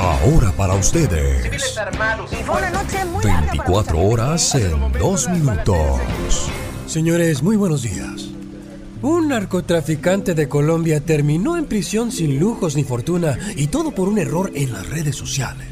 Ahora para ustedes. 24 horas en 2 minutos. Señores, muy buenos días. Un narcotraficante de Colombia terminó en prisión sin lujos ni fortuna y todo por un error en las redes sociales.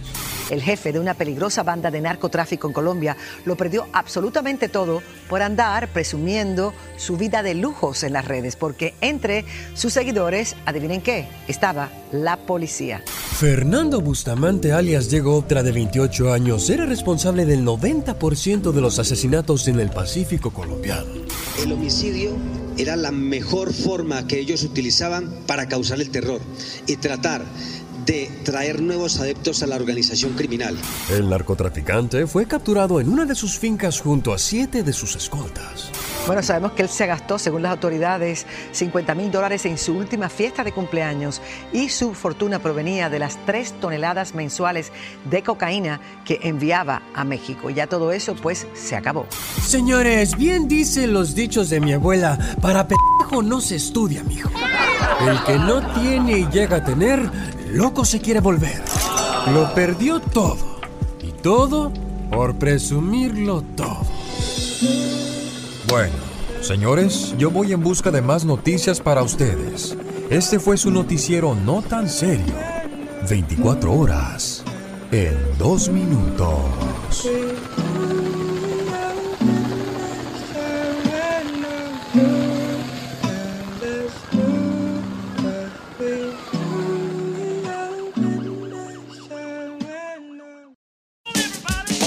El jefe de una peligrosa banda de narcotráfico en Colombia lo perdió absolutamente todo por andar presumiendo su vida de lujos en las redes, porque entre sus seguidores, adivinen qué, estaba la policía. Fernando Bustamante, alias Diego Optra, de 28 años, era responsable del 90% de los asesinatos en el Pacífico colombiano. El homicidio era la mejor forma que ellos utilizaban para causar el terror y tratar de traer nuevos adeptos a la organización criminal. El narcotraficante fue capturado en una de sus fincas junto a siete de sus escoltas. Bueno, sabemos que él se gastó, según las autoridades, 50 mil dólares en su última fiesta de cumpleaños y su fortuna provenía de las tres toneladas mensuales de cocaína que enviaba a México. Ya todo eso, pues, se acabó. Señores, bien dicen los dichos de mi abuela, para pendejo no se estudia, mijo. El que no tiene y llega a tener, loco se quiere volver. Lo perdió todo. Y todo por presumirlo todo. Bueno, señores, yo voy en busca de más noticias para ustedes. Este fue su noticiero no tan serio. 24 horas en 2 minutos.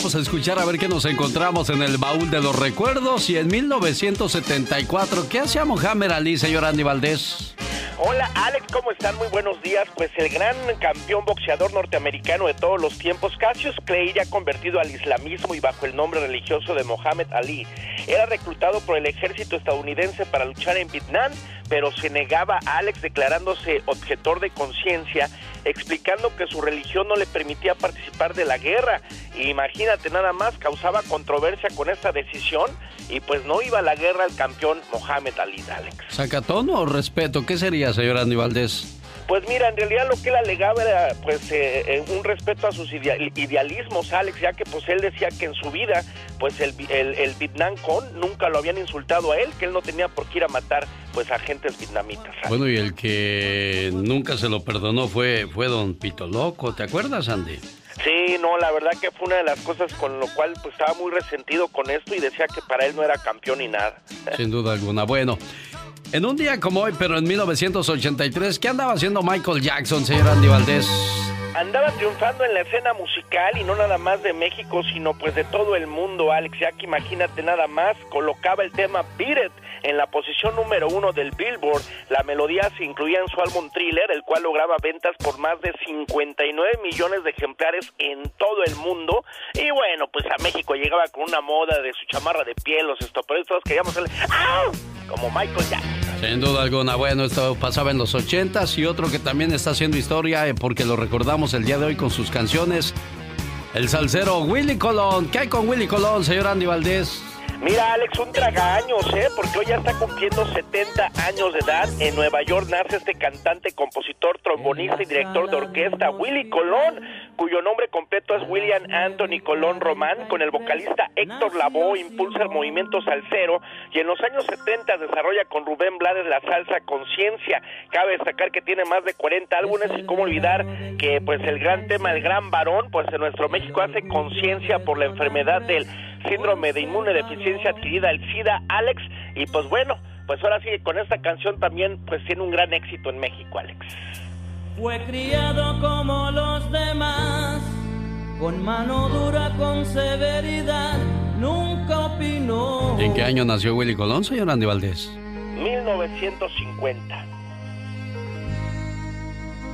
Vamos a escuchar a ver qué nos encontramos en el baúl de los recuerdos y en 1974. ¿Qué hacía Mohamed Ali, señor Andy Valdés? Hola Alex, ¿cómo están? Muy buenos días. Pues el gran campeón boxeador norteamericano de todos los tiempos, Cassius Clay, ya convertido al islamismo y bajo el nombre religioso de Mohamed Ali, era reclutado por el ejército estadounidense para luchar en Vietnam, pero se negaba a Alex declarándose objetor de conciencia, explicando que su religión no le permitía participar de la guerra. Imagínate nada más, causaba controversia con esta decisión y pues no iba a la guerra el campeón Mohamed Ali, Alex. ¿Sacatón o respeto? ¿Qué sería, señor Andy Valdés? Pues mira, en realidad lo que él alegaba era pues eh, eh, un respeto a sus idea- idealismos, Alex, ya que pues él decía que en su vida pues el, el, el Vietnam con nunca lo habían insultado a él, que él no tenía por qué ir a matar pues agentes vietnamitas. Alex. Bueno, y el que nunca se lo perdonó fue, fue don Pito Loco, ¿te acuerdas, Andy? Sí, no, la verdad que fue una de las cosas con lo cual pues estaba muy resentido con esto y decía que para él no era campeón ni nada. Sin duda alguna. Bueno, en un día como hoy, pero en 1983, ¿qué andaba haciendo Michael Jackson, señor Andy Valdés? Andaba triunfando en la escena musical y no nada más de México, sino pues de todo el mundo, Alex. Ya que imagínate nada más, colocaba el tema Beat en la posición número uno del Billboard. La melodía se incluía en su álbum Thriller, el cual lograba ventas por más de 59 millones de ejemplares en todo el mundo. Y bueno, pues a México llegaba con una moda de su chamarra de piel, los estoperos, todos queríamos hacerle ¡Au! como Michael Jackson. Sin duda alguna. Bueno, esto pasaba en los 80s y otro que también está haciendo historia eh, porque lo recordamos el día de hoy con sus canciones. El salsero Willy Colón. ¿Qué hay con Willy Colón, señor Andy Valdés? Mira, Alex, un tragaños, ¿eh? Porque hoy ya está cumpliendo 70 años de edad. En Nueva York nace este cantante, compositor, trombonista y director de orquesta, Willy Colón, cuyo nombre completo es William Anthony Colón Román, con el vocalista Héctor Lavoe, impulsa el movimiento salsero y en los años 70 desarrolla con Rubén Blades la salsa Conciencia. Cabe destacar que tiene más de 40 álbumes y cómo olvidar que pues el gran tema, el gran varón, pues en nuestro México hace conciencia por la enfermedad del síndrome de inmunodeficiencia adquirida, el SIDA, Alex, y pues bueno, pues ahora sí con esta canción también pues tiene un gran éxito en México, Alex. Fue criado como los demás, con mano dura, con severidad, nunca opinó. ¿En qué año nació Willy Colón, señor Andy Valdés? 1950.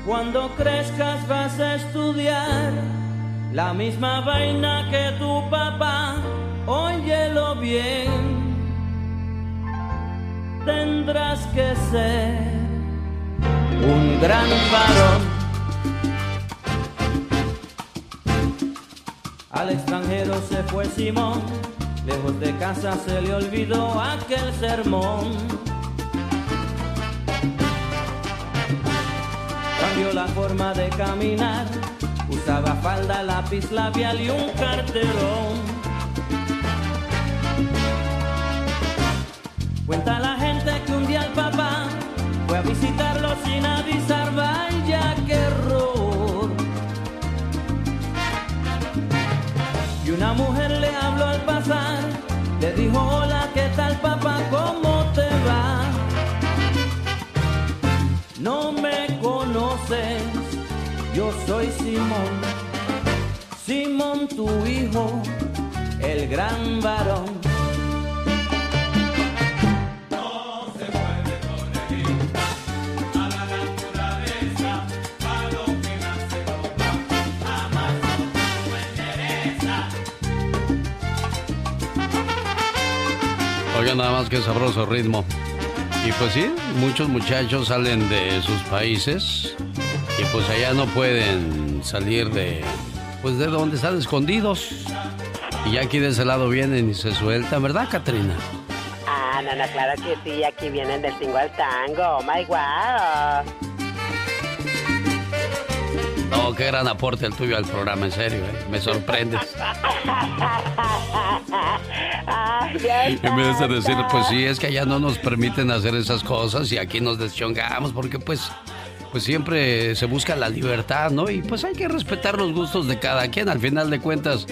Cuando crezcas vas a estudiar la misma vaina que tu papá, óyelo bien. Tendrás que ser un gran varón. Al extranjero se fue Simón, lejos de casa se le olvidó aquel sermón. Cambió la forma de caminar, lápiz labial y un carterón. Cuenta la a visitarlo sin avisar, vaya que error. Y una mujer le habló al pasar, le dijo hola, ¿qué tal papá? ¿Cómo te va? No me conoces, yo soy Simón, Simón tu hijo, el gran varón. Nada más que sabroso ritmo. Y pues sí, muchos muchachos salen de sus países y pues allá no pueden salir de pues de donde están escondidos. Y ya aquí de ese lado vienen y se sueltan, ¿verdad, Katrina? Ah, no, no, claro que sí, aquí vienen del tingo al tango, oh my wow. No, qué gran aporte el tuyo al programa, en serio, ¿eh? me sorprendes. en vez de decir, pues sí, es que allá no nos permiten hacer esas cosas y aquí nos deschongamos porque pues pues siempre se busca la libertad, ¿no? Y pues hay que respetar los gustos de cada quien. Al final de cuentas,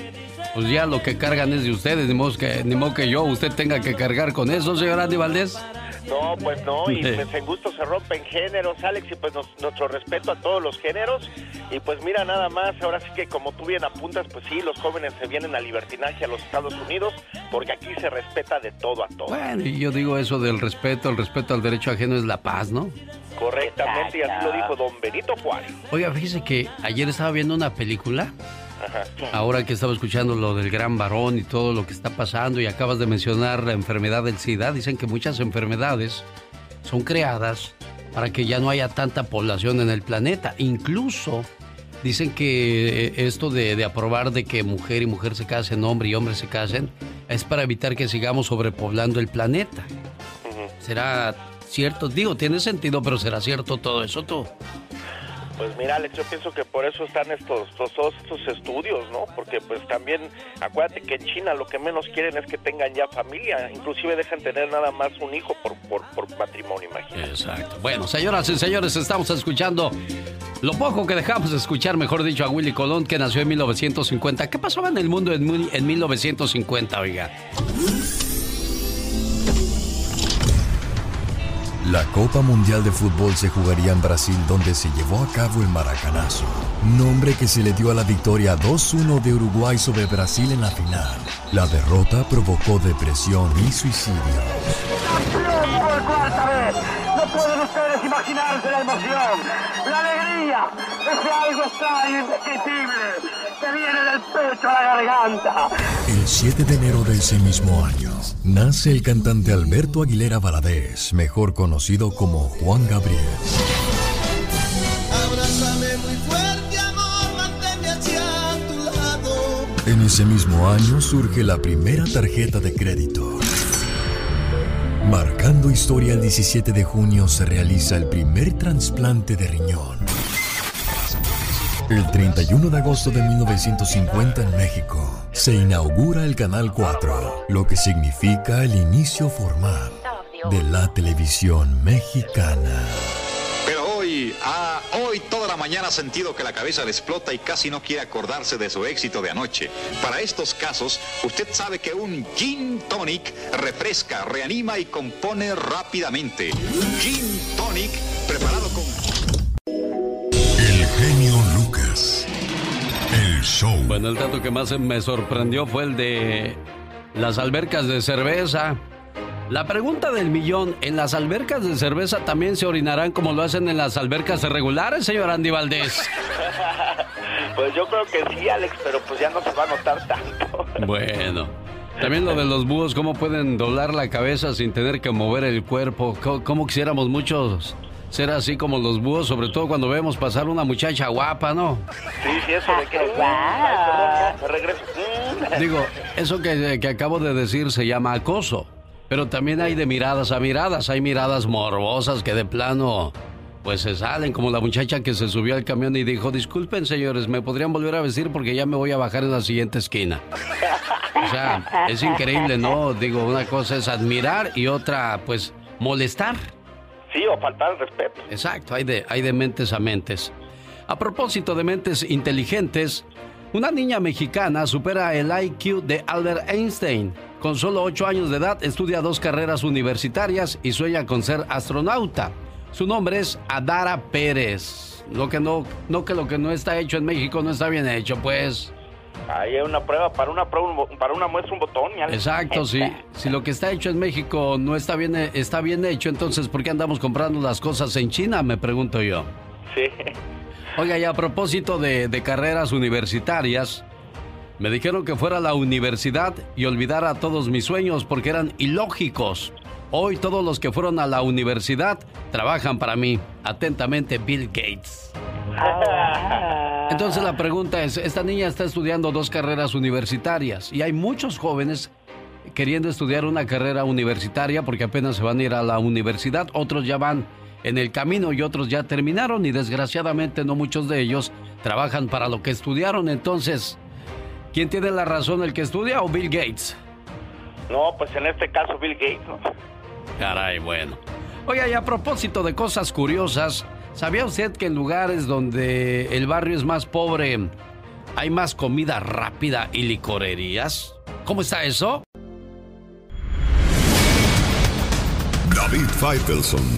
pues ya lo que cargan es de ustedes, ni modo que, ni modo que yo, usted tenga que cargar con eso, señor Andy Valdés. No, pues no, y pues en gusto se rompen géneros, Alex, y pues nuestro respeto a todos los géneros. Y pues mira, nada más, ahora sí que como tú bien apuntas, pues sí, los jóvenes se vienen a libertinaje a los Estados Unidos, porque aquí se respeta de todo a todo. Bueno, y yo digo eso del respeto, el respeto al derecho ajeno es la paz, ¿no? Correctamente, y así lo dijo don Benito Juárez. Oiga, fíjese que ayer estaba viendo una película Ahora que estaba escuchando lo del gran varón y todo lo que está pasando y acabas de mencionar la enfermedad del SIDA, dicen que muchas enfermedades son creadas para que ya no haya tanta población en el planeta. Incluso dicen que eh, esto de, aprobar de que mujer y mujer se casen, hombre y hombre se casen, es para evitar que sigamos sobrepoblando el planeta. ¿Será cierto? Digo, tiene sentido, pero ¿será cierto todo eso tú? Pues mira, Alex, yo pienso que por eso están estos, todos estos estudios, ¿no? Porque pues también, acuérdate que en China lo que menos quieren es que tengan ya familia, inclusive dejan tener nada más un hijo por, por, matrimonio, imagínate. Exacto. Bueno, señoras y señores, estamos escuchando lo poco que dejamos de escuchar, mejor dicho, a Willy Colón, que nació en 1950. ¿Qué pasaba en el mundo en, en 1950, oiga? La Copa Mundial de Fútbol se jugaría en Brasil donde se llevó a cabo el Maracanazo, nombre que se le dio a la victoria 2-1 de Uruguay sobre Brasil en la final. La derrota provocó depresión y suicidio. por cuarta vez! No pueden ustedes imaginarse la emoción, la alegría, ese algo extraño, indescriptible, viene del pecho a la garganta. El 7 de enero de ese mismo año, nace el cantante Alberto Aguilera Valadez, mejor conocido como Juan Gabriel. muy fuerte, amor, tu lado. En ese mismo año surge la primera tarjeta de crédito. Marcando historia el 17 de junio se realiza el primer trasplante de riñón. El 31 de agosto de 1950 en México se inaugura el Canal 4, lo que significa el inicio formal de la televisión mexicana. Pero hoy, ah, hoy toda la mañana ha sentido que la cabeza le explota y casi no quiere acordarse de su éxito de anoche. Para estos casos, usted sabe que un gin tonic refresca, reanima y compone rápidamente. Gin tonic preparado con el genio Lucas. El show. Bueno, el dato que más me sorprendió fue el de las albercas de cerveza. La pregunta del millón, ¿en las albercas de cerveza también se orinarán como lo hacen en las albercas regulares, señor Andy Valdés? pues yo creo que sí, Alex, pero pues ya no se va a notar tanto. bueno. También lo de los búhos, cómo pueden doblar la cabeza sin tener que mover el cuerpo. ¿Cómo, quisiéramos muchos ser así como los búhos, sobre todo cuando vemos pasar una muchacha guapa, ¿no? Sí, sí, eso de que... Ay, regreso. Digo, eso que, que acabo de decir se llama acoso. Pero también hay de miradas a miradas, hay miradas morbosas que de plano pues se salen, como la muchacha que se subió al camión y dijo, disculpen señores, me podrían volver a vestir porque ya me voy a bajar en la siguiente esquina. O sea, es increíble, ¿no? Digo, una cosa es admirar y otra, pues, molestar. Sí, o faltar al respeto. Exacto, hay de, hay de mentes a mentes. A propósito de mentes inteligentes, una niña mexicana supera el IQ de Albert Einstein. Con solo 8 años de edad estudia dos carreras universitarias y sueña con ser astronauta. Su nombre es Adara Pérez. Lo que no, no que lo que no está hecho en México no está bien hecho, pues. Ahí hay una prueba, para una prueba, para una muestra un botón. Exacto, sí. Si lo que está hecho en México no está bien, está bien hecho, entonces ¿por qué andamos comprando las cosas en China? Me pregunto yo. Sí. Oiga, y a propósito de, de carreras universitarias, me dijeron que fuera a la universidad y olvidara todos mis sueños porque eran ilógicos. Hoy todos los que fueron a la universidad trabajan para mí. Atentamente, Bill Gates. Entonces la pregunta es, esta niña está estudiando dos carreras universitarias y hay muchos jóvenes queriendo estudiar una carrera universitaria porque apenas se van a ir a la universidad, otros ya van en el camino y otros ya terminaron y desgraciadamente no muchos de ellos trabajan para lo que estudiaron. Entonces, ¿quién tiene la razón, el que estudia o Bill Gates? No, pues en este caso Bill Gates. Caray, bueno. Oiga, y a propósito de cosas curiosas, ¿sabía usted que en lugares donde el barrio es más pobre hay más comida rápida y licorerías? ¿Cómo está eso? David Faitelson.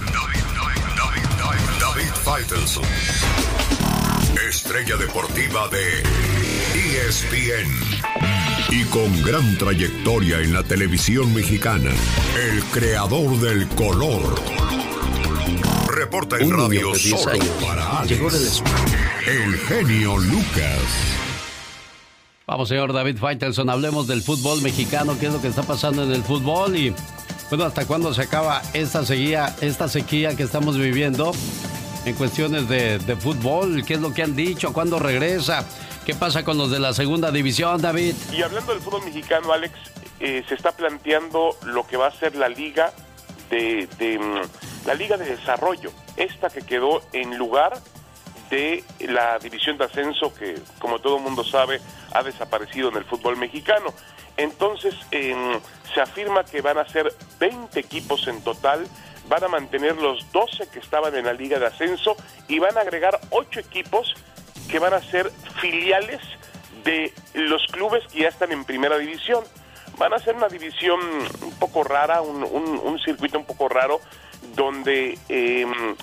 David Faitelson. Estrella deportiva de ESPN. Y con gran trayectoria en la televisión mexicana, el creador del color. Reporta en radio solo para Alex. El genio Lucas. Vamos, señor David Faitelson, hablemos del fútbol mexicano, qué es lo que está pasando en el fútbol y, bueno, hasta cuándo se acaba esta sequía, esta sequía que estamos viviendo en cuestiones de, de fútbol, qué es lo que han dicho, cuándo regresa. ¿Qué pasa con los de la segunda división, David? Y hablando del fútbol mexicano, Alex, eh, se está planteando lo que va a ser la liga de, mm, la liga de desarrollo, esta que quedó en lugar de la división de ascenso que, como todo mundo sabe, ha desaparecido en el fútbol mexicano. Entonces, se afirma que van a ser 20 equipos en total, van a mantener los 12 que estaban en la liga de ascenso y van a agregar 8 equipos que van a ser filiales de los clubes que ya están en primera división. Van a ser una división un poco rara, un, circuito un poco raro, donde em,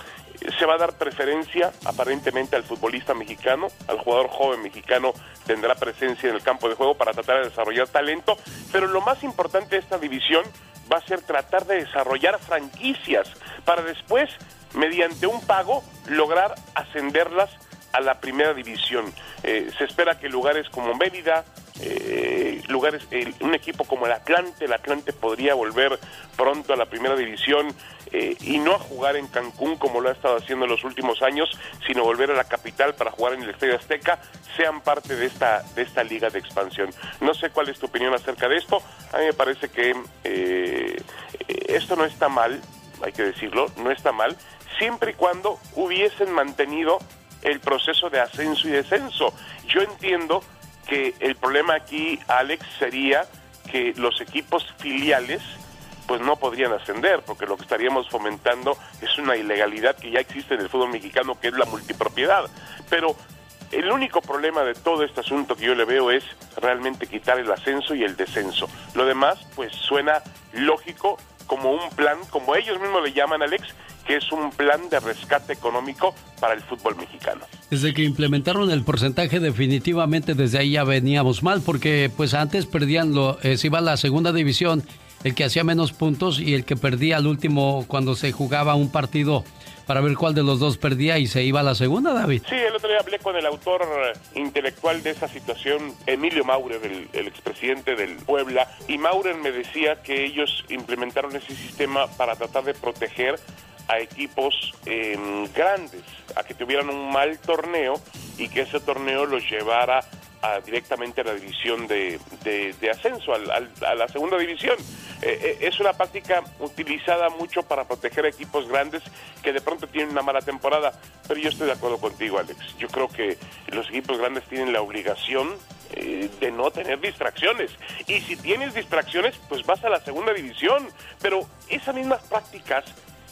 se va a dar preferencia aparentemente al futbolista mexicano, al jugador joven mexicano tendrá presencia en el campo de juego para tratar de desarrollar talento, pero lo más importante de esta división va a ser tratar de desarrollar franquicias para después, mediante un pago, lograr ascenderlas a la primera división. Eh, se espera que lugares como Mérida, eh, lugares, un equipo como el Atlante, el Atlante podría volver pronto a la primera división eh, y no a jugar en Cancún como lo ha estado haciendo en los últimos años, sino volver a la capital para jugar en el Estadio Azteca, sean parte de esta, de esta liga de expansión. No sé cuál es tu opinión acerca de esto, a mí me parece que esto no está mal, hay que decirlo, no está mal, siempre y cuando hubiesen mantenido el proceso de ascenso y descenso. Yo entiendo que el problema aquí, Alex, sería que los equipos filiales pues no podrían ascender, porque lo que estaríamos fomentando es una ilegalidad que ya existe en el fútbol mexicano, que es la multipropiedad. Pero el único problema de todo este asunto que yo le veo es realmente quitar el ascenso y el descenso. Lo demás, pues suena lógico como un plan, como ellos mismos le llaman, Alex, que es un plan de rescate económico para el fútbol mexicano. Desde que implementaron el porcentaje definitivamente desde ahí ya veníamos mal porque pues antes perdían lo eh, se iba a la segunda división el que hacía menos puntos y el que perdía al último cuando se jugaba un partido para ver cuál de los dos perdía y se iba a la segunda, David. Sí, el otro día hablé con el autor intelectual de esa situación, Emilio Maurer, el, expresidente del Puebla, y Maurer me decía que ellos implementaron ese sistema para tratar de proteger a equipos em, grandes, a que tuvieran un mal torneo y que ese torneo los llevara a, directamente a la división de, de, ascenso, al, a la segunda división. Eh, eh, es una práctica utilizada mucho para proteger a equipos grandes que de pronto tienen una mala temporada, pero yo estoy de acuerdo contigo, Alex. Yo creo que los equipos grandes tienen la obligación eh, de no tener distracciones. Y si tienes distracciones, pues vas a la segunda división. Pero esas mismas prácticas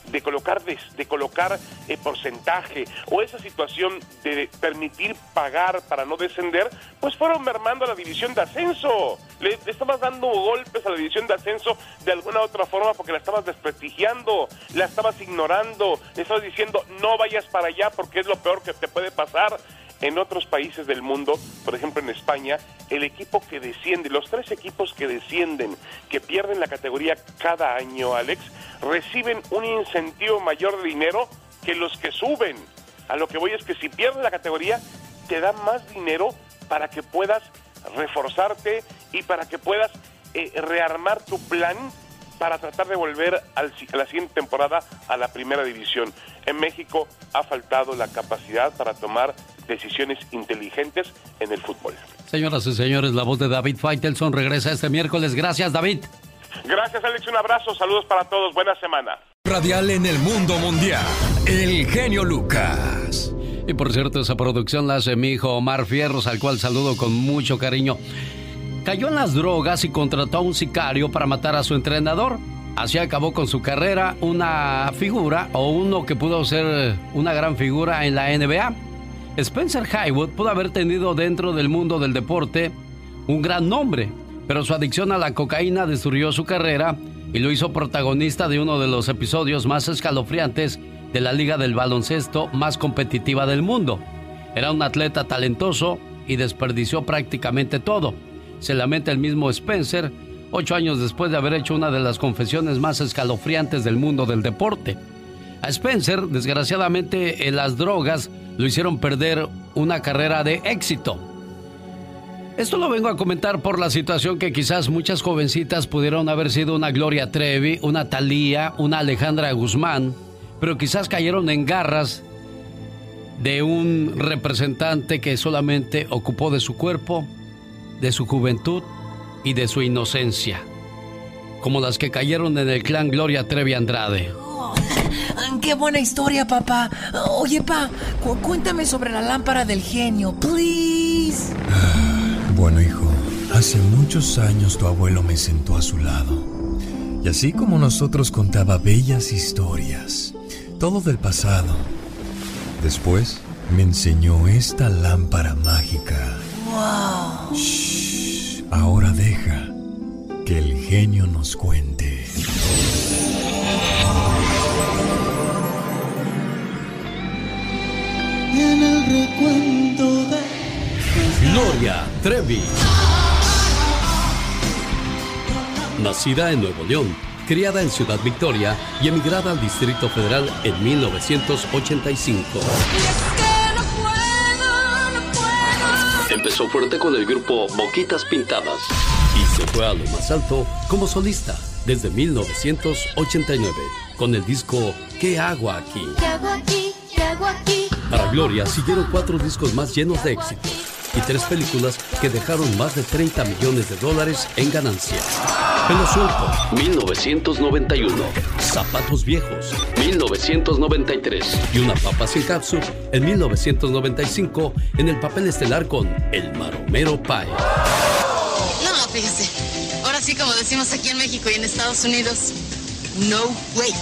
de colocar de, colocar eh, porcentaje o esa situación de permitir pagar para no descender, pues fueron mermando a la división de ascenso. Le, estabas dando golpes a la división de ascenso de alguna otra forma porque la estabas desprestigiando, la estabas ignorando, le estabas diciendo no vayas para allá porque es lo peor que te puede pasar. En otros países del mundo, por ejemplo en España, el equipo que desciende, los tres equipos que descienden, que pierden la categoría cada año, Alex, reciben un incentivo mayor de dinero que los que suben. A lo que voy es que si pierdes la categoría, te dan más dinero para que puedas reforzarte y para que puedas eh, rearmar tu plan para tratar de volver al, a la siguiente temporada a la primera división. En México ha faltado la capacidad para tomar decisiones inteligentes en el fútbol. Señoras y señores, la voz de David Faitelson regresa este miércoles. Gracias, David. Gracias, Alex. Un abrazo. Saludos para todos. Buena semana. Radial en el mundo mundial. El genio Lucas. Y por cierto, esa producción la hace mi hijo Omar Fierros, al cual saludo con mucho cariño. Cayó en las drogas y contrató a un sicario para matar a su entrenador. Así acabó con su carrera una figura o uno que pudo ser una gran figura en la NBA. Spencer Haywood pudo haber tenido dentro del mundo del deporte un gran nombre, pero su adicción a la cocaína destruyó su carrera y lo hizo protagonista de uno de los episodios más escalofriantes de la liga del baloncesto más competitiva del mundo. Era un atleta talentoso y desperdició prácticamente todo. Se lamenta el mismo Spencer ocho años después de haber hecho una de las confesiones más escalofriantes del mundo del deporte. A Spencer, desgraciadamente, en las drogas lo hicieron perder una carrera de éxito. Esto lo vengo a comentar por la situación que quizás muchas jovencitas pudieron haber sido una Gloria Trevi, una Thalía, una Alejandra Guzmán, pero quizás cayeron en garras de un representante que solamente ocupó de su cuerpo, de su juventud y de su inocencia, como las que cayeron en el clan Gloria Trevi Andrade. Oh, ¡Qué buena historia, papá! Oye, pa, cuéntame sobre la lámpara del genio, please. Bueno, hijo, hace muchos años tu abuelo me sentó a su lado. Y así como nosotros contaba bellas historias, todo del pasado. Después me enseñó esta lámpara mágica. ¡Wow! Shh, ahora deja que el genio nos cuente. En el recuento de Gloria Trevi. Nacida en Nuevo León, criada en Ciudad Victoria y emigrada al Distrito Federal en 1985. Empezó fuerte con el grupo Boquitas Pintadas y se fue a lo más alto como solista desde 1989 con el disco ¿Qué hago aquí? ¿Qué hago aquí? ¿Qué hago aquí? Para Gloria siguieron cuatro discos más llenos de éxitos y tres películas que dejaron más de 30 millones de dólares en ganancias. Pelo suelto, 1991. Zapatos viejos, 1993. Y una papa sin cápsula en 1995 en el papel estelar con El Maromero Pie. No, fíjese. Ahora sí, como decimos aquí en México y en Estados Unidos, no way.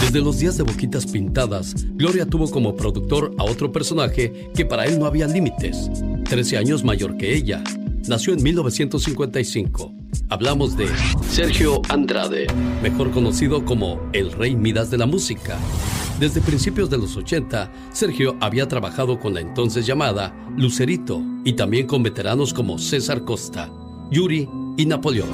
Desde los días de Boquitas Pintadas, Gloria tuvo como productor a otro personaje que para él no había límites. 13 años mayor que ella. Nació en 1955. Hablamos de Sergio Andrade, mejor conocido como el Rey Midas de la música. Desde principios de los 80, Sergio había trabajado con la entonces llamada Lucerito y también con veteranos como César Costa, Yuri y Napoleón.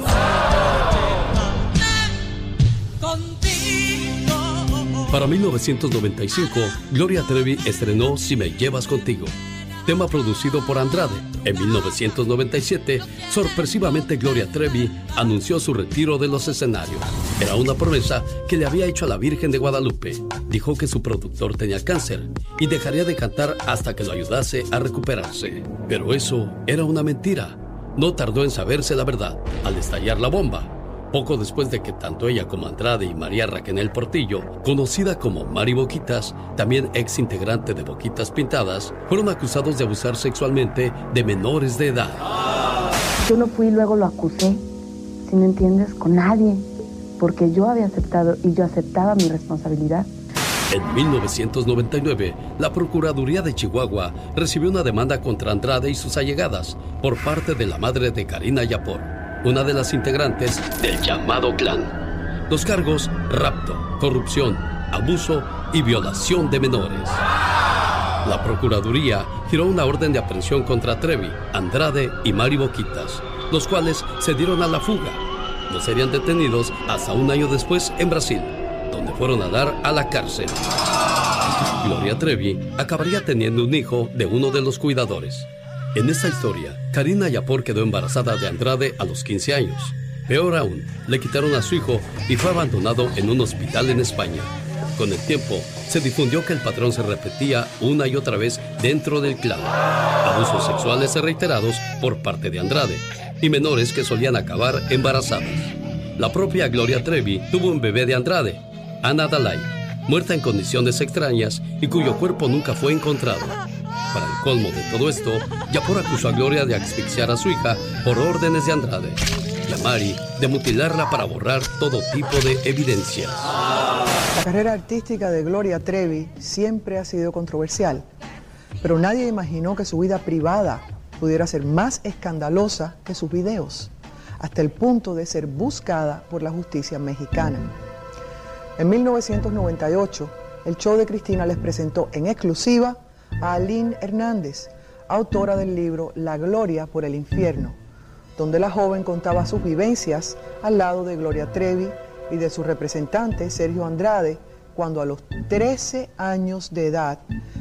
Para 1995, Gloria Trevi estrenó Si me llevas contigo. tema producido por Andrade. En 1997, sorpresivamente Gloria Trevi anunció su retiro de los escenarios. Era una promesa que le había hecho a la Virgen de Guadalupe. Dijo que su productor tenía cáncer y dejaría de cantar hasta que lo ayudase a recuperarse. Pero eso era una mentira. No tardó en saberse la verdad. Al estallar la bomba, poco después de que tanto ella como Andrade y María Raquel Portillo, conocida como Mari Boquitas, también ex integrante de Boquitas Pintadas, fueron acusados de abusar sexualmente de menores de edad. Yo no fui y luego lo acusé, si me entiendes, con nadie, porque yo había aceptado y yo aceptaba mi responsabilidad. En 1999, la Procuraduría de Chihuahua recibió una demanda contra Andrade y sus allegadas por parte de la madre de Karina Yapor una de las integrantes del llamado clan. Los cargos, rapto, corrupción, abuso y violación de menores. La Procuraduría giró una orden de aprehensión contra Trevi, Andrade y Mari Boquitas, los cuales se dieron a la fuga. No serían detenidos hasta un año después en Brasil, donde fueron a dar a la cárcel. Gloria Trevi acabaría teniendo un hijo de uno de los cuidadores. En esta historia, Karina Yapor quedó embarazada de Andrade a los 15 años. Peor aún, le quitaron a su hijo y fue abandonado en un hospital en España. Con el tiempo, se difundió que el patrón se repetía una y otra vez dentro del clan. Abusos sexuales reiterados por parte de Andrade y menores que solían acabar embarazadas. La propia Gloria Trevi tuvo un bebé de Andrade, Ana Dalai, muerta en condiciones extrañas y cuyo cuerpo nunca fue encontrado. Para el colmo de todo esto, Yapor acusó a Gloria de asfixiar a su hija por órdenes de Andrade y a Mari de mutilarla para borrar todo tipo de evidencias. La carrera artística de Gloria Trevi siempre ha sido controversial, pero nadie imaginó que su vida privada pudiera ser más escandalosa que sus videos, hasta el punto de ser buscada por la justicia mexicana. En 1998, el show de Cristina les presentó en exclusiva a Aline Hernández, autora del libro La Gloria por el Infierno, donde la joven contaba sus vivencias al lado de Gloria Trevi y de su representante Sergio Andrade, cuando a los 13 años de edad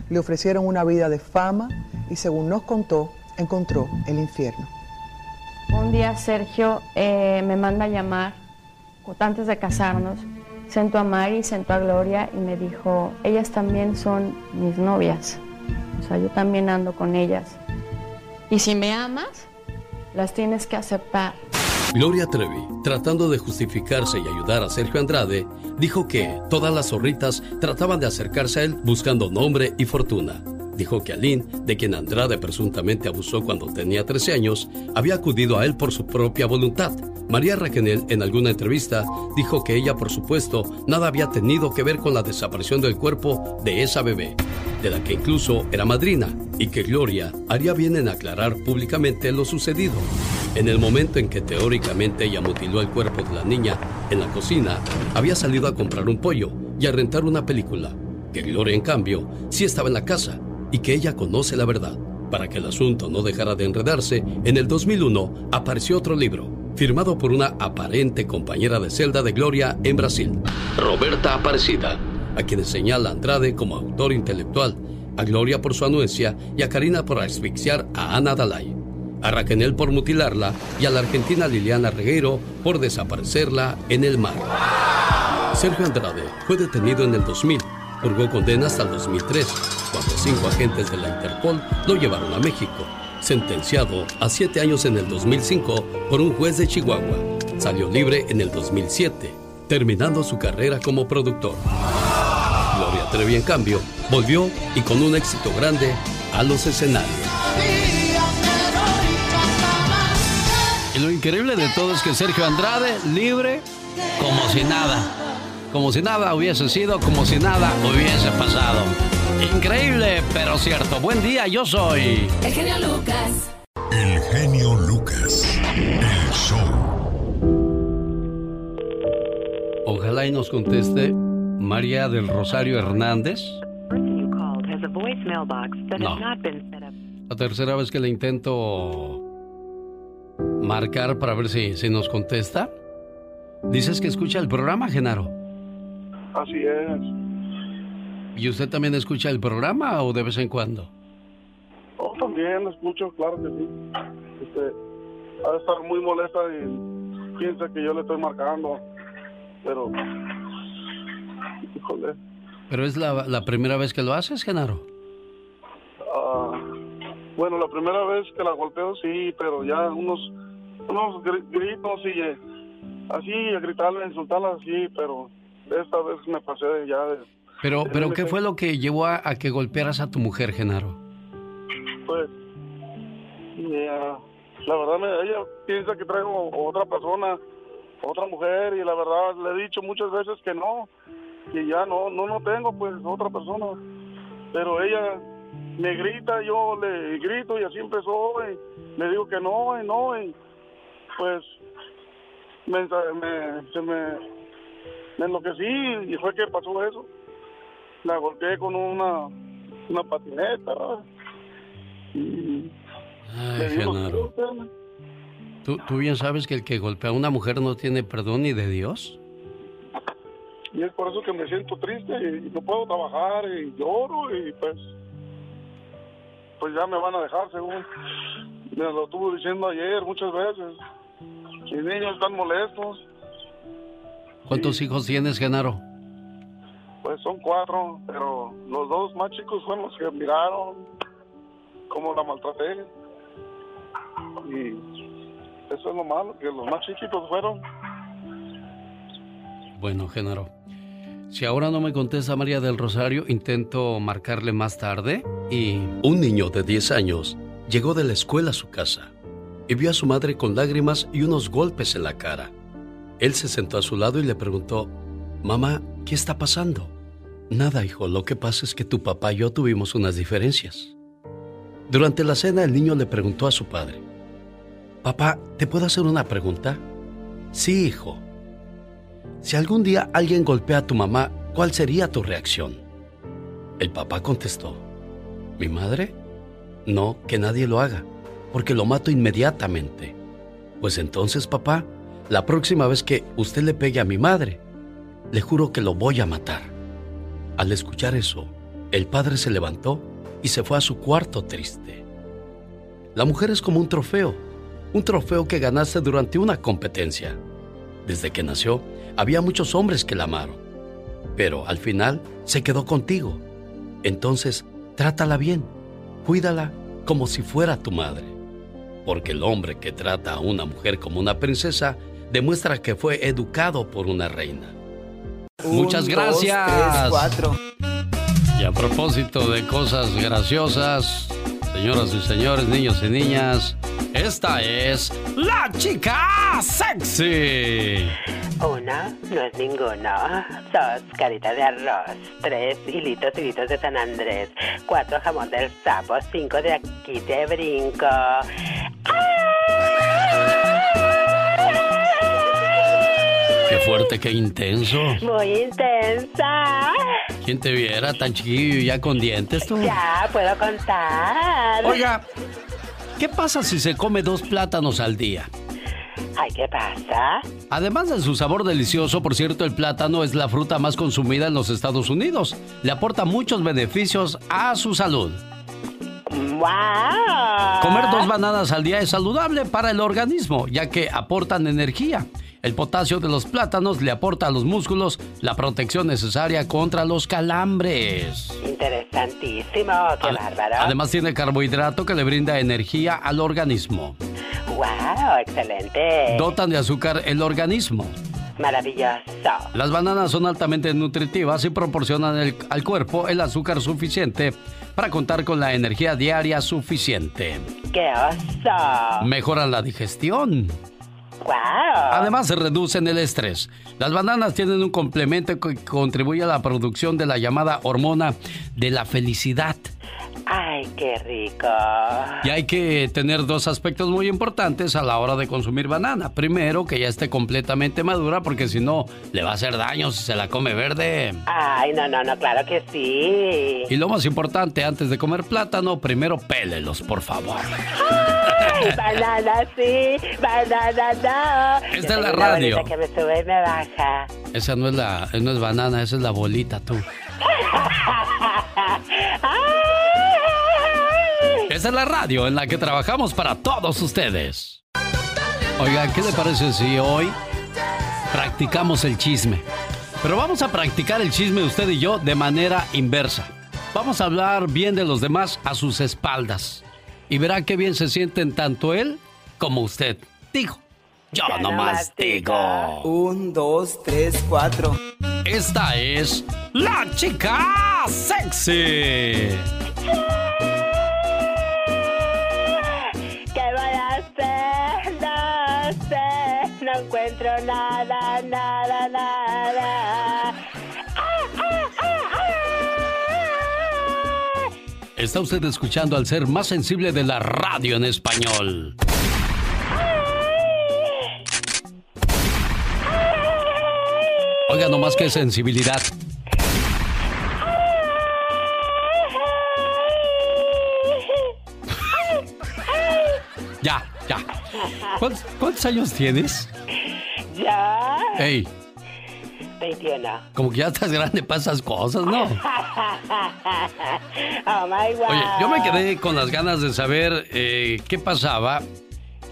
le ofrecieron una vida de fama y según nos contó, encontró el infierno. Un día Sergio eh, me manda a llamar, antes de casarnos, sentó a Mari, sentó a Gloria y me dijo, ellas también son mis novias. O sea, yo también ando con ellas. Y si me amas, las tienes que aceptar. Gloria Trevi, tratando de justificarse y ayudar a Sergio Andrade, dijo que todas las zorritas trataban de acercarse a él buscando nombre y fortuna. Dijo que Aline, de quien Andrade presuntamente abusó cuando tenía 13 años, había acudido a él por su propia voluntad. María Raquel, en alguna entrevista, dijo que ella, por supuesto, nada había tenido que ver con la desaparición del cuerpo de esa bebé, de la que incluso era madrina, y que Gloria haría bien en aclarar públicamente lo sucedido. En el momento en que teóricamente ella mutiló el cuerpo de la niña en la cocina, había salido a comprar un pollo y a rentar una película, que Gloria, en cambio, sí estaba en la casa y que ella conoce la verdad. Para que el asunto no dejara de enredarse, en el 2001 apareció otro libro, firmado por una aparente compañera de celda de Gloria en Brasil, Roberta Aparecida, a quien señala Andrade como autor intelectual, a Gloria por su anuencia y a Karina por asfixiar a Ana Dalai, a Raquel por mutilarla y a la argentina Liliana Regueiro por desaparecerla en el mar. Sergio Andrade fue detenido en el 2000 Purgó condena hasta el 2003, cuando cinco agentes de la Interpol lo llevaron a México. Sentenciado a siete años en el 2005 por un juez de Chihuahua. Salió libre en el 2007, terminando su carrera como productor. Gloria Trevi, en cambio, volvió y con un éxito grande a los escenarios. Y lo increíble de todo es que Sergio Andrade, libre como si nada como si nada hubiese sido, como si nada hubiese pasado. Increíble, pero cierto. Buen día, yo soy. El genio Lucas. El genio Lucas. El show. Ojalá y nos conteste María del Rosario Hernández. No. La tercera vez que le intento marcar para ver si, si nos contesta. Dices que escucha el programa, Genaro. Así es. ¿Y usted también escucha el programa o de vez en cuando? Oh, también escucho, claro que sí. Este, ha de estar muy molesta y piensa que yo le estoy marcando. Pero, híjole, ¿Pero es la, la primera vez que lo haces, Genaro? ah, bueno, la primera vez que la golpeo sí, pero ya unos, unos gri- gritos y eh, así, a gritarle, a insultarla así, pero esta vez me pasé de ya de, Pero, de pero. ¿qué fue lo que llevó a, a que golpearas a tu mujer, Genaro? Pues, ah, la verdad, me- ella piensa que traigo otra persona, otra mujer, y la verdad le he dicho muchas veces que no, que ya no, no, no tengo pues otra persona. Pero ella me grita, yo le grito y así empezó, y le digo que no, y no, y pues me, me, se me, me enloquecí y fue que pasó eso. La golpeé con una, una patineta. Y Ay, Genaro. ¿Tú, tú bien sabes que el que golpea a una mujer no tiene perdón ni de Dios. Y es por eso que me siento triste y no puedo trabajar y lloro y pues pues ya me van a dejar según me lo estuvo diciendo ayer muchas veces. Mis niños están molestos, ¿Cuántos hijos tienes, Genaro? pues son cuatro, pero los dos más chicos fueron los que miraron cómo la maltraté. Y eso es lo malo, que los más chiquitos fueron. Bueno, Genaro. Si ahora no me contesta María del Rosario, intento marcarle más tarde y... Un niño de 10 años llegó de la escuela a su casa y vio a su madre con lágrimas y unos golpes en la cara. Él se sentó a su lado y le preguntó, Mamá, ¿qué está pasando? Nada, hijo, lo que pasa es que tu papá y yo tuvimos unas diferencias. Durante la cena el niño le preguntó a su padre, Papá, ¿te puedo hacer una pregunta? Sí, hijo. Si algún día alguien golpea a tu mamá, ¿cuál sería tu reacción? El papá contestó, ¿mi madre? No, que nadie lo haga, porque lo mato inmediatamente. Pues entonces, papá, la próxima vez que usted le pegue a mi madre, le juro que lo voy a matar. Al escuchar eso, el padre se levantó y se fue a su cuarto triste. La mujer es como un trofeo, un trofeo que ganaste durante una competencia. Desde que nació, había muchos hombres que la amaron, pero al final se quedó contigo. Entonces, trátala bien, cuídala como si fuera tu madre. Porque el hombre que trata a una mujer como una princesa demuestra que fue educado por una reina. Muchas gracias. dos, tres, cuatro. Y a propósito de cosas graciosas, señoras y señores, niños y niñas, esta es la chica sexy. Uno no es ninguno. Dos, carita de arroz. Tres, hilitos, hilitos de San Andrés. Cuatro, jamón del sapo. Cinco, de aquí te brinco. Qué fuerte, qué intenso. Muy intensa. ¿Quién te viera tan chiquillo y ya con dientes tú? Ya puedo contar. Oiga, ¿qué pasa si se come dos plátanos al día? Ay, ¿qué pasa? Además de su sabor delicioso, por cierto, el plátano es la fruta más consumida en los Estados Unidos. Le aporta muchos beneficios a su salud. ¡Wow! Comer dos bananas al día es saludable para el organismo, ya que aportan energía. El potasio de los plátanos le aporta a los músculos la protección necesaria contra los calambres. Interesantísimo. ¡Qué bárbaro! Además tiene carbohidrato que le brinda energía al organismo. ¡Wow! Excelente. Dotan de azúcar el organismo. Maravilloso. Las bananas son altamente nutritivas y proporcionan el- al cuerpo el azúcar suficiente para contar con la energía diaria suficiente. ¡Qué oso! Mejoran la digestión. ¡Wow! Además, reducen el estrés. Las bananas tienen un complemento que contribuye a la producción de la llamada hormona de la felicidad. ¡Ay, qué rico! Y hay que tener dos aspectos muy importantes a la hora de consumir banana. Primero, que ya esté completamente madura, porque si no, le va a hacer daño si se la come verde. Ay, no, no, no, claro que sí. Y lo más importante, antes de comer plátano, primero pélelos, por favor. Ay, banana sí, banana no. Esta Yo es la radio. que me sube y me baja. Esa no es la, no es banana, esa es la bolita, tú. Ay, Esta es la radio en la que trabajamos para todos ustedes. Oiga, ¿qué le parece si hoy practicamos el chisme? Pero vamos a practicar el chisme usted y yo de manera inversa. Vamos a hablar bien de los demás a sus espaldas. Y verá qué bien se sienten tanto él como usted. Digo, yo Ya nomás digo. Un, dos, tres, cuatro. Esta es la chica sexy. No encuentro nada, nada, nada. Está usted escuchando al ser más sensible de la radio en español. Oiga, nomás que sensibilidad. Ya, ya. ¿Cuántos, cuántos años tienes? ¿Ya? Ey, 21. como que ya estás grande para esas cosas, ¿no? oh my God. Oye, yo me quedé con las ganas de saber eh, qué pasaba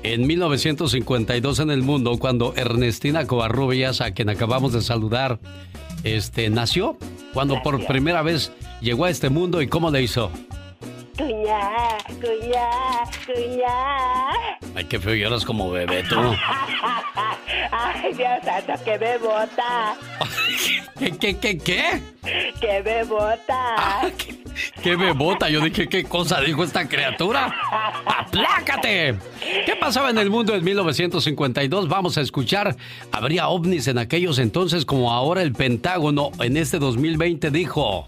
en 1952 en el mundo cuando Ernestina Covarrubias, a quien acabamos de saludar, este, nació. Cuando por primera vez llegó a este mundo y cómo le hizo. Cuñá, cuñá, cuñá. Ay, qué feo, lloras como bebé tú. Ay, Dios santo, que me bota. ¿Qué, qué, qué, qué? Que me bota. ¿Qué bebota? Yo dije, ¿qué cosa dijo esta criatura? ¡Aplácate! ¿Qué pasaba en el mundo en 1952? Vamos a escuchar. ¿Habría ovnis en aquellos entonces como ahora el Pentágono en este 2020 dijo?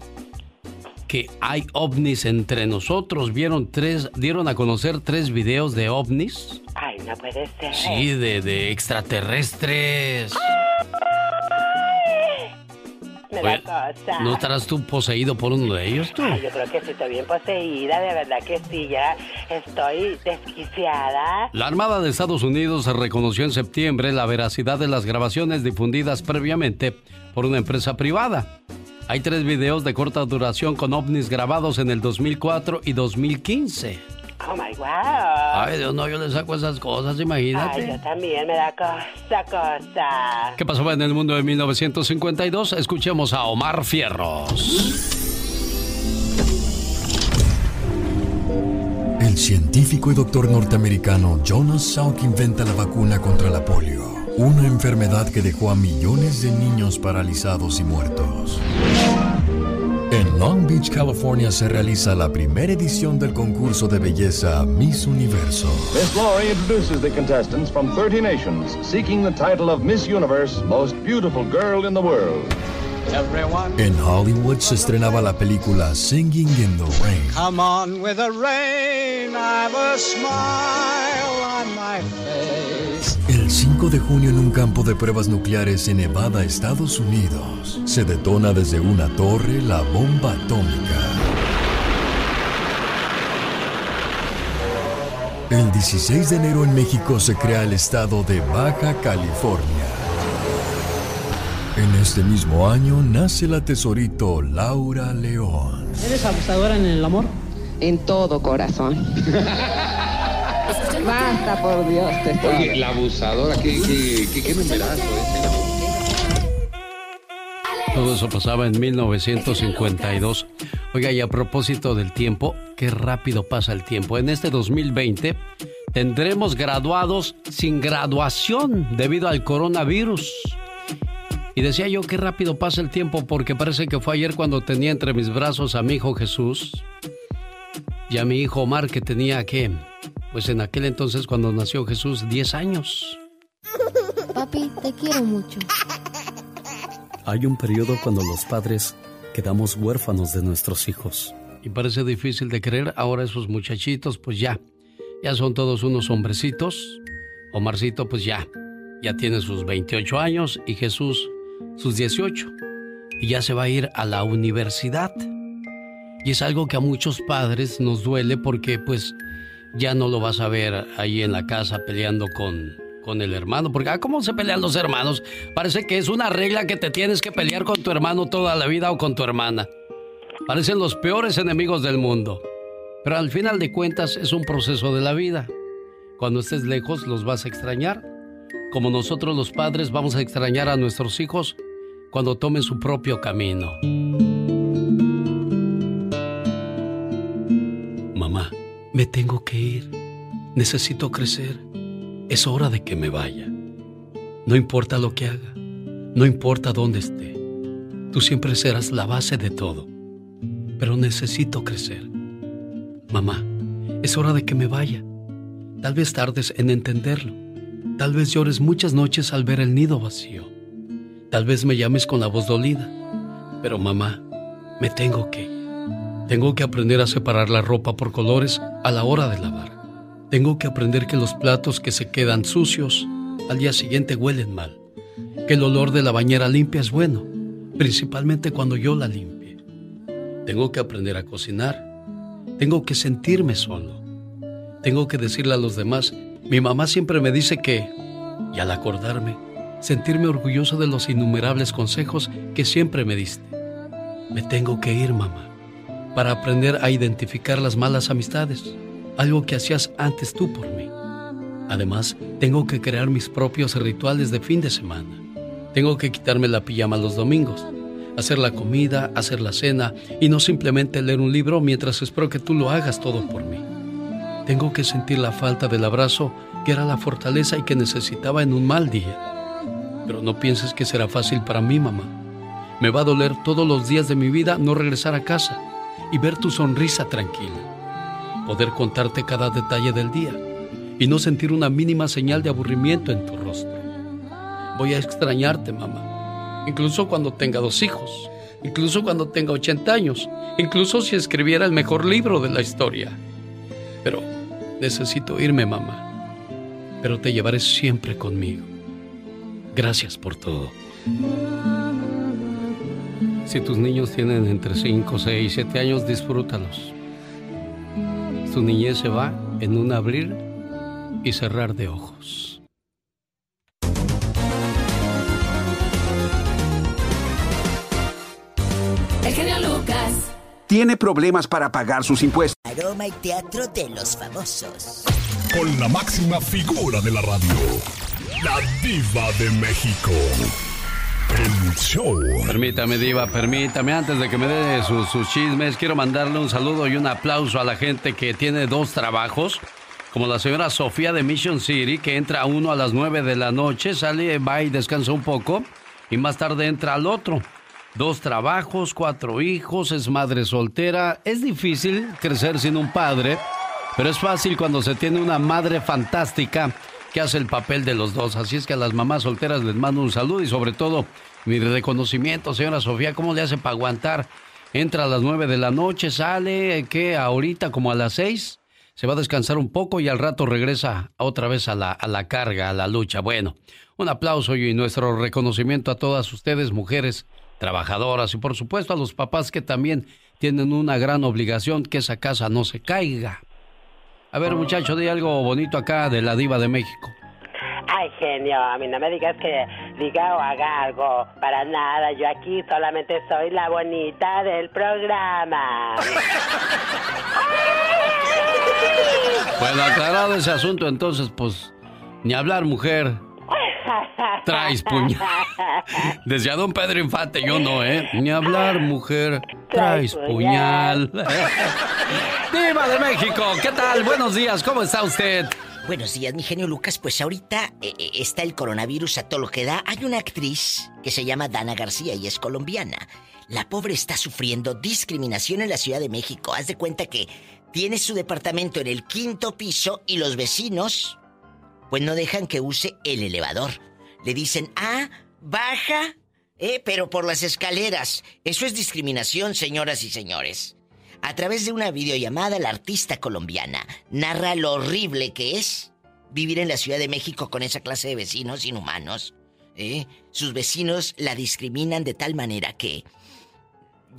Que hay ovnis entre nosotros. Vieron tres, dieron a conocer tres videos de ovnis. Ay, no puede ser. Sí, de, de extraterrestres. Oye, cosa. ¿No estarás tú poseído por uno de ellos tú? Ay, yo creo que sí estoy bien poseída, de verdad que sí, ya estoy desquiciada. La Armada de Estados Unidos reconoció en septiembre la veracidad de las grabaciones difundidas previamente por una empresa privada. Hay tres videos de corta duración con ovnis grabados en el 2004 y 2015. Oh my wow. Ay, Dios, no, yo le saco esas cosas, Ay, imagínate. yo también me da cosa, cosa. ¿Qué pasaba en el mundo de 1952? Escuchemos a Omar Fierros. El científico y doctor norteamericano Jonas Salk inventa la vacuna contra la polio, una enfermedad que dejó a millones de niños paralizados y muertos. En Long Beach, California se realiza la primera edición del concurso de belleza Miss Universo. Miss Laurie introduces the contestants from 30 nations, seeking the title of Miss Universe, Most Beautiful Girl in the World. Everyone, En Hollywood se estrenaba la película Singing in the Rain. come on with the rain. I've a smile on my face. El 5 de junio en un campo de pruebas nucleares en Nevada, Estados Unidos, se detona desde una torre la bomba atómica. El 16 de enero en México se crea el estado de Baja California. En este mismo año nace la tesorito Laura León. ¿Eres abusadora en el amor? En todo corazón. Basta, por Dios. Te estoy- Oye, la abusadora, qué, qué, qué, qué numerazo ese. Todo eso pasaba en 1952. Oiga, y a propósito del tiempo, qué rápido pasa el tiempo. En este 2020 tendremos graduados sin graduación debido al coronavirus. Y decía yo, qué rápido pasa el tiempo porque parece que fue ayer cuando tenía entre mis brazos a mi hijo Jesús y a mi hijo Omar que tenía, ¿qué? Pues en aquel entonces cuando nació Jesús, 10 años. Papi, te quiero mucho. Hay un periodo cuando los padres quedamos huérfanos de nuestros hijos. Y parece difícil de creer, ahora esos muchachitos pues ya, ya son todos unos hombrecitos. Omarcito pues ya, ya tiene sus 28 años y Jesús sus 18. Y ya se va a ir a la universidad. Y es algo que a muchos padres nos duele porque pues ya no lo vas a ver ahí en la casa peleando con, con el hermano. Porque, ah, ¿cómo se pelean los hermanos? Parece que es una regla que te tienes que pelear con tu hermano toda la vida o con tu hermana. Parecen los peores enemigos del mundo. Pero al final de cuentas es un proceso de la vida. Cuando estés lejos los vas a extrañar, como nosotros los padres vamos a extrañar a nuestros hijos cuando tomen su propio camino. Me tengo que ir. Necesito crecer. Es hora de que me vaya. No importa lo que haga, no importa dónde esté. Tú siempre serás la base de todo. Pero necesito crecer. Mamá, es hora de que me vaya. Tal vez tardes en entenderlo. Tal vez llores muchas noches al ver el nido vacío. Tal vez me llames con la voz dolida. Pero mamá, me tengo que ir. Tengo que aprender a separar la ropa por colores a la hora de lavar. Tengo que aprender que los platos que se quedan sucios al día siguiente huelen mal. Que el olor de la bañera limpia es bueno, principalmente cuando yo la limpie. Tengo que aprender a cocinar. Tengo que sentirme solo. Tengo que decirle a los demás, mi mamá siempre me dice que, y al acordarme, sentirme orgulloso de los innumerables consejos que siempre me diste. Me tengo que ir, mamá, para aprender a identificar las malas amistades algo que hacías antes tú por mí. Además, tengo que crear mis propios rituales de fin de semana. Tengo que quitarme la pijama los domingos, hacer la comida, hacer la cena y no simplemente leer un libro mientras espero que tú lo hagas todo por mí. Tengo que sentir la falta del abrazo que era la fortaleza y que necesitaba en un mal día. Pero no pienses que será fácil para mí, mamá. Me va a doler todos los días de mi vida no regresar a casa y ver tu sonrisa tranquila poder contarte cada detalle del día y no sentir una mínima señal de aburrimiento en tu rostro. Voy a extrañarte, mamá, incluso cuando tenga dos hijos, incluso cuando tenga 80 años, incluso si escribiera el mejor libro de la historia. Pero necesito irme, mamá, pero te llevaré siempre conmigo. Gracias por todo. Si tus niños tienen entre 5, 6, 7 años, disfrútalos tu niñez se va en un abrir y cerrar de ojos. El genio Lucas. Tiene problemas para pagar sus impuestos. Aroma y teatro de los famosos. Con la máxima figura de la radio, la diva de México. Permítame, Diva, permítame, antes de que me dé sus, chismes, quiero mandarle un saludo y un aplauso a la gente que tiene dos trabajos, como la señora Sofía de Mission City, que entra a uno a las nueve de la noche, sale, va y descansa un poco, y más tarde entra al otro. Dos trabajos, cuatro hijos, es madre soltera. Es difícil crecer sin un padre, pero es fácil cuando se tiene una madre fantástica que hace el papel de los dos. Así es que a las mamás solteras les mando un saludo y sobre todo mi reconocimiento, señora Sofía, ¿cómo le hace para aguantar? Entra a las nueve de la noche, sale, que ahorita como a las seis se va a descansar un poco y al rato regresa otra vez a la, a la carga, a la lucha. Bueno, un aplauso y nuestro reconocimiento a todas ustedes, mujeres trabajadoras y por supuesto a los papás que también tienen una gran obligación que esa casa no se caiga. A ver, muchacho, di algo bonito acá de la diva de México. Ay, genio, a mí no me digas que diga o haga algo. Para nada, yo aquí solamente soy la bonita del programa. Bueno, aclarado ese asunto, entonces, pues, ni hablar, mujer. Traes puñal. Desde a don Pedro Infante, yo no, ¿eh? Ni hablar, mujer. Traes puñal. ¡Diva de México! ¿Qué tal? Buenos días, ¿cómo está usted? Buenos días, mi genio Lucas. Pues ahorita eh, eh, está el coronavirus a todo lo que da. Hay una actriz que se llama Dana García y es colombiana. La pobre está sufriendo discriminación en la Ciudad de México. Haz de cuenta que tiene su departamento en el quinto piso y los vecinos pues no dejan que use el elevador. Le dicen, ah, baja, eh, pero por las escaleras. Eso es discriminación, señoras y señores. A través de una videollamada, la artista colombiana narra lo horrible que es vivir en la Ciudad de México con esa clase de vecinos inhumanos. ¿eh? Sus vecinos la discriminan de tal manera que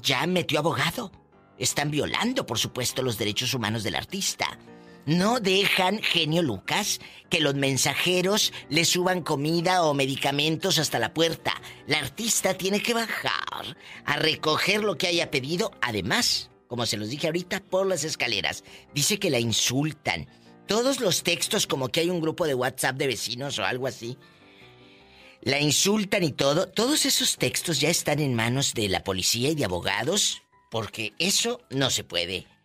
ya metió abogado. Están violando, por supuesto, los derechos humanos del artista. No dejan, genio Lucas, que los mensajeros le suban comida o medicamentos hasta la puerta. La artista tiene que bajar a recoger lo que haya pedido. Además, como se los dije ahorita, por las escaleras. Dice que la insultan. Todos los textos, como que hay un grupo de WhatsApp de vecinos o algo así, la insultan y todo. Todos esos textos ya están en manos de la policía y de abogados, porque eso no se puede.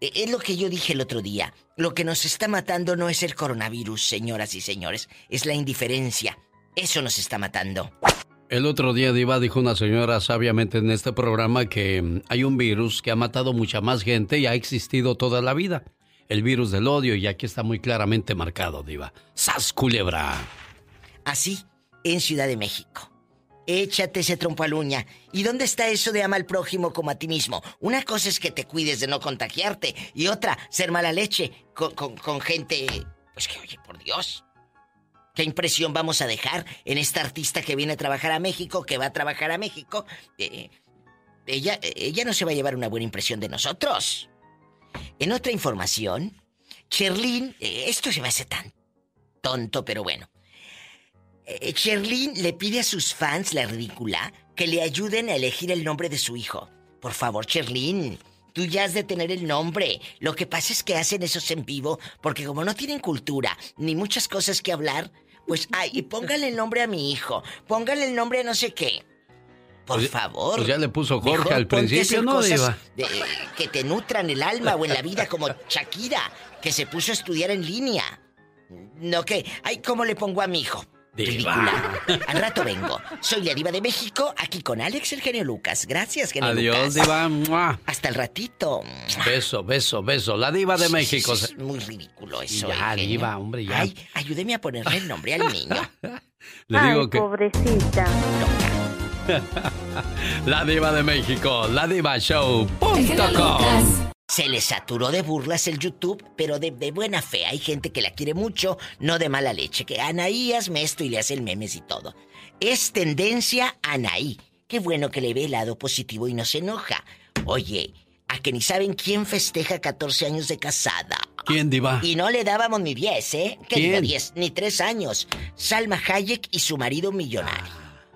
E, es lo que yo dije el otro día. Lo que nos está matando no es el coronavirus, señoras y señores, es la indiferencia. Eso nos está matando. El otro día, Diva, dijo una señora sabiamente en este programa que mm, hay un virus que ha matado mucha más gente y ha existido toda la vida. El virus del odio, y aquí está muy claramente marcado, Diva. ¡Sas culebra! Así, en Ciudad de México. Échate ese trompo a uña. ¿Y dónde está eso de ama al prójimo como a ti mismo? Una cosa es que te cuides de no contagiarte y otra, ser mala leche con, con gente... Pues que, oye, por Dios. ¿Qué impresión vamos a dejar en esta artista que viene a trabajar a México, que va a trabajar a México? Eh, ella, ella no se va a llevar una buena impresión de nosotros. En otra información, Cherlin, eh, esto se me hace tan tonto, pero bueno. Eh, Cherlin le pide a sus fans, la ridícula, que le ayuden a elegir el nombre de su hijo. Por favor, Cherlin, tú ya has de tener el nombre. Lo que pasa es que hacen esos en vivo porque como no tienen cultura ni muchas cosas que hablar, pues, ay, y póngale el nombre a mi hijo. Póngale el nombre a no sé qué. Por favor. Pues ya le puso Jorge al principio, ¿no, Diva? que te nutran el alma o en la vida, como Shakira, que se puso a estudiar en línea. No que, ay, ¿cómo le pongo a mi hijo? Ridícula. Al rato vengo. Soy la diva de México, aquí con Alex el genio Lucas. Gracias, genio Adiós, Lucas. diva. Hasta el ratito. Beso, beso, beso. La diva de México. Es muy ridículo eso. Ya, ¿eh, diva, hombre, ya. Ay, ayúdeme a ponerle el nombre al niño. Le digo Ay, que... pobrecita. La diva de México, la diva show.com. Se le saturó de burlas el YouTube, pero de, de, buena fe. Hay gente que la quiere mucho, no de mala leche. Que Anaí hazme esto y le hace el memes y todo. Es tendencia Anaí. Qué bueno que le ve el lado positivo y no se enoja. Oye, a que ni saben quién festeja 14 años de casada. ¿Quién, Diva? Y no le dábamos ni 10, ¿eh? ¿Qué ¿Quién? digo 10? Ni 3 años. Salma Hayek y su marido millonario.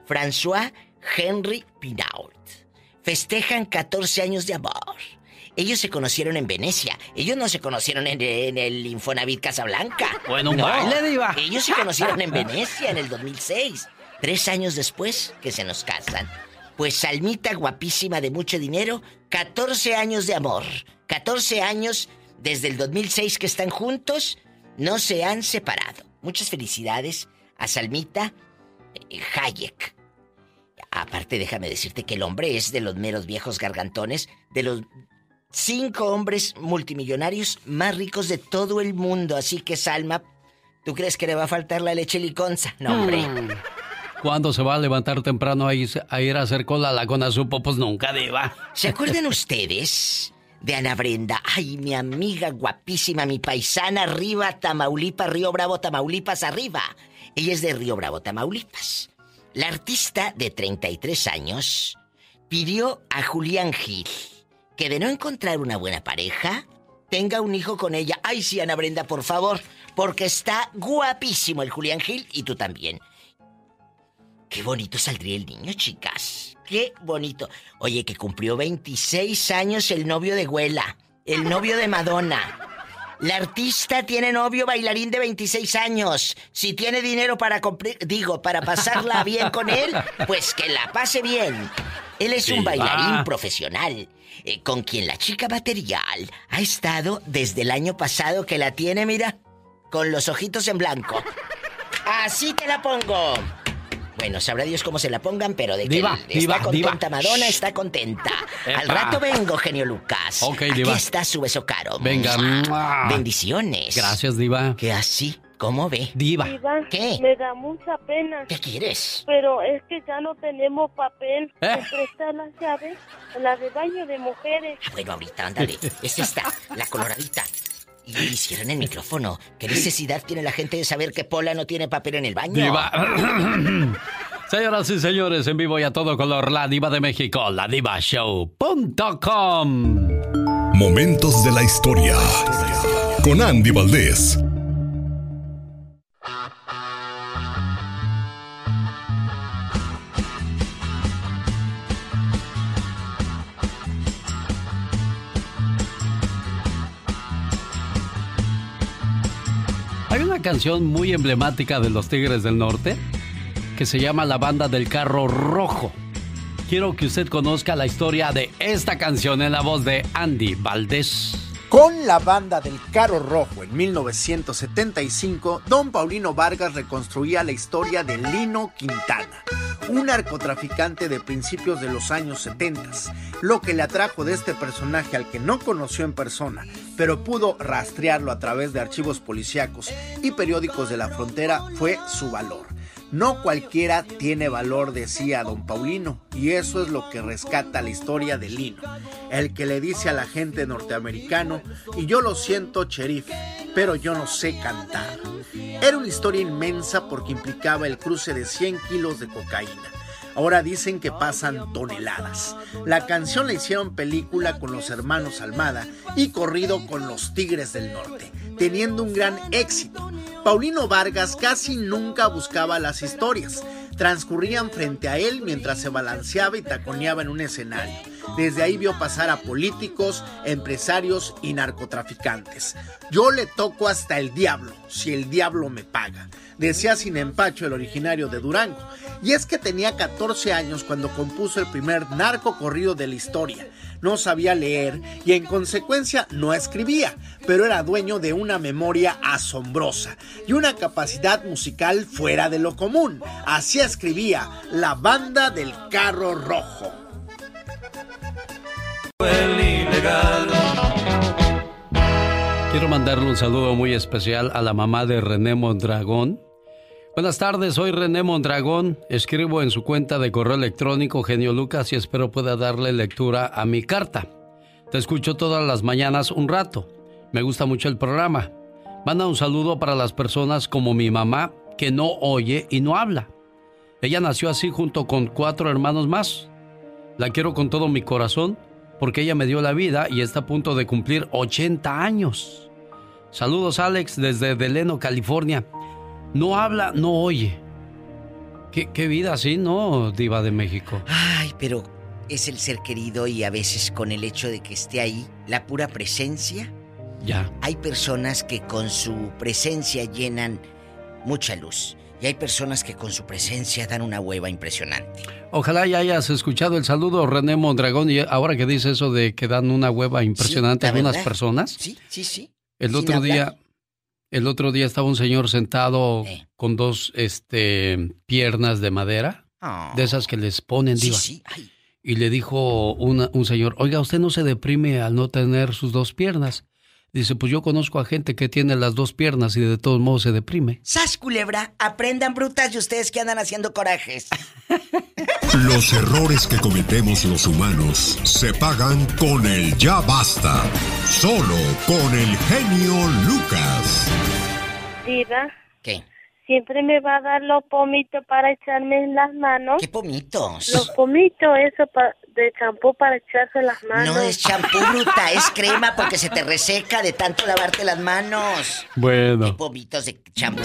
François Henry Pinault. Festejan 14 años de amor. Ellos se conocieron en Venecia. Ellos no se conocieron en, en el Infonavit Casablanca. Bueno, un no. baile, diva. Ellos se conocieron en Venecia en el 2006. Tres años después que se nos casan. Pues Salmita, guapísima de mucho dinero, 14 años de amor. 14 años desde el 2006 que están juntos, no se han separado. Muchas felicidades a Salmita eh, Hayek. Aparte, déjame decirte que el hombre es de los meros viejos gargantones, de los cinco hombres multimillonarios más ricos de todo el mundo. Así que, Salma, ¿tú crees que le va a faltar la leche liconza? No, hombre. Hmm. ¿Cuándo se va a levantar temprano a ir a, ir a hacer cola a la Cona Supo? Pues nunca, Diva. ¿Se acuerdan ustedes de Ana Brenda? Ay, mi amiga guapísima, mi paisana arriba, Tamaulipas, Río Bravo, Tamaulipas, arriba. Ella es de Río Bravo, Tamaulipas. La artista de 33 años pidió a Julián Gil que de no encontrar una buena pareja, tenga un hijo con ella. Ay, sí, Ana Brenda, por favor, porque está guapísimo el Julián Gil y tú también. Qué bonito saldría el niño, chicas. Qué bonito. Oye, que cumplió 26 años el novio de Güela, el novio de Madonna. La artista tiene novio bailarín de 26 años. Si tiene dinero para cumplir, digo, para pasarla bien con él, pues que la pase bien. Él es un bailarín profesional, eh, con quien la chica material ha estado desde el año pasado que la tiene, mira, con los ojitos en blanco. Así te la pongo. Bueno, sabrá Dios cómo se la pongan, pero de que Diva, está diva, contenta diva. Madonna, está contenta. Al rato vengo, genio Lucas. Ok, Aquí diva. está su beso caro. Venga. ¡Mua! Bendiciones. Gracias, Diva. Que así, ¿cómo ve? Diva. Diva, ¿Qué? Me da mucha pena. ¿Qué quieres? Pero es que ya no tenemos papel. ¿Eh? ¿Me prestas las llaves? La de baño de mujeres. Ah, bueno, ahorita, ándale. Es esta, la coloradita. Y hicieron el micrófono. ¿Qué necesidad tiene la gente de saber que Pola no tiene papel en el baño? Diva. Señoras y señores, en vivo y a todo color, la diva de México, la diva show.com. Momentos de la historia. Con Andy Valdés. Canción muy emblemática de los Tigres del Norte que se llama La Banda del Carro Rojo. Quiero que usted conozca la historia de esta canción en la voz de Andy Valdés. Con la banda del Carro Rojo en 1975, don Paulino Vargas reconstruía la historia de Lino Quintana, un narcotraficante de principios de los años 70. Lo que le atrajo de este personaje al que no conoció en persona, pero pudo rastrearlo a través de archivos policíacos y periódicos de la frontera fue su valor. No cualquiera tiene valor, decía don Paulino, y eso es lo que rescata la historia de Lino, el que le dice a la gente norteamericano, y yo lo siento, sheriff, pero yo no sé cantar. Era una historia inmensa porque implicaba el cruce de 100 kilos de cocaína. Ahora dicen que pasan toneladas. La canción la hicieron película con los hermanos Almada y corrido con los Tigres del Norte, teniendo un gran éxito. Paulino Vargas casi nunca buscaba las historias. Transcurrían frente a él mientras se balanceaba y taconeaba en un escenario. Desde ahí vio pasar a políticos, empresarios y narcotraficantes. Yo le toco hasta el diablo, si el diablo me paga, decía sin empacho el originario de Durango. Y es que tenía 14 años cuando compuso el primer narco corrido de la historia no sabía leer y en consecuencia no escribía, pero era dueño de una memoria asombrosa y una capacidad musical fuera de lo común. Así escribía La banda del carro rojo. Quiero mandarle un saludo muy especial a la mamá de René Mondragón. Buenas tardes, soy René Mondragón. Escribo en su cuenta de correo electrónico Genio Lucas y espero pueda darle lectura a mi carta. Te escucho todas las mañanas un rato. Me gusta mucho el programa. Manda un saludo para las personas como mi mamá que no oye y no habla. Ella nació así junto con cuatro hermanos más. La quiero con todo mi corazón porque ella me dio la vida y está a punto de cumplir 80 años. Saludos Alex desde Deleno, California. No habla, no oye. ¿Qué, qué vida así, no, diva de México? Ay, pero es el ser querido y a veces con el hecho de que esté ahí, la pura presencia. Ya. Hay personas que con su presencia llenan mucha luz. Y hay personas que con su presencia dan una hueva impresionante. Ojalá ya hayas escuchado el saludo, René Mondragón, y ahora que dice eso de que dan una hueva impresionante a algunas personas. Sí, sí, sí. El otro día, el otro día estaba un señor sentado con dos este, piernas de madera, Ah. de esas que les ponen, Sí, diva. sí. Ay, Y le dijo una- un señor, oiga, ¿usted no se deprime al no tener sus dos piernas? Dice, pues yo conozco a gente que tiene las dos piernas y de todos modos se deprime. ¡Sas, culebra! Aprendan brutas de ustedes que andan haciendo corajes. Los errores que cometemos los humanos se pagan con el ya basta. Solo con el genio Lucas. Diva, ¿Qué? Siempre me va a dar los pomitos para echarme en las manos. ¿Qué pomitos? Los pomitos, eso pa- de champú para echarse en las manos. No es champú, bruta, es crema porque se te reseca de tanto lavarte las manos. Bueno. Pomitos de champú.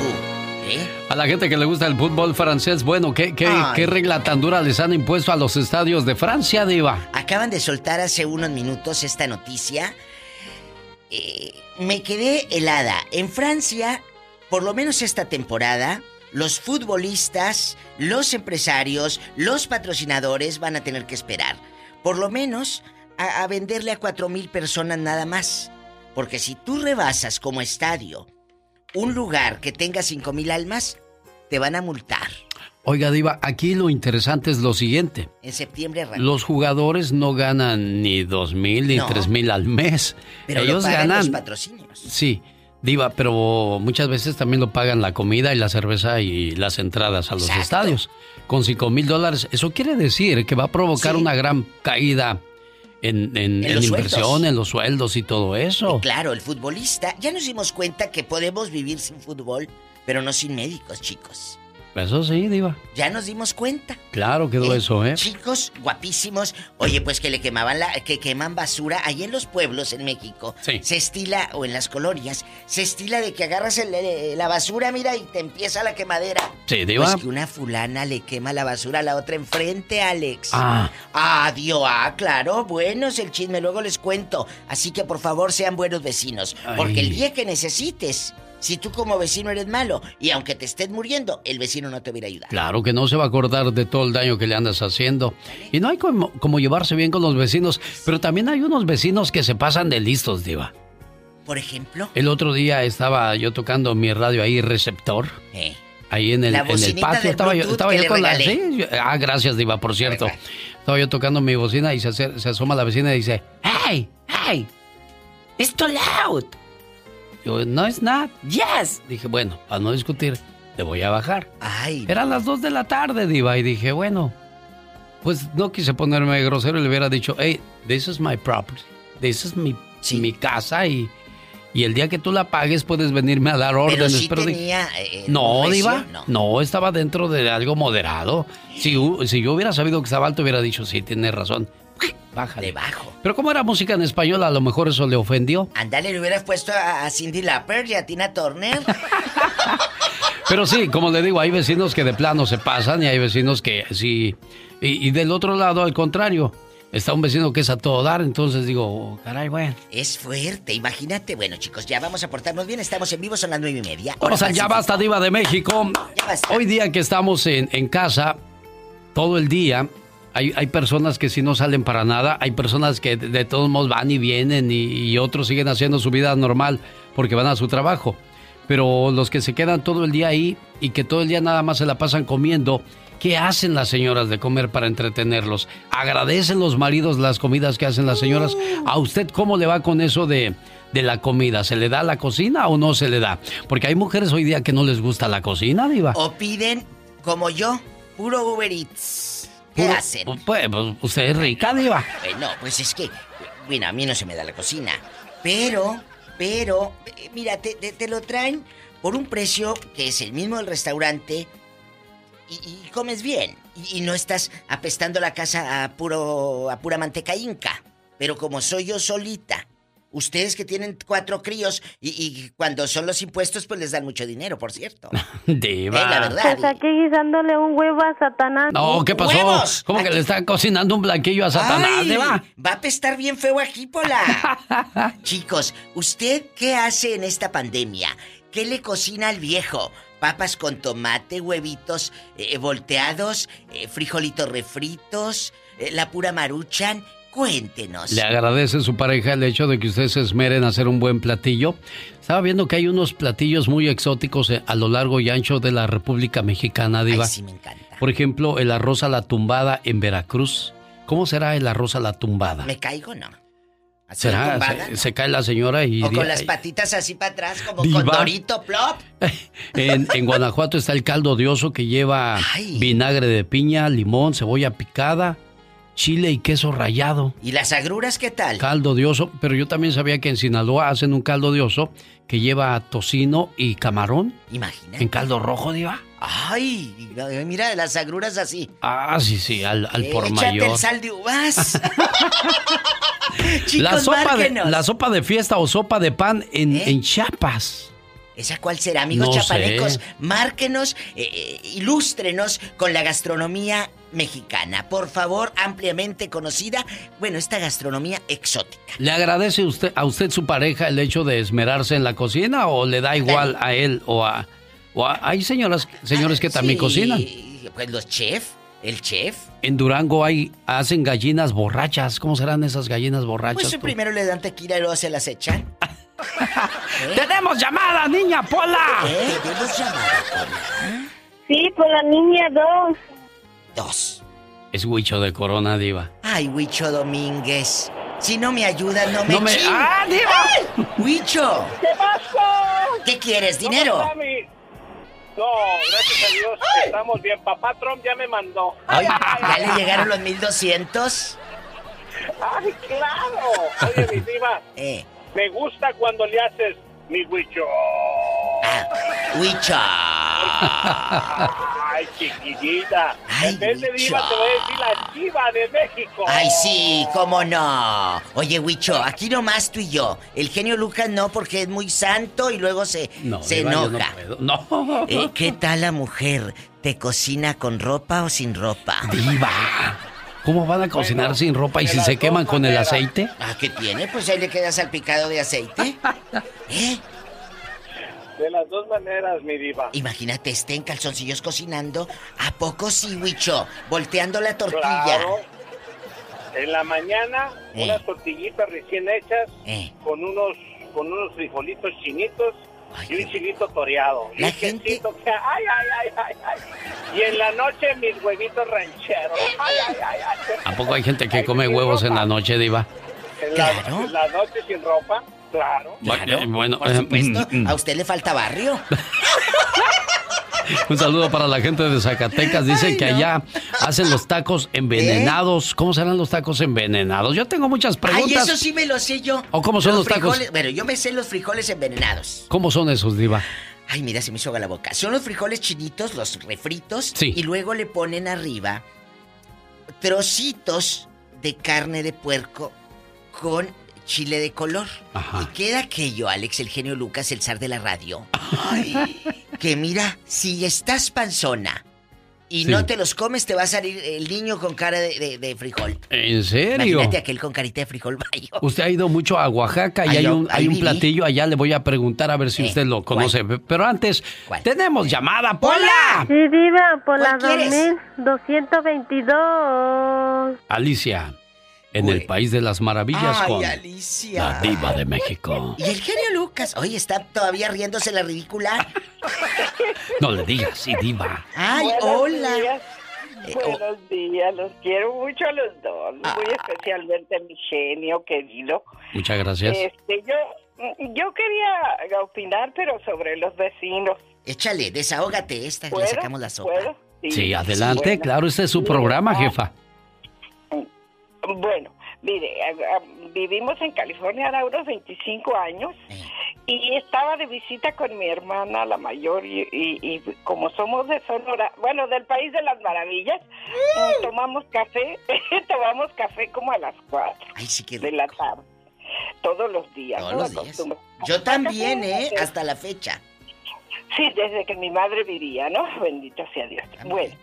¿Eh? A la gente que le gusta el fútbol francés, bueno, ¿qué, qué, qué regla tan dura les han impuesto a los estadios de Francia, Diva? Acaban de soltar hace unos minutos esta noticia. Eh, me quedé helada. En Francia, por lo menos esta temporada, los futbolistas, los empresarios, los patrocinadores van a tener que esperar. Por lo menos a, a venderle a cuatro mil personas nada más. Porque si tú rebasas como estadio un lugar que tenga cinco mil almas, te van a multar. Oiga, Diva, aquí lo interesante es lo siguiente. En septiembre. Los jugadores no ganan ni dos mil ni No. tres mil al mes. Pero lo Ellos pagan ganan. los patrocinios. Sí, Diva, pero muchas veces también lo pagan la comida y la cerveza y las entradas a los Exacto. estadios. Con cinco mil dólares. Eso quiere decir que va a provocar Sí. una gran caída en, en- En inversión, sueldos. en los sueldos y todo eso. Claro, el futbolista. Ya nos dimos cuenta que podemos vivir sin fútbol, pero no sin médicos, chicos. Eso sí, Diva. Ya nos dimos cuenta. Claro quedó ¿eh? eso, ¿eh? Chicos guapísimos. Oye, pues que le quemaban la, que queman basura ahí en los pueblos en México. Sí. Se estila, o en las colonias, se estila de que agarras el- eh, la basura, mira, y te empieza la quemadera. Sí, Diva. Pues que una fulana le quema la basura a la otra enfrente, Alex. Ah. Ah, Dios, ah, claro, bueno es el chisme, luego les cuento. Así que por favor sean buenos vecinos, porque el día que necesites, si tú como vecino eres malo y aunque te estés muriendo, el vecino no te hubiera ayudado. Claro que no se va a acordar de todo el daño que le andas haciendo. Y no hay como, como llevarse bien con los vecinos, pero también hay unos vecinos que se pasan de listos, diva. Por ejemplo. El otro día estaba yo tocando mi radio ahí, receptor. Eh. Ahí en el, La en el bocinita patio. Estaba yo, estaba yo con la. sí, ah, gracias, Diva, por cierto. Estaba yo tocando mi bocina y se, se asoma la vecina y dice: ¡Hey! ¡Hey! ¡It's too loud! Yo, no, it's not. Yes. Dije, bueno, para no discutir, le voy a bajar. Ay. Eran las 2 de la tarde, Diva, y dije, bueno, pues no quise ponerme grosero y le hubiera dicho, hey, this is my property, this is mi, mi casa y, y el día que tú la pagues puedes venirme a dar Pero órdenes. sí tenía, eh, no, Diva, recio, no. estaba dentro de algo moderado. Si, si yo hubiera sabido que estaba alto, hubiera dicho, sí, tienes razón, bájale. Debajo. Pero como era música en español, a lo mejor eso le ofendió. Andale, le hubieras puesto a, Cindy Lauper y a Tina Turner. Pero sí, como le digo, hay vecinos que de plano se pasan y hay vecinos que sí. Y, y del otro lado, al contrario, está un vecino que es a todo dar, entonces digo, oh, caray, bueno. Es fuerte, imagínate. Bueno, chicos, ya vamos a portarnos bien. Estamos en vivo, son las nueve y media. Vamos al Ya. Basta Diva de México. Hoy día que estamos en, en casa, todo el día, hay, hay personas que si no salen para nada, hay personas que de, de todos modos van y vienen y, y otros siguen haciendo su vida normal porque van a su trabajo. Pero los que se quedan todo el día ahí y que todo el día nada más se la pasan comiendo, ¿qué hacen las señoras de comer para entretenerlos? ¿Agradecen los maridos las comidas que hacen las señoras? ¿A usted cómo le va con eso de, de la comida? ¿Se le da la cocina o no se le da? Porque hay mujeres hoy día que no les gusta la cocina, Diva. O piden, como yo, puro Uber Eats. ¿Qué Puro- hacen? Pues, pues, usted es rica, Diva. Eh, no, pues es que, bueno, a mí no se me da la cocina. Pero, pero, eh, mira, te, te- te lo traen por un precio que es el mismo del restaurante y, y comes bien. Y, y no estás apestando la casa a, puro, a pura manteca inca. Pero como soy yo solita, ustedes que tienen cuatro críos y, y cuando son los impuestos, pues les dan mucho dinero, por cierto. Diva. Eh, la verdad. Pues aquí guisándole un huevo a Satanás. No, ¿qué pasó? ¡Huevos! ¿Cómo que le están cocinando un blanquillo a Satanás, ¡Ay! Diva? Va a apestar bien feo aquí, Pola. Chicos, ¿usted qué hace en esta pandemia? ¿Qué le cocina al viejo? Papas con tomate, huevitos eh, volteados, eh, frijolitos refritos, eh, la pura maruchan. Cuéntenos. Le agradece su pareja el hecho de que ustedes se esmeren a hacer un buen platillo. Estaba viendo que hay unos platillos muy exóticos eh, a lo largo y ancho de la República Mexicana, Diva. Ay, sí, me encanta. Por ejemplo, el arroz a la tumbada en Veracruz. ¿Cómo será el arroz a la tumbada? ¿Me caigo no? ¿Así ¿Será? tumbada? Se, se cae la señora y... O con las patitas así para atrás, como Diva. con Dorito Plop. En, en Guanajuato está el caldo de oso que lleva vinagre de piña, limón, cebolla picada, chile y queso rallado. ¿Y las agruras qué tal? Caldo de oso, pero yo también sabía que en Sinaloa hacen un caldo de oso que lleva tocino y camarón. Imagínate. En caldo rojo, diva. Ay, mira las agruras así. Ah, sí, sí, al, al por Échate mayor. el sal de uvas. Chicos, La sopa, de, la sopa de fiesta o sopa de pan en, ¿Eh? en Chiapas. ¿Esa cuál será, amigos No chapanecos? sé. Márquenos, eh, eh, ilústrenos con la gastronomía mexicana. Por favor, ampliamente conocida. Bueno, esta gastronomía exótica. ¿Le agradece usted, a usted su pareja el hecho de esmerarse en la cocina o le da igual a él o a... o a- hay señoras, señores que también Sí, cocinan. Pues los chef, el chef. En Durango hay, hacen gallinas borrachas. ¿Cómo serán esas gallinas borrachas? Pues primero le dan tequila y luego se las echan. ¡Tenemos llamada, niña Pola! ¿Eh? ¿Tenemos llamada, Pola? Sí, por la niña dos. Dos. Es Huicho de Corona, diva. Ay, Huicho Domínguez. Si no me ayudas, no me No me- ¡Ah, diva! ¡Ay! ¡Huicho! ¿Qué pasó? ¿Qué quieres, dinero? ¿Cómo está mi- No, gracias a Dios estamos bien. Papá Trump ya me mandó. Ay, ¿Ya le llegaron los 1200? ¡Ay, claro! Oye, mi diva, Eh, me gusta cuando le haces mi huicho. Huicho. Ay, chiquillita. Ay, en vez de diva Huicho. te voy a decir la diva de México. Ay, sí, cómo no. Oye, Huicho, aquí nomás tú y yo. El genio Lucas no, porque es muy santo y luego se, No, se diva, enoja. No, puedo. No. Eh, ¿Qué tal la mujer? ¿Te cocina con ropa o sin ropa? Diva. ¿Cómo van a cocinar sin ropa y si se queman con el aceite? Ah, ¿qué tiene? Pues ahí le queda salpicado de aceite. ¿Eh? De las dos maneras, mi diva. Imagínate, esté en calzoncillos cocinando. ¿A poco sí, Huicho? Volteando la tortilla. Claro. En la mañana, Eh. unas tortillitas recién hechas Eh. con unos con unos frijolitos chinitos y un chilito toreado. La Y un quesito que- ay, ay, ay, ay, ay. Y en la noche mis huevitos rancheros. Ay, ay, ay, ay. ¿A poco hay gente que come huevos en la noche, Diva? En la, en la noche sin ropa, claro. Bueno, bueno, Por eh, supuesto, a usted le falta barrio. Un saludo para la gente de Zacatecas. Dicen que allá hacen los tacos envenenados. ¿Cómo serán los tacos envenenados? Yo tengo muchas Ay, preguntas. eso sí me lo sé yo. ¿O cómo son los tacos? frijoles- Bueno, yo me sé los frijoles envenenados. ¿Cómo son esos, Diva? Ay, mira, se me hizo la boca. Son los frijoles chinitos, los refritos. Sí. Y luego le ponen arriba trocitos de carne de puerco con chile de color. Y queda aquello, Alex, el genio Lucas, el zar de la radio. Ay, que mira, si estás panzona y Sí. no te los comes, te va a salir el niño con cara de, de- de frijol. ¿En serio? Imagínate aquel con carita de frijol mayo. Usted ha ido mucho a Oaxaca y Ahí hay yo- un, hay un platillo allá. Le voy a preguntar a ver si Eh, usted lo conoce. Pero antes, tenemos llamada, Pola. Sí, diva, por la ¿Cuál quieres? 2222. Alicia, en el País de las Maravillas Ay, con Alicia. la diva de México. Y el genio Lucas, oye, está todavía riéndose la ridícula. No le digas, sí, diva. Ay, Buenos hola. días. Eh, Buenos días, los quiero mucho a los dos, muy Ah. especialmente a mi genio querido. Muchas gracias. Este, yo, yo quería opinar, pero sobre los vecinos. Échale, desahógate esta, le sacamos la sopa. ¿Puedo? Sí, adelante, Bueno. claro, este es su programa, jefa. Bueno, mire, vivimos en California ahora unos 25 años y estaba de visita con mi hermana, la mayor, y, y- y como somos de Sonora, bueno, del país de las maravillas, tomamos café, tomamos café como a las 4 de la tarde, todos los días. Todos ¿no? los días. Yo también, ¿eh? Hasta la fecha. Sí, desde que mi madre vivía, ¿no? Bendito sea Dios. Bueno,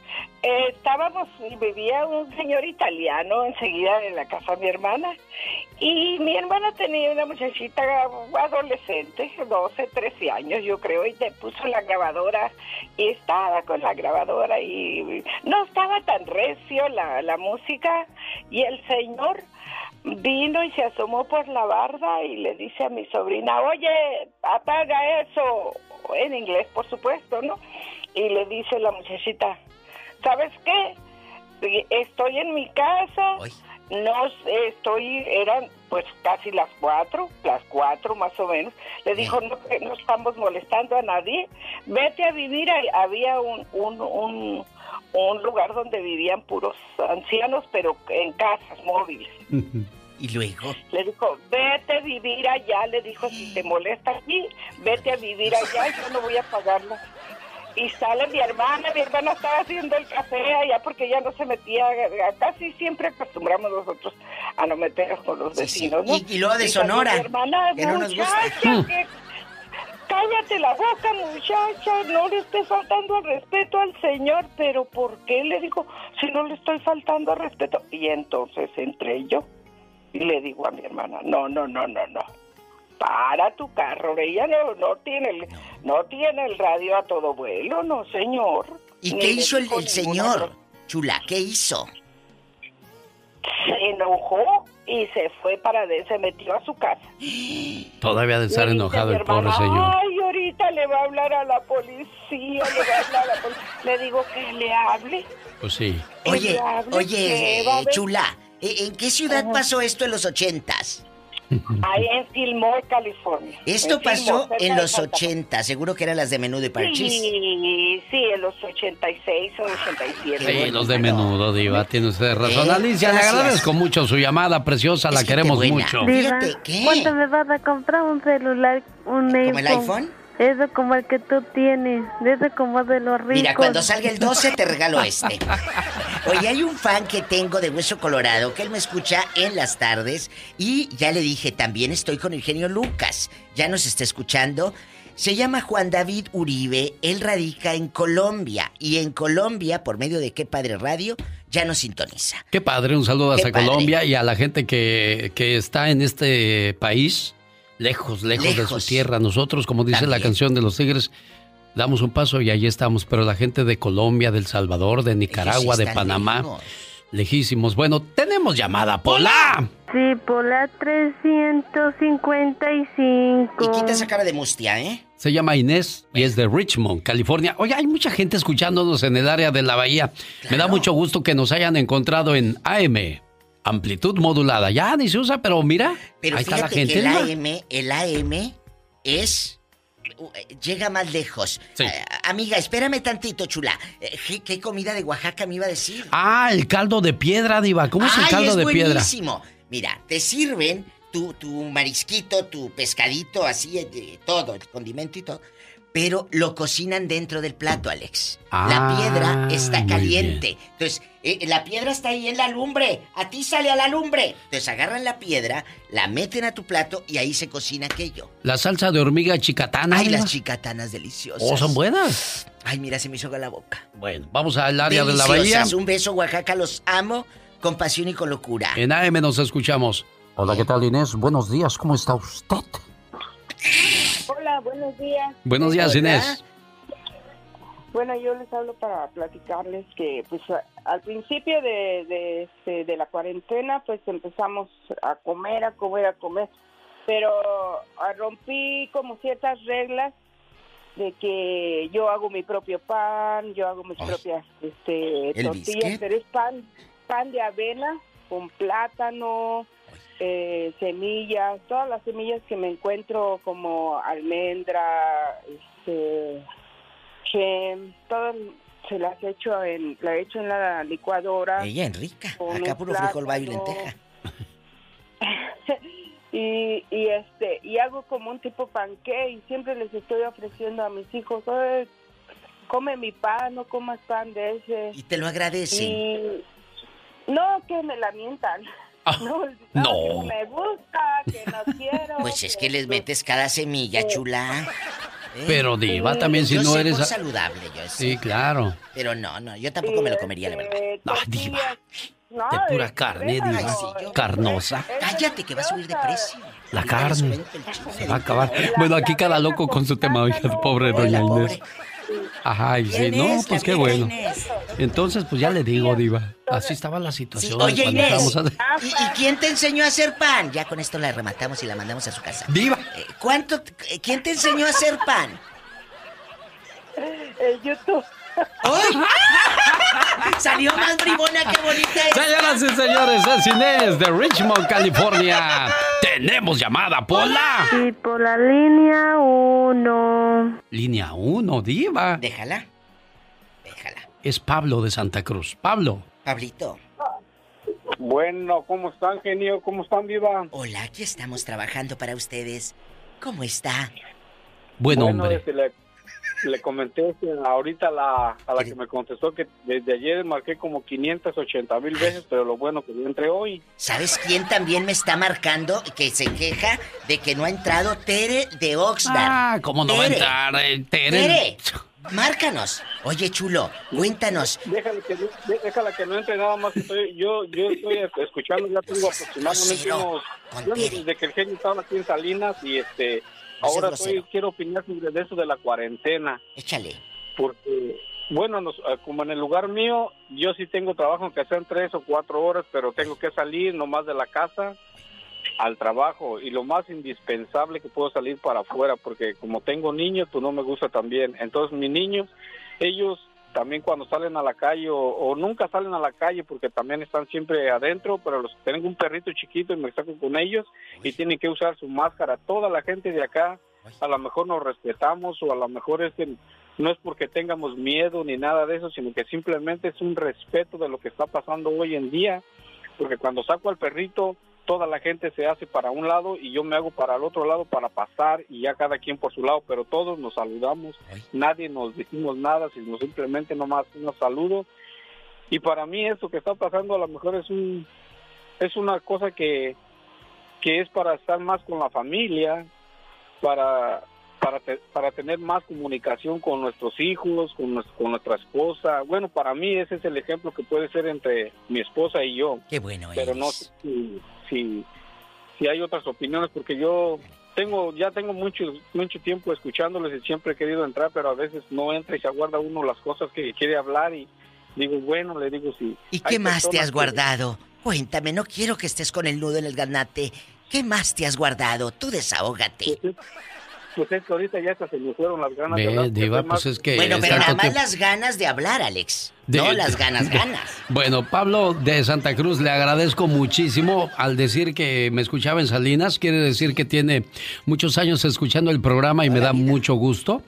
eh, estábamos, vivía un señor italiano enseguida en la casa de mi hermana y mi hermana tenía una muchachita adolescente, 12, 13 años yo creo, y le puso la grabadora y estaba con la grabadora y no estaba tan recio la, la música y el señor vino y se asomó por la barda y le dice a mi sobrina, oye, apaga eso, en inglés por supuesto, ¿no? Y le dice la muchachita, ¿sabes qué? Estoy en mi casa, no estoy, eran pues casi las cuatro, las cuatro más o menos. Le dijo, no, no estamos molestando a nadie, vete a vivir, ahí". había un, un, un, un lugar donde vivían puros ancianos, pero en casas móviles. Y luego. Le dijo, vete a vivir allá. Le dijo, si te molesta aquí, vete a vivir allá. Yo no voy a pagarlo. Y sale mi hermana. Mi hermana estaba haciendo el café allá porque ella no se metía. Casi siempre acostumbramos nosotros a no meternos con los vecinos. ¿no? Y- y luego de salió Sonora, Mi hermana, que no nos gusta. muchacha, que- Cállate la boca, muchacha, no le estés faltando al respeto al señor, pero ¿por qué? Le digo, si no le estoy faltando al respeto. Y entonces entré yo y le digo a mi hermana, no, no, no, no, no. Para tu carro, ella no, no tiene el, no tiene el radio a todo vuelo, no señor. ¿Y Ni qué hizo el, señor? Chula, ¿qué hizo? Se enojó y se fue para de, se metió a su casa. Todavía de estar enojado el pobre hermana, señor. Ay, ahorita le va a hablar a la policía, le va a hablar a la policía. Le digo que le hable. Pues sí. Oye, hable, oye, Chula, ¿eh, ¿en qué ciudad pasó esto en los ochentas? Ahí en Fillmore, California. Esto En pasó Fillmore, en los Santa Fe. ochentas, seguro que eran las de menú de parchís. Sí, sí, en los 86 o 87. Sí, los de menudo, Diva, tiene usted razón. Eh, Alicia, le gracias. agradezco mucho su llamada preciosa, la queremos mucho. Diva, ¿cuánto me vas a comprar un celular, un ¿Como el iPhone? Eso como el que tú tienes, de eso como de los ricos. Mira, cuando salga el 12 te regalo este. Oye, hay un fan que tengo de Hueso Colorado que él me escucha en las tardes y ya le dije, también estoy con el genio Lucas. Ya nos está escuchando. Se llama Juan David Uribe, él radica en Colombia y en Colombia, por medio de Qué Padre Radio, ya nos sintoniza. Qué padre, un saludo Qué hasta padre. Colombia y a la gente que, que está en este país. Lejos, lejos, de su tierra. Nosotros, como dice la canción de los Tigres, damos un paso y allí estamos. Pero la gente de Colombia, del Salvador, de Nicaragua, de Panamá, lejos. lejísimos. Bueno, tenemos llamada, Pola. Sí, por la 355. Y quita esa cara de mustia, ¿eh? Se llama Inés y es de Richmond, California. Oye, hay mucha gente escuchándonos en el área de la bahía. Me da mucho gusto que nos hayan encontrado en AM, amplitud modulada. Ya ni se usa, pero mira, Pero ahí está la gente. que el. AM, el AM es... uh, Llega más lejos. Sí. Eh, amiga, espérame tantito, chula. Eh, ¿qué, qué comida de Oaxaca me iba a decir? Ah, el caldo de piedra, Diva. ¿Cómo es el caldo es de piedra? buenísimo. Mira, te sirven tu, tu marisquito, tu pescadito, así, eh, de todo, el condimento y todo. Pero lo cocinan dentro del plato, Alex. Ah, la piedra está caliente. Entonces, eh, la piedra está ahí en la lumbre. A ti sale a la lumbre. Entonces agarran la piedra, la meten a tu plato y ahí se cocina aquello. La salsa de hormiga chicatana. Ay, las chicatanas deliciosas. Oh, son buenas. Ay, mira, se me hizo la boca. Bueno, vamos al área de la bahía. Un beso, Oaxaca. Los amo con pasión y con locura. En AM nos escuchamos. Hola, ¿qué tal Inés? Buenos días, ¿cómo está usted? Hola, buenos días. Buenos días. Inés. Bueno, yo les hablo para platicarles que, pues, al principio de, de, este, de la cuarentena, pues empezamos a comer, a comer, a comer. Pero ah, rompí como ciertas reglas de que yo hago mi propio pan, yo hago mis propias este, ¿El tortillas, biscuit? pero es pan, pan de avena con plátano, eh, semillas, todas las semillas que me encuentro como almendra, este, gem, todas se las he hecho en, la he hecho en la licuadora. Ella, Enrica. Acá puro frijol, bayo y lenteja. y, y este y hago como un tipo panqué y siempre les estoy ofreciendo a mis hijos "Oye, come mi pan no comas pan de ese Y te lo agradecen. y no que me lamentan no, no. que me gusta que no quiero Pues es que les metes cada semilla, chula. ¿Eh? Pero Diva, también si Yo no sé eres... por saludable, yo sé. Sí, claro. Pero no, no, yo tampoco me lo comería, la verdad. Eh, Ah, Diva. no, De pura eh, carne. Diva. Carnosa. Cállate que va a subir de precio. La carne. Se va a acabar. Bueno, aquí cada loco con su tema, oiga, pobre doña Inés. Ajá, y sí, no, pues qué bueno. Entonces, pues ya le digo, Diva. Así estaba la Sí, situación. oye cuando Inés, estábamos a- ¿y, y quién te enseñó a hacer pan? Ya con esto la rematamos y la mandamos a su casa. Diva. Eh, ¿Cuánto? eh, ¿Quién te enseñó a hacer pan? el YouTube ¡Ay! Salió más bribona que bonita. esta. Señoras y señores, es Inés de Richmond, California. Tenemos llamada, Pola. Sí, por la línea 1. Línea 1, Diva. Déjala. Es Pablo de Santa Cruz. Pablo. Pablito. Bueno, ¿cómo están, genio? ¿Cómo están, viva? Hola, aquí estamos trabajando para ustedes. ¿Cómo está? Buen Bueno, hombre. le, le comenté este, ahorita a la, a la que me contestó que desde ayer marqué como 580 mil veces, pero lo bueno que yo entré hoy. ¿Sabes quién también me está marcando que se queja de que no ha entrado Tere de Oxnard? Ah, ¿cómo no va a Tere. entrar? eh, Tere? Tere, márcanos. Oye, chulo, cuéntanos. Déjala que, no- déjala que no entre nada más. que Estoy, yo, yo estoy escuchando, ya tengo aproximadamente unos... Desde que el genio estaba aquí en Salinas y este... Ahora estoy, quiero opinar sobre eso de la cuarentena. Échale. Porque, bueno, nos- eh, como en el lugar mío, yo sí tengo trabajo, aunque sean tres o cuatro horas, pero tengo que salir nomás de la casa al trabajo y lo más indispensable que puedo salir para afuera porque como tengo niños pues no me gusta también entonces mis niños ellos también cuando salen a la calle o, o nunca salen a la calle porque también están siempre adentro pero los tengo un perrito chiquito y me saco con ellos y tienen que usar su máscara. Toda la gente de acá a lo mejor nos respetamos o a lo mejor es que no es porque tengamos miedo ni nada de eso sino que simplemente es un respeto de lo que está pasando hoy en día porque cuando saco al perrito toda la gente se hace para un lado y yo me hago para el otro lado para pasar y ya cada quien por su lado, pero todos nos saludamos, nadie nos decimos nada, sino simplemente nomás un saludo. Y para mí esto que está pasando a lo mejor es un es una cosa que que es para estar más con la familia, para para, te- para tener más comunicación con nuestros hijos, con, con nuestra esposa. Bueno, para mí ese es el ejemplo que puede ser entre mi esposa y yo. Qué bueno Pero no si, si, hay otras opiniones, porque yo tengo ya tengo mucho mucho tiempo escuchándoles y siempre he querido entrar, pero a veces no entra y se aguarda uno las cosas que quiere hablar y digo, bueno, le digo sí. ¿Y qué más te has guardado? Cuéntame, no quiero que estés con el nudo en el ganate. ¿Qué más te has guardado? Tú desahógate. Pues es que ahorita ya hasta se me fueron las ganas de hablar. Diva, pues más- es que... Bueno, pero nada más tiempo- las ganas de hablar, Alex. De- no las ganas, ganas. Bueno, Pablo de Santa Cruz, le agradezco muchísimo al decir que me escuchaba en Salinas. Quiere decir que tiene muchos años escuchando el programa y me da mucho gusto.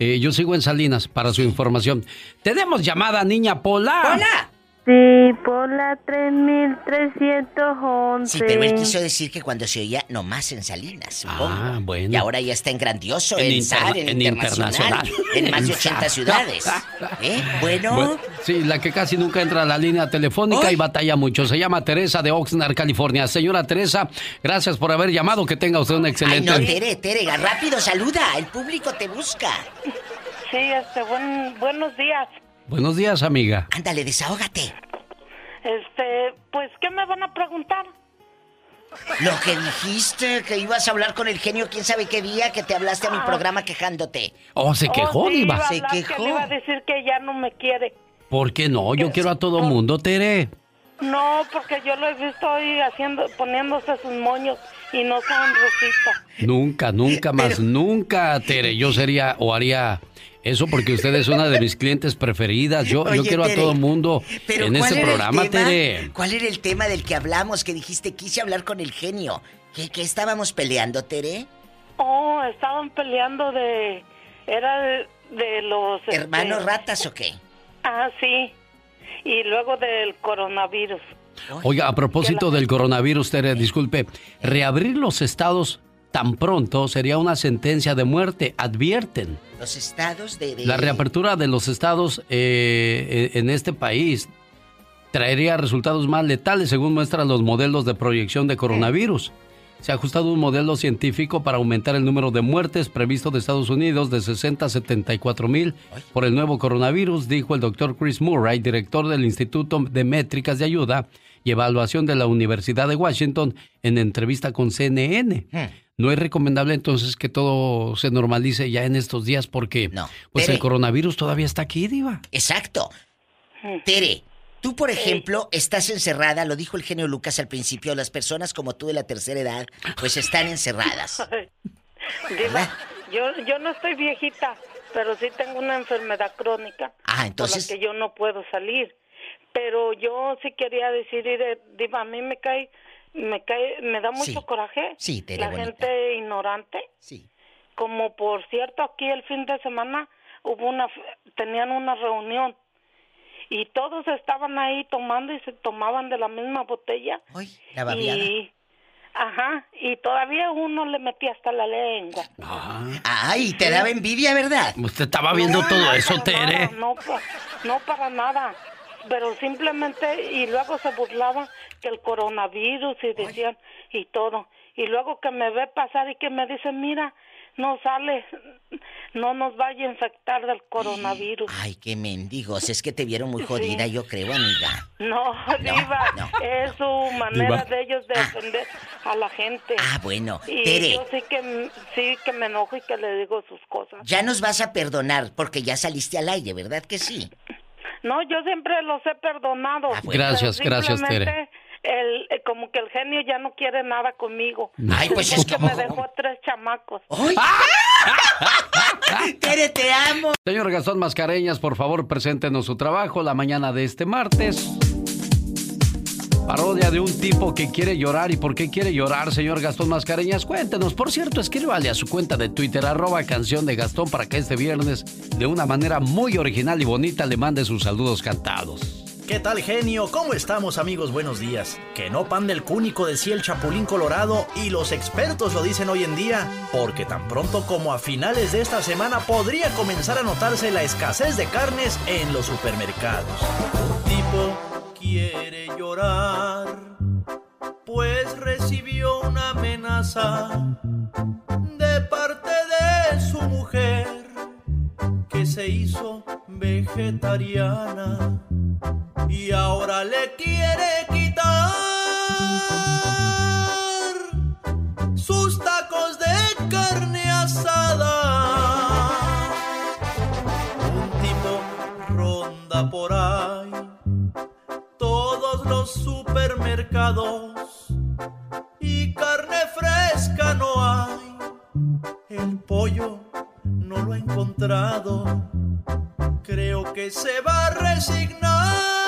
Eh, yo sigo en Salinas para su información. Tenemos llamada, niña Pola. ¡Hola! Sí, por la 3311. Sí, pero él quiso decir que cuando se oía nomás en Salinas, supongo. Ah, bueno. Y ahora ya está en grandioso, En en, SAR, en, en internacional, internacional. en más de En 80 SAR. ciudades. ¿Eh? Bueno, Bueno, sí, la que casi nunca entra a la línea telefónica y batalla mucho. Se llama Teresa de Oxnard, California. Señora Teresa, gracias por haber llamado. Que tenga usted un ay excelente... no, Tere, Tere, rápido, saluda, el público te busca. Sí, este, buen, buenos días. Buenos días, amiga. Ándale, desahógate. Este, pues, ¿qué me van a preguntar? Lo que dijiste, que ibas a hablar con el genio quién sabe qué día, que te hablaste a mi programa quejándote. Oh, se quejó, Oh, sí, Diva. iba a Se que quejó. le iba a decir que ya no me quiere. ¿Por qué no? Yo quiero a todo mundo, Tere. No, porque yo lo he visto ahí haciendo, poniéndose sus moños y no son rosita. Nunca, nunca más, nunca, Tere. Yo sería o haría eso porque usted es una de mis clientes preferidas. Yo, yo quiero a todo mundo Pero en ¿cuál este era el programa, tema? Tere. ¿Cuál era el tema del que hablamos? Que dijiste, quise hablar con el genio. ¿Qué, qué estábamos peleando, Tere? Oh, estaban peleando de... Era de, de los... este, ¿Hermanos ratas o qué? Ah, sí. Y luego del coronavirus. Oiga, a propósito del coronavirus, Tere, disculpe, reabrir los estados tan pronto sería una sentencia de muerte, advierten. Los estados de... de- La reapertura de los estados eh, en este país traería resultados más letales según muestran los modelos de proyección de coronavirus. Se ha ajustado un modelo científico para aumentar el número de muertes previsto de Estados Unidos de 60 a 74 mil por el nuevo coronavirus, dijo el doctor Chris Murray, director del Instituto de Métricas de Ayuda y Evaluación de la Universidad de Washington, en entrevista con CNN. No es recomendable entonces que todo se normalice ya en estos días porque pues Tere. el coronavirus todavía está aquí, diva. Exacto. Tere, tú, por ejemplo, estás encerrada, lo dijo el genio Lucas al principio, las personas como tú de la tercera edad, pues están encerradas. Diva, yo, yo no estoy viejita, pero sí tengo una enfermedad crónica. Ah, entonces- Por la que yo no puedo salir. Pero yo sí quería decir, Diva, a mí me cae, me cae, me da mucho Sí. coraje. Sí, La bonita. gente ignorante. Sí. Como por cierto, aquí el fin de semana hubo una, tenían una reunión y todos estaban ahí tomando y se tomaban de la misma botella. la babiada. Y, ajá, y todavía uno le metía hasta la lengua. Ay, te daba envidia, ¿verdad? Usted estaba viendo todo eso, Tere. nada, no, no para nada. Pero simplemente, y luego se burlaban que el coronavirus y decían, y todo. Y luego que me ve pasar y que me dice, mira, no sale, no nos vaya a infectar del coronavirus. Ay, qué mendigos, es que te vieron muy jodida, yo creo, amiga. No, Diva, es su manera Diva. de ellos de defender a la gente. Ah, bueno, Y Tere. yo sí que, sí que me enojo y que le digo sus cosas. Ya nos vas a perdonar porque ya saliste al aire, ¿verdad que sí? No, yo siempre los he perdonado. Ah, bueno. Gracias, gracias, Tere. El, eh, como que el genio ya no quiere nada conmigo. Ay, pues es Porque que- me dejó tres chamacos. Tere, te amo. Señor Gastón Mascareñas, por favor, preséntenos su trabajo la mañana de este martes. Parodia de un tipo que quiere llorar. ¿Y por qué quiere llorar, señor Gastón Mascareñas? Cuéntenos. Por cierto, escríbale a su cuenta de Twitter, arroba canción de Gastón, para que este viernes, de una manera muy original y bonita, le mande sus saludos cantados. ¿Qué tal, genio? ¿Cómo estamos, amigos? Buenos días. Que no pan del cúnico, decía el Chapulín Colorado, y los expertos lo dicen hoy en día, porque tan pronto como a finales de esta semana podría comenzar a notarse la escasez de carnes en los supermercados. Un tipo quiere llorar, pues recibió una amenaza de parte de su mujer, que se hizo vegetariana y ahora le quiere quitar sus tacos de carne asada. Un tipo ronda por los supermercados y carne fresca no hay. El pollo no lo ha encontrado. Creo que se va a resignar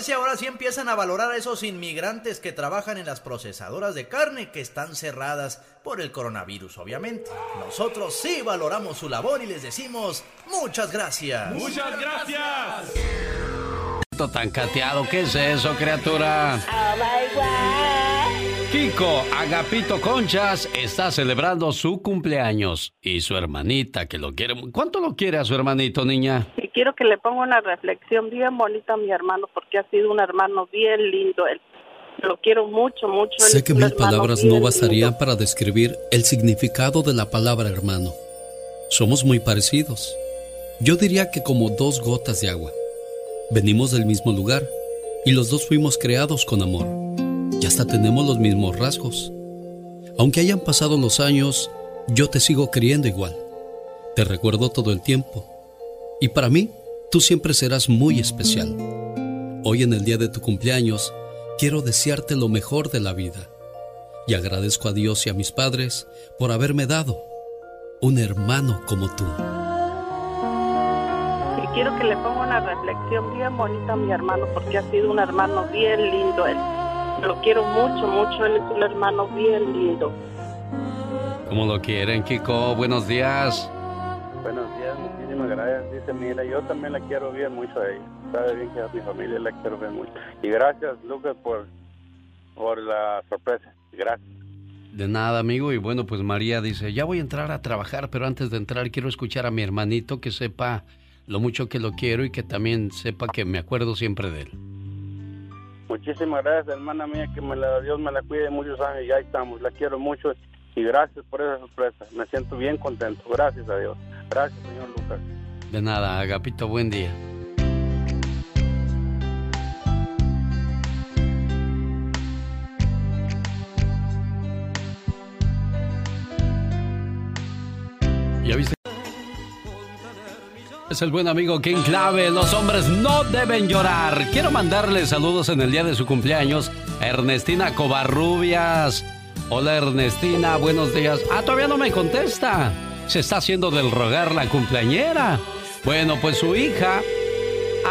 Pero a ver si ahora sí empiezan a valorar a esos inmigrantes que trabajan en las procesadoras de carne que están cerradas por el coronavirus, obviamente. Nosotros sí valoramos su labor y les decimos muchas gracias. Muchas gracias. tan cateado, ¿qué es eso, criatura? Kiko Agapito Conchas está celebrando su cumpleaños y su hermanita que lo quiere. ¿Cuánto lo quiere a su hermanito, niña? Y quiero que le ponga una reflexión bien bonita a mi hermano porque ha sido un hermano bien lindo. Él lo quiero mucho, mucho. Él Sé que mil palabras no lindo. bastarían para describir el significado de la palabra hermano. Somos muy parecidos. Yo diría que como dos gotas de agua. Venimos del mismo lugar y los dos fuimos creados con amor. Y hasta tenemos los mismos rasgos. Aunque hayan pasado los años, yo te sigo queriendo igual. Te recuerdo todo el tiempo. Y para mí, tú siempre serás muy especial. Hoy en el día de tu cumpleaños, quiero desearte lo mejor de la vida. Y agradezco a Dios y a mis padres por haberme dado un hermano como tú. Y quiero que le ponga una reflexión bien bonita a mi hermano porque ha sido un hermano bien lindo. Él lo quiero mucho, mucho. Él es un hermano bien lindo. ¿Cómo lo quieren, Kiko? Buenos días. Buenos días, muchísimas gracias. Dice, mira, yo también la quiero bien mucho a ella. Sabe bien que a mi familia la quiero bien mucho. Y gracias, Lucas, por, por la sorpresa. Gracias. De nada, amigo. Y bueno, pues María dice, ya voy a entrar a trabajar, pero antes de entrar quiero escuchar a mi hermanito que sepa lo mucho que lo quiero y que también sepa que me acuerdo siempre de él. Muchísimas gracias, hermana mía, que me la, Dios me la cuide muchos años. Ya estamos, la quiero mucho. Y gracias por esa sorpresa. Me siento bien contento. Gracias a Dios. Gracias, señor Lucas. De nada, Agapito, buen día. ¿Ya viste? Es el buen amigo King Clave. Los hombres no deben llorar. Quiero mandarle saludos en el día de su cumpleaños a Ernestina Covarrubias. Hola Ernestina, buenos días. Ah, todavía no me contesta. Se está haciendo del rogar la cumpleañera. Bueno, pues su hija,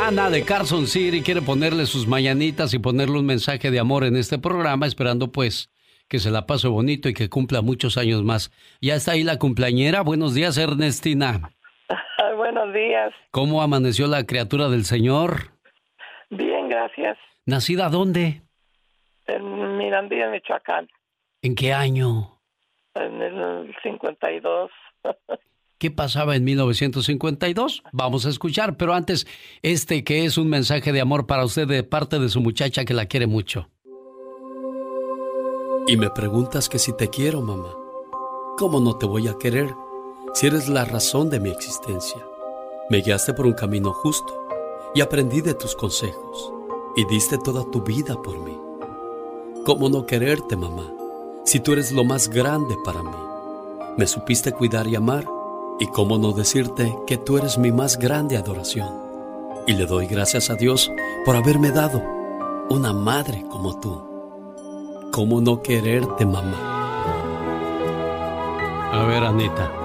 Ana de Carson City, quiere ponerle sus mañanitas y ponerle un mensaje de amor en este programa, esperando pues que se la pase bonito y que cumpla muchos años más. Ya está ahí la cumpleañera. Buenos días, Ernestina. Buenos días. ¿Cómo amaneció la criatura del Señor? Bien, gracias. ¿Nacida dónde? En Mirandilla, Michoacán, ¿En qué año? en el 52. ¿Qué pasaba en 1952? Vamos a escuchar, pero antes, este que es un mensaje de amor para usted de parte de su muchacha que la quiere mucho. Y me preguntas que si te quiero, mamá. ¿Cómo no te voy a querer si eres la razón de mi existencia? Me guiaste por un camino justo y aprendí de tus consejos y diste toda tu vida por mí. ¿Cómo no quererte, mamá, si tú eres lo más grande para mí? Me supiste cuidar y amar y cómo no decirte que tú eres mi más grande adoración. Y le doy gracias a Dios por haberme dado una madre como tú. ¿Cómo no quererte, mamá? A ver, Anita,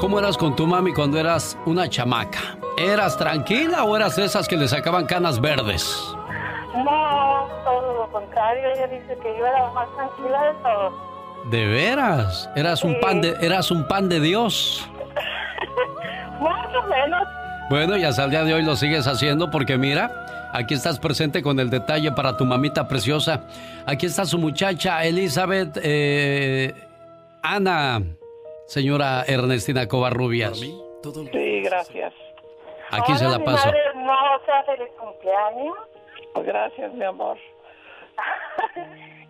¿cómo eras con tu mami cuando eras una chamaca? ¿Eras tranquila o eras de esas que le sacaban canas verdes? No, todo lo contrario. Ella dice que yo era la más tranquila de todos. ¿De veras? ¿Eras un pan de, eras un pan de Dios? Más o menos. Bueno, y hasta el día de hoy lo sigues haciendo porque mira, Aquí estás presente con el detalle para tu mamita preciosa. Aquí está su muchacha Elizabeth eh, Ana, señora Ernestina Covarrubias. Sí, gracias. Aquí se la mi paso. madre hermosa, feliz cumpleaños. Gracias, mi amor.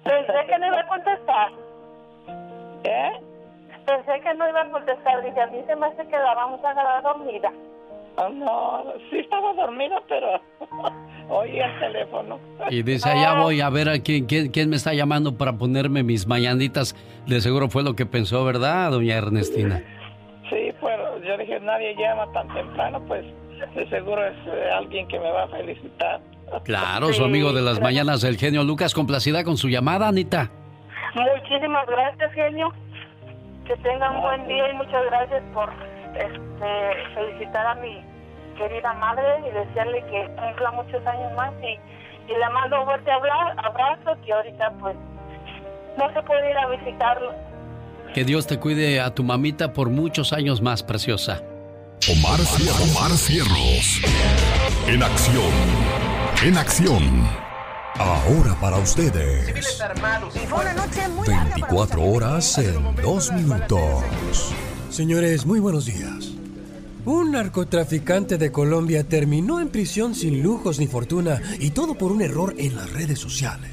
Pensé que no iba a contestar. ¿Eh? Pensé que no iba a contestar. Dije, a mí se me hace que la vamos a agarrar dormida. Ah, no, sí estaba dormida, pero oí el teléfono. Y dice, allá voy a ver a quién, quién, quién me está llamando para ponerme mis mañanitas. De seguro fue lo que pensó, ¿verdad, doña Ernestina? Sí, pero yo dije, nadie llama tan temprano, pues de seguro es eh, alguien que me va a felicitar. Claro, su amigo de las mañanas, el genio Lucas, complacida con su llamada, Anita. Muchísimas gracias, genio. Que tenga un buen día y muchas gracias por este, felicitar a mi querida madre y desearle que cumpla muchos años más. Y, y le mando un fuerte abra- abrazo que ahorita pues no se puede ir a visitarlo. Que Dios te cuide a tu mamita por muchos años más, preciosa. Omar, Omar Cierros. En acción. En acción. Ahora para ustedes. Y fue una noche muy 24 horas en 2 minutos. Señores, muy buenos días. Un narcotraficante de Colombia terminó en prisión sin lujos ni fortuna y todo por un error en las redes sociales.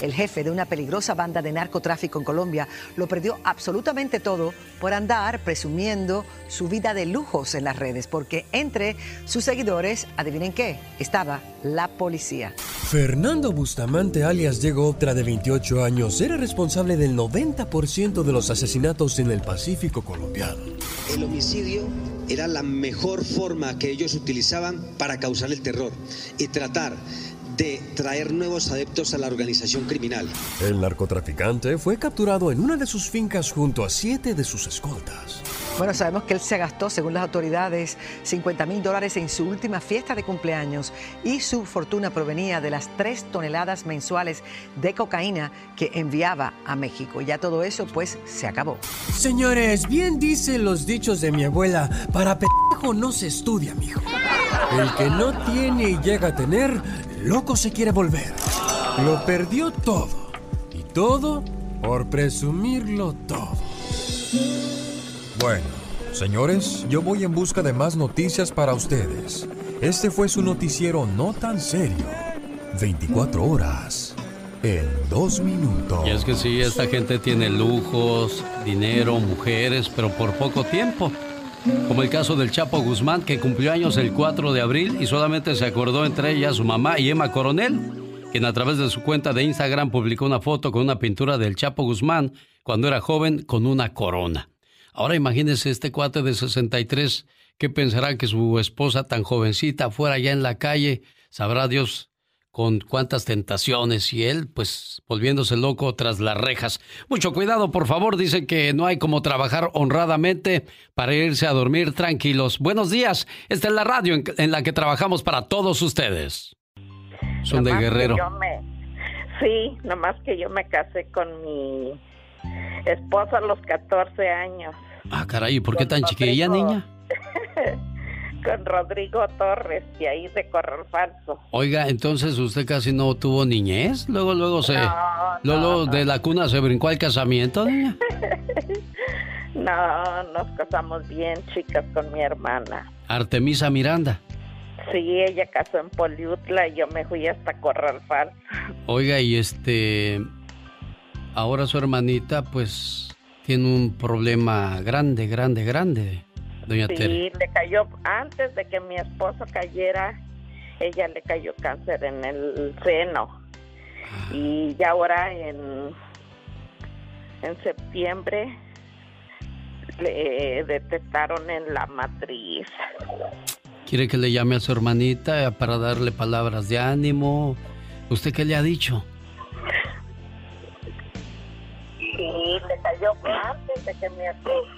El jefe de una peligrosa banda de narcotráfico en Colombia lo perdió absolutamente todo por andar presumiendo su vida de lujos en las redes, porque entre sus seguidores, adivinen qué, estaba la policía. Fernando Bustamante, alias Diego Optra, de 28 años, era responsable del 90% de los asesinatos en el Pacífico colombiano. El homicidio era la mejor forma que ellos utilizaban para causar el terror y tratar de traer nuevos adeptos a la organización criminal. El narcotraficante fue capturado en una de sus fincas junto a siete de sus escoltas. Bueno, sabemos que él se gastó, según las autoridades, 50 mil dólares en su última fiesta de cumpleaños y su fortuna provenía de las tres toneladas mensuales de cocaína que enviaba a México. Ya todo eso, pues, se acabó. Señores, bien dicen los dichos de mi abuela, para pendejo no se estudia, mijo. El que no tiene y llega a tener, loco se quiere volver. Lo perdió todo. Y todo por presumirlo todo. Bueno, señores, yo voy en busca de más noticias para ustedes. Este fue su noticiero no tan serio. 24 horas en 2 minutos. Y es que sí, esta gente tiene lujos, dinero, mujeres, pero por poco tiempo. Como el caso del Chapo Guzmán, que cumplió años el 4 de abril y solamente se acordó entre ellas su mamá y Emma Coronel, quien a través de su cuenta de Instagram publicó una foto con una pintura del Chapo Guzmán cuando era joven con una corona. Ahora imagínense este cuate de 63, ¿qué pensará que su esposa tan jovencita fuera ya en la calle? Sabrá Dios con cuántas tentaciones y él, pues, volviéndose loco tras las rejas. Mucho cuidado, por favor, dicen que no hay como trabajar honradamente para irse a dormir tranquilos. Buenos días, esta es la radio en, en la que trabajamos para todos ustedes. Son de Nomás Guerrero. yo me- Sí, nomás que yo me casé con mi esposo a los 14 años, Ah, caray, ¿por qué tan chiquilla, niña? con Rodrigo Torres, y ahí de Corral Falso. Oiga, entonces usted casi no tuvo niñez. Luego, luego se. No, luego de la cuna se brincó al casamiento, niña. No, nos casamos bien, chicas, con mi hermana. Artemisa Miranda. Sí, ella casó en Poliutla y yo me fui hasta Corral Falso. Oiga, y este. Ahora su hermanita, pues. Tiene un problema grande, grande, grande, doña Tere. Sí, le cayó, antes de que mi esposo cayera, ella le cayó cáncer en el seno. Y ya ahora en, en septiembre le detectaron en la matriz. ¿Quiere que le llame a su hermanita para darle palabras de ánimo? ¿Usted qué le ha dicho? Sí, le cayó antes de que mi esposo...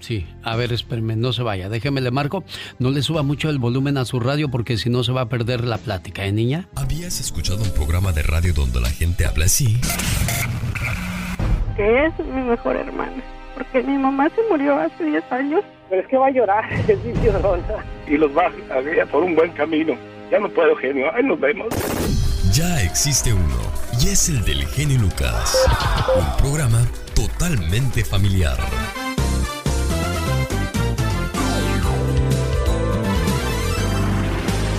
Sí, a ver, espérame, no se vaya. Déjeme le marco. No le suba mucho el volumen a su radio porque si no se va a perder la plática, ¿eh, niña? ¿Habías escuchado un programa de radio donde la gente habla así? Que es mi mejor hermana. Porque mi mamá se murió hace 10 años. Pero es que va a llorar, es bien llorona. Y los va a guiar por un buen camino. Ya no puedo, genio. Ahí nos vemos. Ya existe uno, y es el del genio Lucas. Un programa totalmente familiar.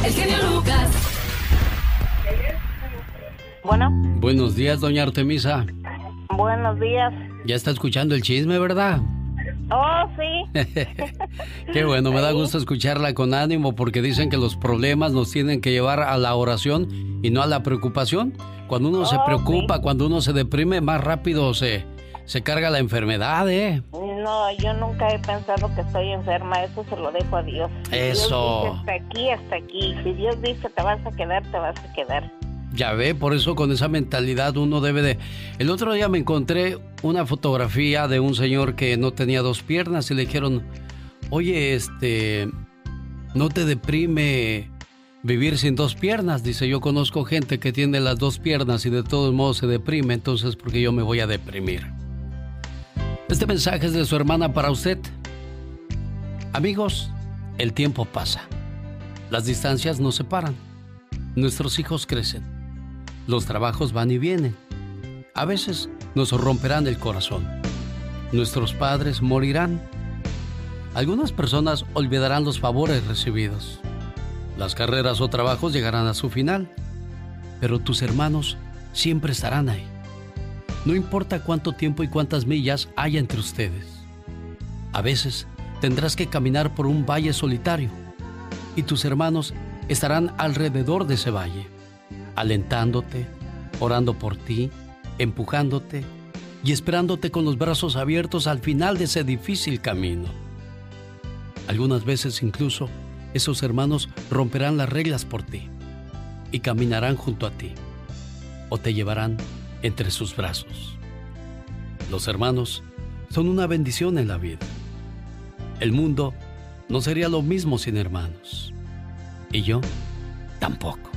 El genio Lucas. Bueno, Buenos días, doña Artemisa. buenos días. Ya está escuchando el chisme, ¿verdad? Oh, sí. Qué bueno, me da gusto escucharla con ánimo porque dicen que los problemas nos tienen que llevar a la oración y no a la preocupación. Cuando uno se Oh, preocupa, cuando uno se deprime, más rápido se, se carga la enfermedad, ¿eh? No, yo nunca he pensado que estoy enferma, eso se lo dejo a Dios. Eso. Dios dice hasta aquí, hasta aquí. Si Dios dice te vas a quedar, te vas a quedar. Ya ve, por eso con esa mentalidad uno debe de... El otro día me encontré una fotografía de un señor que no tenía dos piernas y le dijeron, oye, este, ¿no te deprime vivir sin dos piernas? Dice, yo conozco gente que tiene las dos piernas y de todos modos se deprime, entonces ¿por qué yo me voy a deprimir? Este mensaje es de su hermana para usted. Amigos, el tiempo pasa. Las distancias nos separan. Nuestros hijos crecen. Los trabajos van y vienen. A veces nos romperán el corazón. Nuestros padres morirán. Algunas personas olvidarán los favores recibidos. Las carreras o trabajos llegarán a su final. Pero tus hermanos siempre estarán ahí. No importa cuánto tiempo y cuántas millas haya entre ustedes. A veces tendrás que caminar por un valle solitario y tus hermanos estarán alrededor de ese valle, alentándote, orando por ti, empujándote y esperándote con los brazos abiertos al final de ese difícil camino. Algunas veces incluso esos hermanos romperán las reglas por ti y caminarán junto a ti o te llevarán entre sus brazos. Los hermanos son una bendición en la vida. El mundo no sería lo mismo sin hermanos. Y yo tampoco.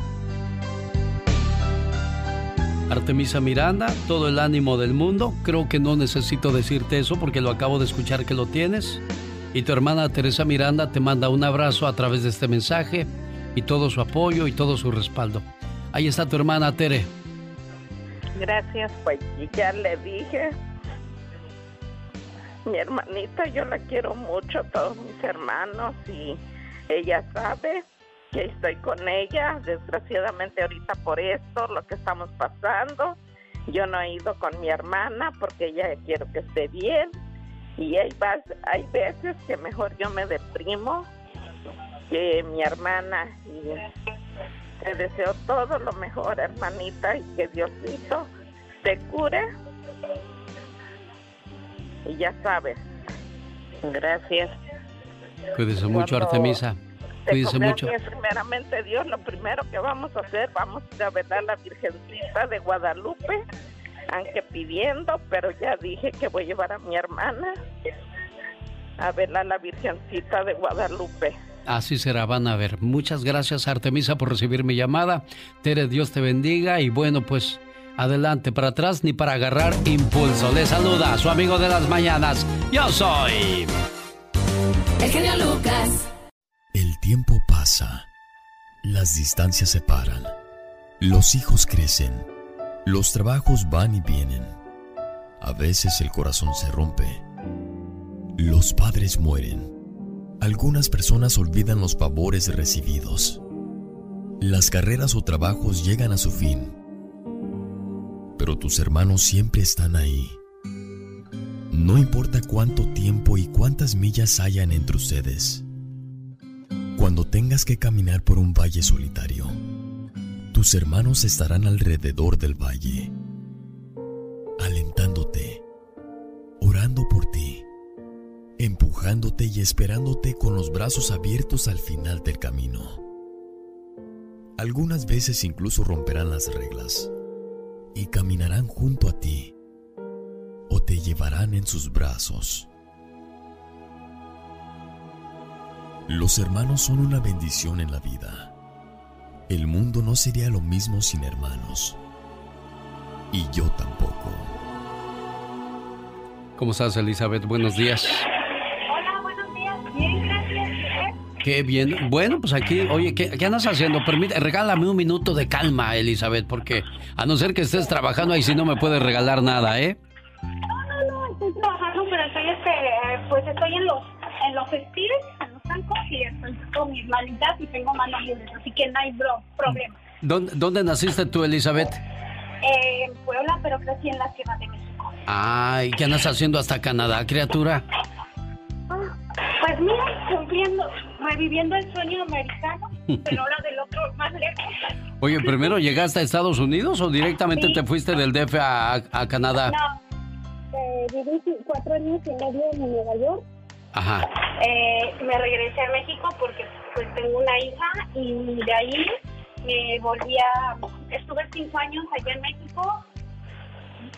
Artemisa Miranda, todo el ánimo del mundo. Creo que no necesito decirte eso porque lo acabo de escuchar que lo tienes. Y tu hermana Teresa Miranda te manda un abrazo a través de este mensaje y todo su apoyo y todo su respaldo. Ahí está tu hermana Tere. Gracias. Pues ya le dije, mi hermanita, yo la quiero mucho, todos mis hermanos, y ella sabe que estoy con ella. Desgraciadamente ahorita por esto, lo que estamos pasando, yo no he ido con mi hermana porque ella quiero que esté bien. Y hay, hay veces que mejor yo me deprimo que mi hermana. Y te deseo todo lo mejor, hermanita, y que Diosito te cure. Y ya sabes. Gracias. Cuídese mucho, Cuando Artemisa. Te Cuídese mucho. primeramente Dios, lo primero que vamos a hacer, vamos a ver a la Virgencita de Guadalupe, aunque pidiendo, pero ya dije que voy a llevar a mi hermana a ver a la Virgencita de Guadalupe. Así será, van a ver. Muchas gracias, Artemisa, por recibir mi llamada. Tere, Dios te bendiga. Y bueno, pues adelante, para atrás ni para agarrar impulso. Le saluda su amigo de las mañanas. Yo soy. El genio Lucas. El tiempo pasa. Las distancias separan. Los hijos crecen. Los trabajos van y vienen. A veces el corazón se rompe. Los padres mueren. Algunas personas olvidan los favores recibidos. Las carreras o trabajos llegan a su fin. Pero tus hermanos siempre están ahí. No importa cuánto tiempo y cuántas millas hayan entre ustedes. Cuando tengas que caminar por un valle solitario, tus hermanos estarán alrededor del valle, alentándote, empujándote y esperándote con los brazos abiertos al final del camino. Algunas veces incluso romperán las reglas y caminarán junto a ti o te llevarán en sus brazos. Los hermanos son una bendición en la vida. El mundo no sería lo mismo sin hermanos. Y yo tampoco. ¿Cómo estás, Elizabeth? Buenos días. Qué bien. Bueno, pues aquí, oye, ¿qué, qué andas haciendo? Permite, regálame un minuto de calma, Elizabeth, porque a no ser que estés trabajando ahí, sí no me puedes regalar nada, ¿eh? No, no, no, estoy trabajando, pero estoy, este, pues estoy en los, en los estires, en los bancos y estoy con mis malitas y tengo manos libres, así que no hay bro- problema. ¿Dónde, dónde naciste tú, Elizabeth? Eh, en Puebla, pero crecí en la Ciudad de México. Ay, ¿qué andas haciendo hasta Canadá, criatura? Ah, Pues mira, cumpliendo, reviviendo el sueño americano, pero ahora del otro más lejos. Oye, ¿primero llegaste a Estados Unidos o directamente Sí. te fuiste del DF a, a Canadá? No, eh, viví cuatro años y medio en Nueva York. Ajá. Eh, me regresé a México porque pues tengo una hija y de ahí me volví a... Estuve cinco años allá en México.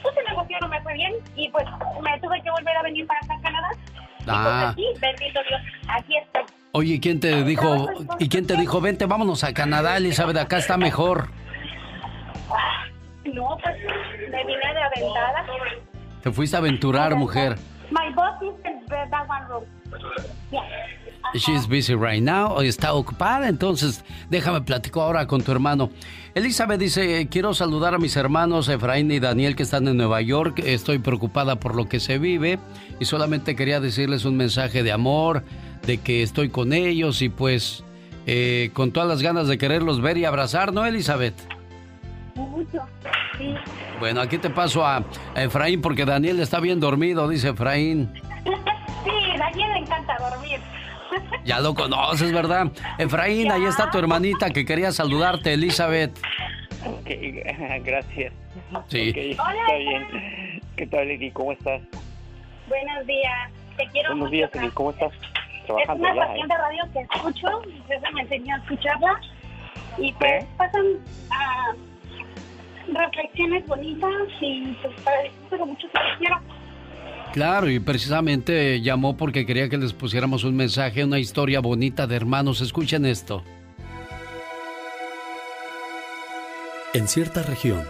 Pues el negocio no me fue bien y pues me tuve que volver a venir para acá a Canadá. Ah. Y pues aquí, bendito Dios, aquí estoy. Oye, ¿quién te dijo, y quién te dijo, vente, vámonos a Canadá, Elizabeth, acá está mejor? No, pues me vine de aventada. Te fuiste a aventurar, mujer. My boss is in that one room. Yeah. She's busy right now, está ocupada, entonces déjame platico ahora con tu hermano. Elizabeth dice, quiero saludar a mis hermanos Efraín y Daniel que están en Nueva York, estoy preocupada por lo que se vive y solamente quería decirles un mensaje de amor, de que estoy con ellos y pues eh, con todas las ganas de quererlos ver y abrazar, ¿no, Elizabeth? Mucho. Sí. Bueno, aquí te paso a, Efraín porque Daniel está bien dormido, dice Efraín. Sí, a quién le encanta dormir. Ya lo conoces, ¿verdad? Efraín, ahí está tu hermanita que quería saludarte, Elizabeth. Ok, gracias. Sí. Está bien. ¿Qué tal, Eli? ¿Cómo estás? Buenos días. Te quiero Buenos mucho. días, Eli. ¿Cómo estás? Es una ya, estación ¿eh? de radio que escucho, mi jefe me enseñó a escucharla y pues ¿Eh? pasan ah, reflexiones bonitas y pues para pero mucho que quiero. Claro, y precisamente llamó porque quería que les pusiéramos un mensaje, una historia bonita de hermanos. Escuchen esto. En cierta región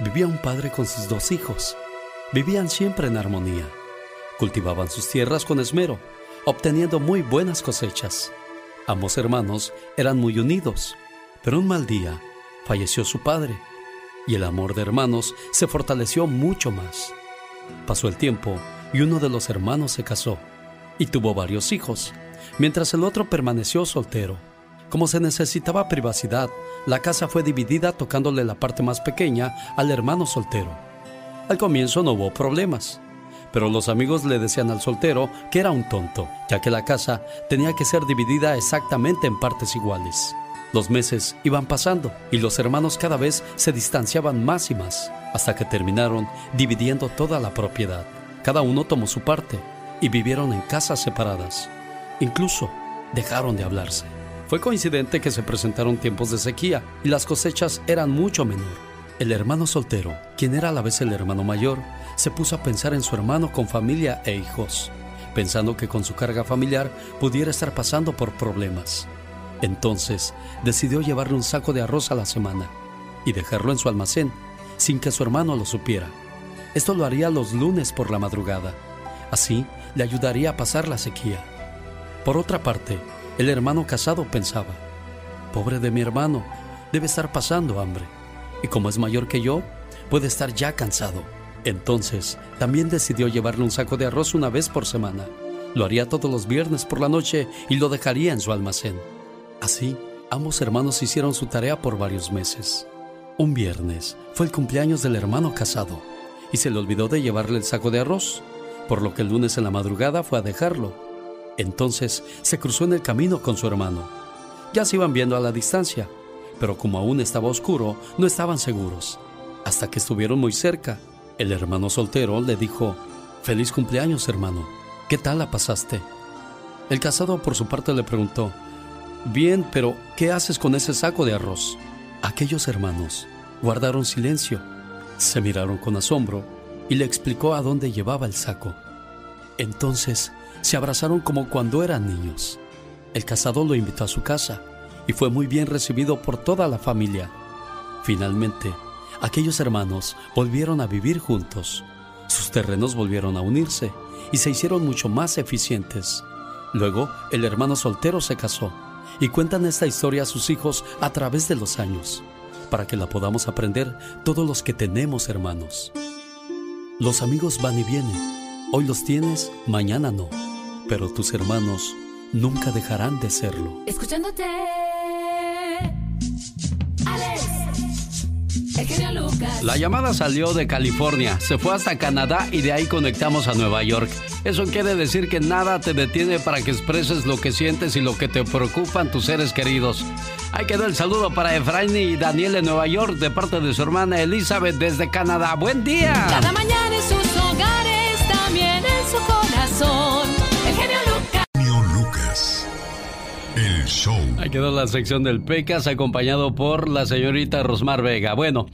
vivía un padre con sus dos hijos. Vivían siempre en armonía. Cultivaban sus tierras con esmero, obteniendo muy buenas cosechas. Ambos hermanos eran muy unidos, pero un mal día falleció su padre y el amor de hermanos se fortaleció mucho más. Pasó el tiempo y uno de los hermanos se casó y tuvo varios hijos, mientras el otro permaneció soltero. Como se necesitaba privacidad, la casa fue dividida tocándole la parte más pequeña al hermano soltero. Al comienzo no hubo problemas, pero los amigos le decían al soltero que era un tonto, ya que la casa tenía que ser dividida exactamente en partes iguales. Los meses iban pasando y los hermanos cada vez se distanciaban más y más, hasta que terminaron dividiendo toda la propiedad. Cada uno tomó su parte y vivieron en casas separadas. Incluso dejaron de hablarse. Fue coincidente que se presentaron tiempos de sequía y las cosechas eran mucho menor. El hermano soltero, quien era a la vez el hermano mayor, se puso a pensar en su hermano con familia e hijos, pensando que con su carga familiar pudiera estar pasando por problemas. Entonces decidió llevarle un saco de arroz a la semana y dejarlo en su almacén sin que su hermano lo supiera. Esto lo haría los lunes por la madrugada. Así le ayudaría a pasar la sequía. Por otra parte, el hermano casado pensaba, pobre de mi hermano, debe estar pasando hambre. Y como es mayor que yo, puede estar ya cansado. Entonces, también decidió llevarle un saco de arroz una vez por semana. Lo haría todos los viernes por la noche y lo dejaría en su almacén. Así, ambos hermanos hicieron su tarea por varios meses. Un viernes fue el cumpleaños del hermano casado y se le olvidó de llevarle el saco de arroz, por lo que el lunes en la madrugada fue a dejarlo. Entonces se cruzó en el camino con su hermano. Ya se iban viendo a la distancia, pero como aún estaba oscuro, no estaban seguros. Hasta que estuvieron muy cerca, el hermano soltero le dijo, Feliz cumpleaños, hermano. ¿Qué tal la pasaste? El casado por su parte le preguntó, Bien, pero ¿qué haces con ese saco de arroz? Aquellos hermanos guardaron silencio, se miraron con asombro y le explicó a dónde llevaba el saco. Entonces se abrazaron como cuando eran niños. El casado lo invitó a su casa y fue muy bien recibido por toda la familia. Finalmente, aquellos hermanos volvieron a vivir juntos. Sus terrenos volvieron a unirse y se hicieron mucho más eficientes. Luego, el hermano soltero se casó y cuentan esta historia a sus hijos a través de los años, para que la podamos aprender todos los que tenemos hermanos. Los amigos van y vienen. Hoy los tienes, mañana no. Pero tus hermanos nunca dejarán de serlo. Escuchándote. Alex. El genio Lucas. La llamada salió de California, se fue hasta Canadá y de ahí conectamos a Nueva York. Eso quiere decir que nada te detiene para que expreses lo que sientes y lo que te preocupan tus seres queridos. Ahí quedó el saludo para Efraín y Daniel en Nueva York de parte de su hermana Elizabeth desde Canadá. ¡Buen día! Cada mañana en sus hogares, show. Ahí quedó la sección del Pecas acompañado por la señorita Rosmar Vega. Bueno,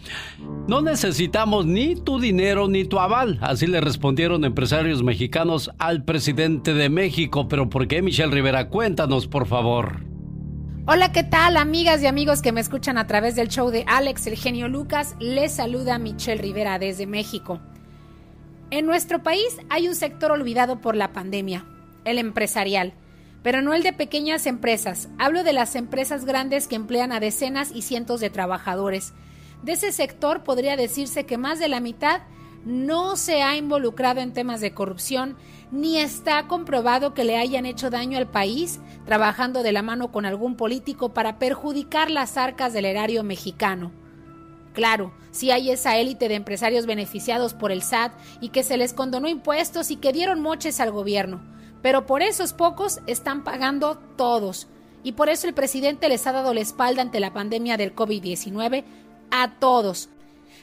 no necesitamos ni tu dinero ni tu aval. Así le respondieron empresarios mexicanos al presidente de México. Pero ¿por qué, Michelle Rivera? Cuéntanos, por favor. Hola, ¿qué tal, amigas y amigos que me escuchan a través del show de Alex, el genio Lucas? Les saluda Michelle Rivera desde México. En nuestro país hay un sector olvidado por la pandemia, el empresarial, pero no el de pequeñas empresas. Hablo de las empresas grandes que emplean a decenas y cientos de trabajadores. De ese sector podría decirse que más de la mitad no se ha involucrado en temas de corrupción, ni está comprobado que le hayan hecho daño al país trabajando de la mano con algún político para perjudicar las arcas del erario mexicano. Claro, si hay esa élite de empresarios beneficiados por el SAT y que se les condonó impuestos y que dieron moches al gobierno, pero por esos pocos están pagando todos. Y por eso el presidente les ha dado la espalda ante la pandemia del COVID-19 a todos,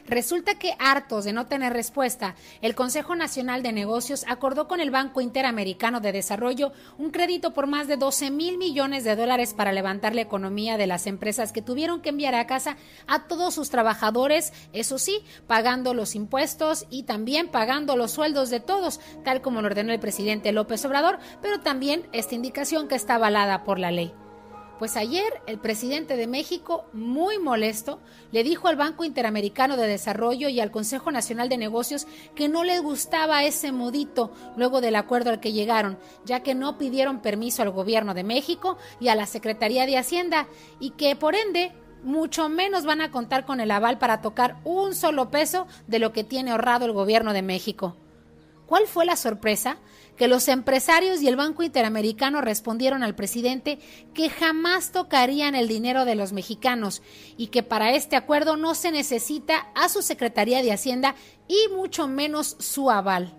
Resulta que, hartos de no tener respuesta, el Consejo Nacional de Negocios acordó con el Banco Interamericano de Desarrollo un crédito por más de 12 mil millones de dólares para levantar la economía de las empresas que tuvieron que enviar a casa a todos sus trabajadores, eso sí, pagando los impuestos y también pagando los sueldos de todos, tal como lo ordenó el presidente López Obrador, pero también esta indicación que está avalada por la ley. Pues ayer el presidente de México, muy molesto, le dijo al Banco Interamericano de Desarrollo y al Consejo Nacional de Negocios que no les gustaba ese modito luego del acuerdo al que llegaron, ya que no pidieron permiso al gobierno de México y a la Secretaría de Hacienda y que por ende mucho menos van a contar con el aval para tocar un solo peso de lo que tiene ahorrado el gobierno de México. ¿Cuál fue la sorpresa? Que los empresarios y el Banco Interamericano respondieron al presidente que jamás tocarían el dinero de los mexicanos y que para este acuerdo no se necesita a su Secretaría de Hacienda y mucho menos su aval.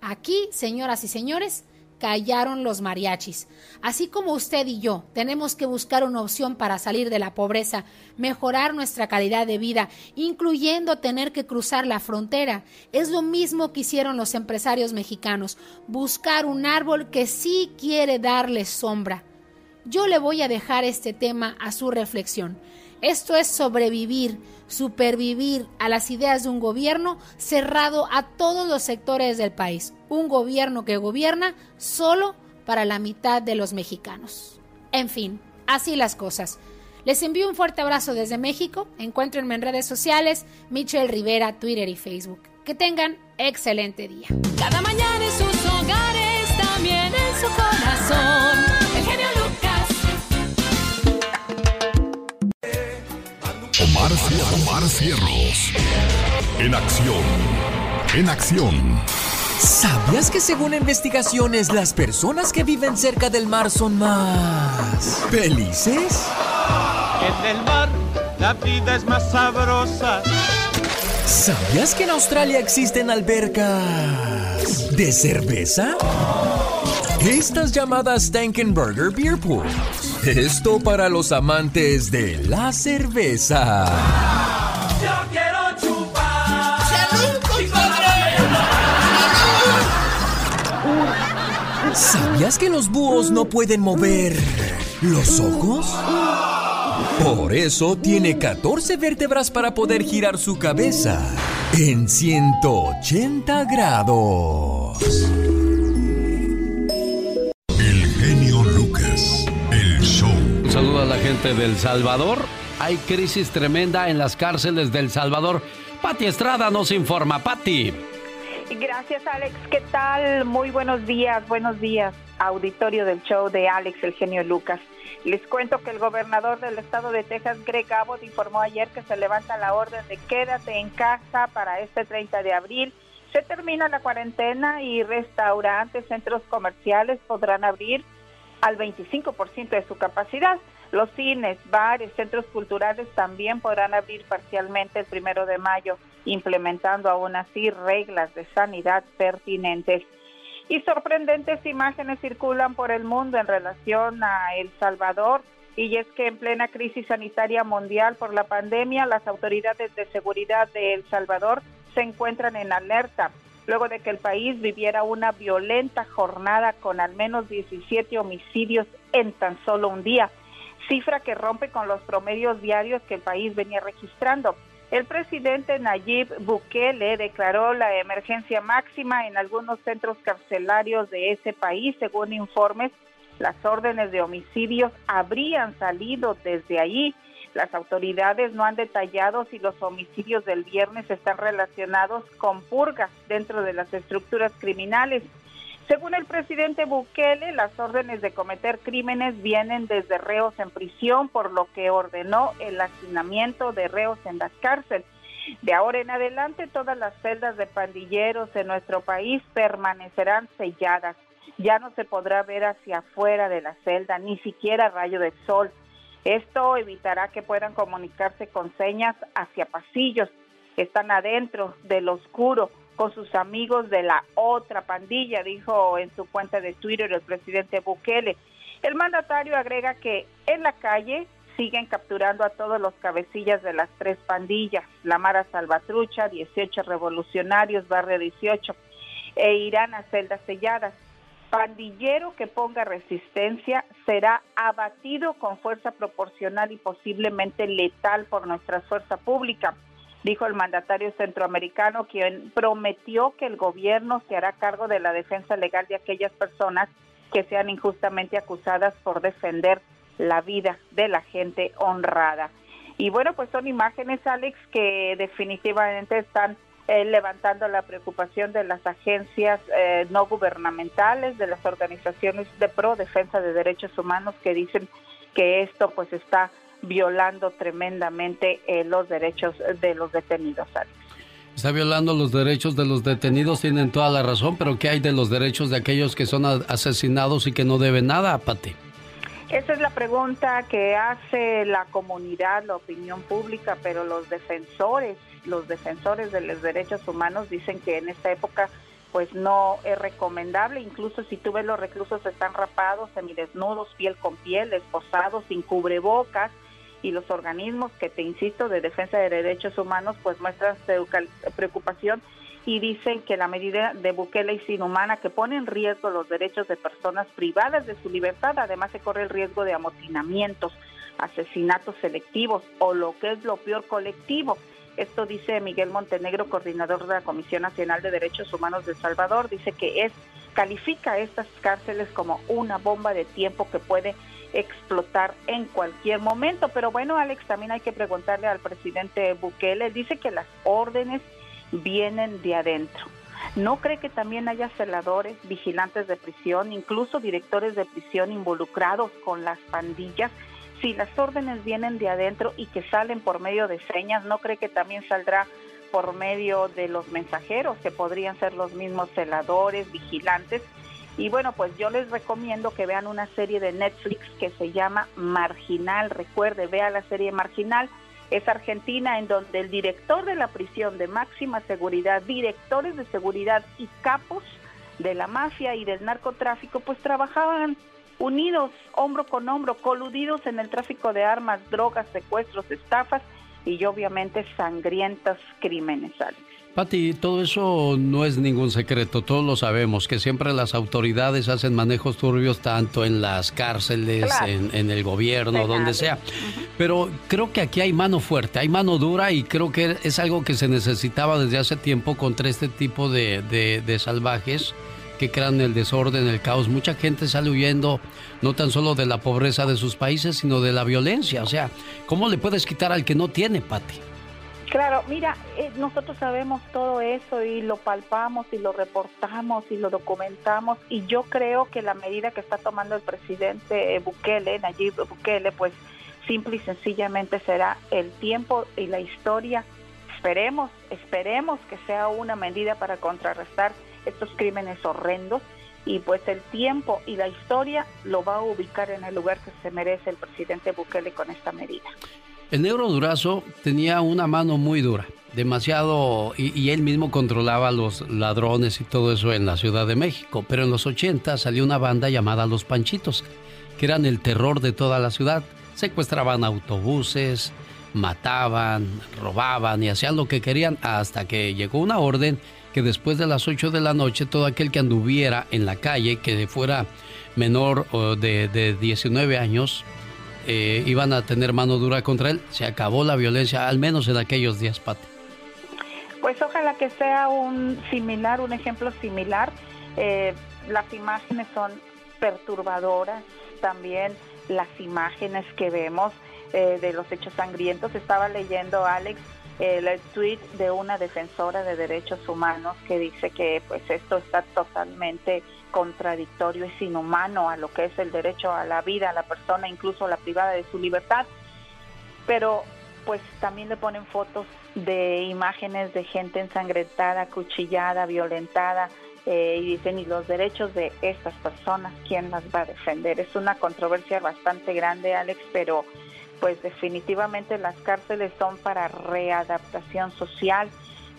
Aquí, señoras y señores, callaron los mariachis. Así como usted y yo tenemos que buscar una opción para salir de la pobreza, mejorar nuestra calidad de vida, incluyendo tener que cruzar la frontera, es lo mismo que hicieron los empresarios mexicanos, buscar un árbol que sí quiere darle sombra. Yo le voy a dejar este tema a su reflexión. Esto es sobrevivir, supervivir a las ideas de un gobierno cerrado a todos los sectores del país. Un gobierno que gobierna solo para la mitad de los mexicanos. En fin, así las cosas. Les envío un fuerte abrazo desde México. Encuéntrenme en redes sociales, Michelle Rivera, Twitter y Facebook. Que tengan excelente día. Cada mañana en sus hogares, también en su corazón. Omar, Omar Cierros. En acción. En acción. ¿Sabías que según investigaciones las personas que viven cerca del mar son más felices? En el mar la vida es más sabrosa. ¿Sabías que en Australia existen albercas de cerveza? Estas llamadas Tankenberger Beer Pools. Esto para los amantes de la cerveza. Yo quiero chupar. ¿Sabías que los búhos no pueden mover los ojos? Por eso tiene 14 vértebras para poder girar su cabeza en 180 grados. A la gente del Salvador. Hay crisis tremenda en las cárceles del Salvador. Pati Estrada nos informa. Pati. Gracias, Alex. ¿Qué tal? Muy buenos días, buenos días. auditorio del show de Alex, el genio Lucas. Les cuento que el gobernador del estado de Texas, Greg Abbott, informó ayer que se levanta la orden de quédate en casa para este 30 de abril. Se termina la cuarentena y restaurantes, centros comerciales podrán abrir al 25% de su capacidad. Los cines, bares, centros culturales también podrán abrir parcialmente el primero de mayo, implementando aún así reglas de sanidad pertinentes. Y sorprendentes imágenes circulan por el mundo en relación a El Salvador. Y es que en plena crisis sanitaria mundial por la pandemia, las autoridades de seguridad de El Salvador se encuentran en alerta luego de que el país viviera una violenta jornada con al menos 17 homicidios en tan solo un día, cifra que rompe con los promedios diarios que el país venía registrando. El presidente Nayib Bukele declaró la emergencia máxima en algunos centros carcelarios de ese país, según informes. Las órdenes de homicidios habrían salido desde allí. Las autoridades no han detallado si los homicidios del viernes están relacionados con purgas dentro de las estructuras criminales. Según el presidente Bukele, las órdenes de cometer crímenes vienen desde reos en prisión, por lo que ordenó el hacinamiento de reos en las cárceles. De ahora en adelante, todas las celdas de pandilleros en nuestro país permanecerán selladas. Ya no se podrá ver hacia afuera de la celda, ni siquiera rayo de sol. Esto evitará que puedan comunicarse con señas hacia pasillos. Están adentro del oscuro con sus amigos de la otra pandilla, dijo en su cuenta de Twitter el presidente Bukele. El mandatario agrega que en la calle siguen capturando a todos los cabecillas de las tres pandillas, la Mara Salvatrucha, 18 revolucionarios, Barrio 18, e irán a celdas selladas. Pandillero que ponga resistencia será abatido con fuerza proporcional y posiblemente letal por nuestra fuerza pública dijo el mandatario centroamericano, quien prometió que el gobierno se hará cargo de la defensa legal de aquellas personas que sean injustamente acusadas por defender la vida de la gente honrada. Y bueno, pues son imágenes, Alex, que definitivamente están eh, levantando la preocupación de las agencias eh, no gubernamentales, de las organizaciones de pro defensa de derechos humanos que dicen que esto pues está violando tremendamente eh, los derechos de los detenidos. Está violando los derechos de los detenidos, tienen toda la razón, pero ¿qué hay de los derechos de aquellos que son asesinados y que no deben nada, Pati? Esa es la pregunta que hace la comunidad, la opinión pública, pero los defensores, los defensores de los derechos humanos dicen que en esta época pues no es recomendable, incluso si tú ves los reclusos están rapados, semidesnudos, piel con piel, esposados, sin cubrebocas, y los organismos que te insisto de defensa de derechos humanos pues muestran preocupación y dicen que la medida de Bukele es inhumana que pone en riesgo los derechos de personas privadas de su libertad, además se corre el riesgo de amotinamientos, asesinatos selectivos o lo que es lo peor colectivo. Esto dice Miguel Montenegro, coordinador de la Comisión Nacional de Derechos Humanos de El Salvador, dice que es califica estas cárceles como una bomba de tiempo que puede explotar en cualquier momento. Pero bueno, Alex, también hay que preguntarle al presidente Bukele, dice que las órdenes vienen de adentro. ¿No cree que también haya celadores, vigilantes de prisión, incluso directores de prisión involucrados con las pandillas? Si las órdenes vienen de adentro y que salen por medio de señas, ¿no cree que también saldrá por medio de los mensajeros, que podrían ser los mismos celadores, vigilantes? Y bueno, pues yo les recomiendo que vean una serie de Netflix que se llama Marginal. Recuerde, vea la serie Marginal. Es Argentina en donde el director de la prisión de máxima seguridad, directores de seguridad y capos de la mafia y del narcotráfico, pues trabajaban unidos, hombro con hombro, coludidos en el tráfico de armas, drogas, secuestros, estafas y obviamente sangrientos crímenes. Pati, todo eso no es ningún secreto, todos lo sabemos, que siempre las autoridades hacen manejos turbios tanto en las cárceles, en, el gobierno, donde sea. Pero creo que aquí hay mano fuerte, hay mano dura y creo que es algo que se necesitaba desde hace tiempo contra este tipo de, de salvajes que crean el desorden, el caos. Mucha gente sale huyendo no tan solo de la pobreza de sus países, sino de la violencia. O sea, ¿cómo le puedes quitar al que no tiene, Pati? Claro, mira, eh, nosotros sabemos todo eso y lo palpamos y lo reportamos y lo documentamos y yo creo que la medida que está tomando el presidente Bukele, Nayib Bukele, pues simple y sencillamente será el tiempo y la historia. Esperemos, esperemos que sea una medida para contrarrestar estos crímenes horrendos y pues el tiempo y la historia lo va a ubicar en el lugar que se merece el presidente Bukele con esta medida. El negro Durazo tenía una mano muy dura, demasiado, y, él mismo controlaba los ladrones y todo eso en la Ciudad de México. Pero en los 80 salió una banda llamada Los Panchitos, que eran el terror de toda la ciudad. Secuestraban autobuses, mataban, robaban y hacían lo que querían hasta que llegó una orden que después de las 8 de la noche todo aquel que anduviera en la calle, que fuera menor de, de 19 años, eh, iban a tener mano dura contra él. Se acabó la violencia, al menos en aquellos días, Pati. Pues ojalá que sea un similar, un ejemplo similar. Eh, las imágenes son perturbadoras, también las imágenes que vemos eh, de los hechos sangrientos. Estaba leyendo, Alex, el tweet de una defensora de derechos humanos que dice que pues esto está totalmente contradictorio, es inhumano a lo que es el derecho a la vida, a la persona, incluso la privada de su libertad. Pero pues también le ponen fotos de imágenes de gente ensangrentada, cuchillada, violentada, eh, y dicen, ¿y los derechos de estas personas quién las va a defender? Es una controversia bastante grande, Alex, pero pues definitivamente las cárceles son para readaptación social,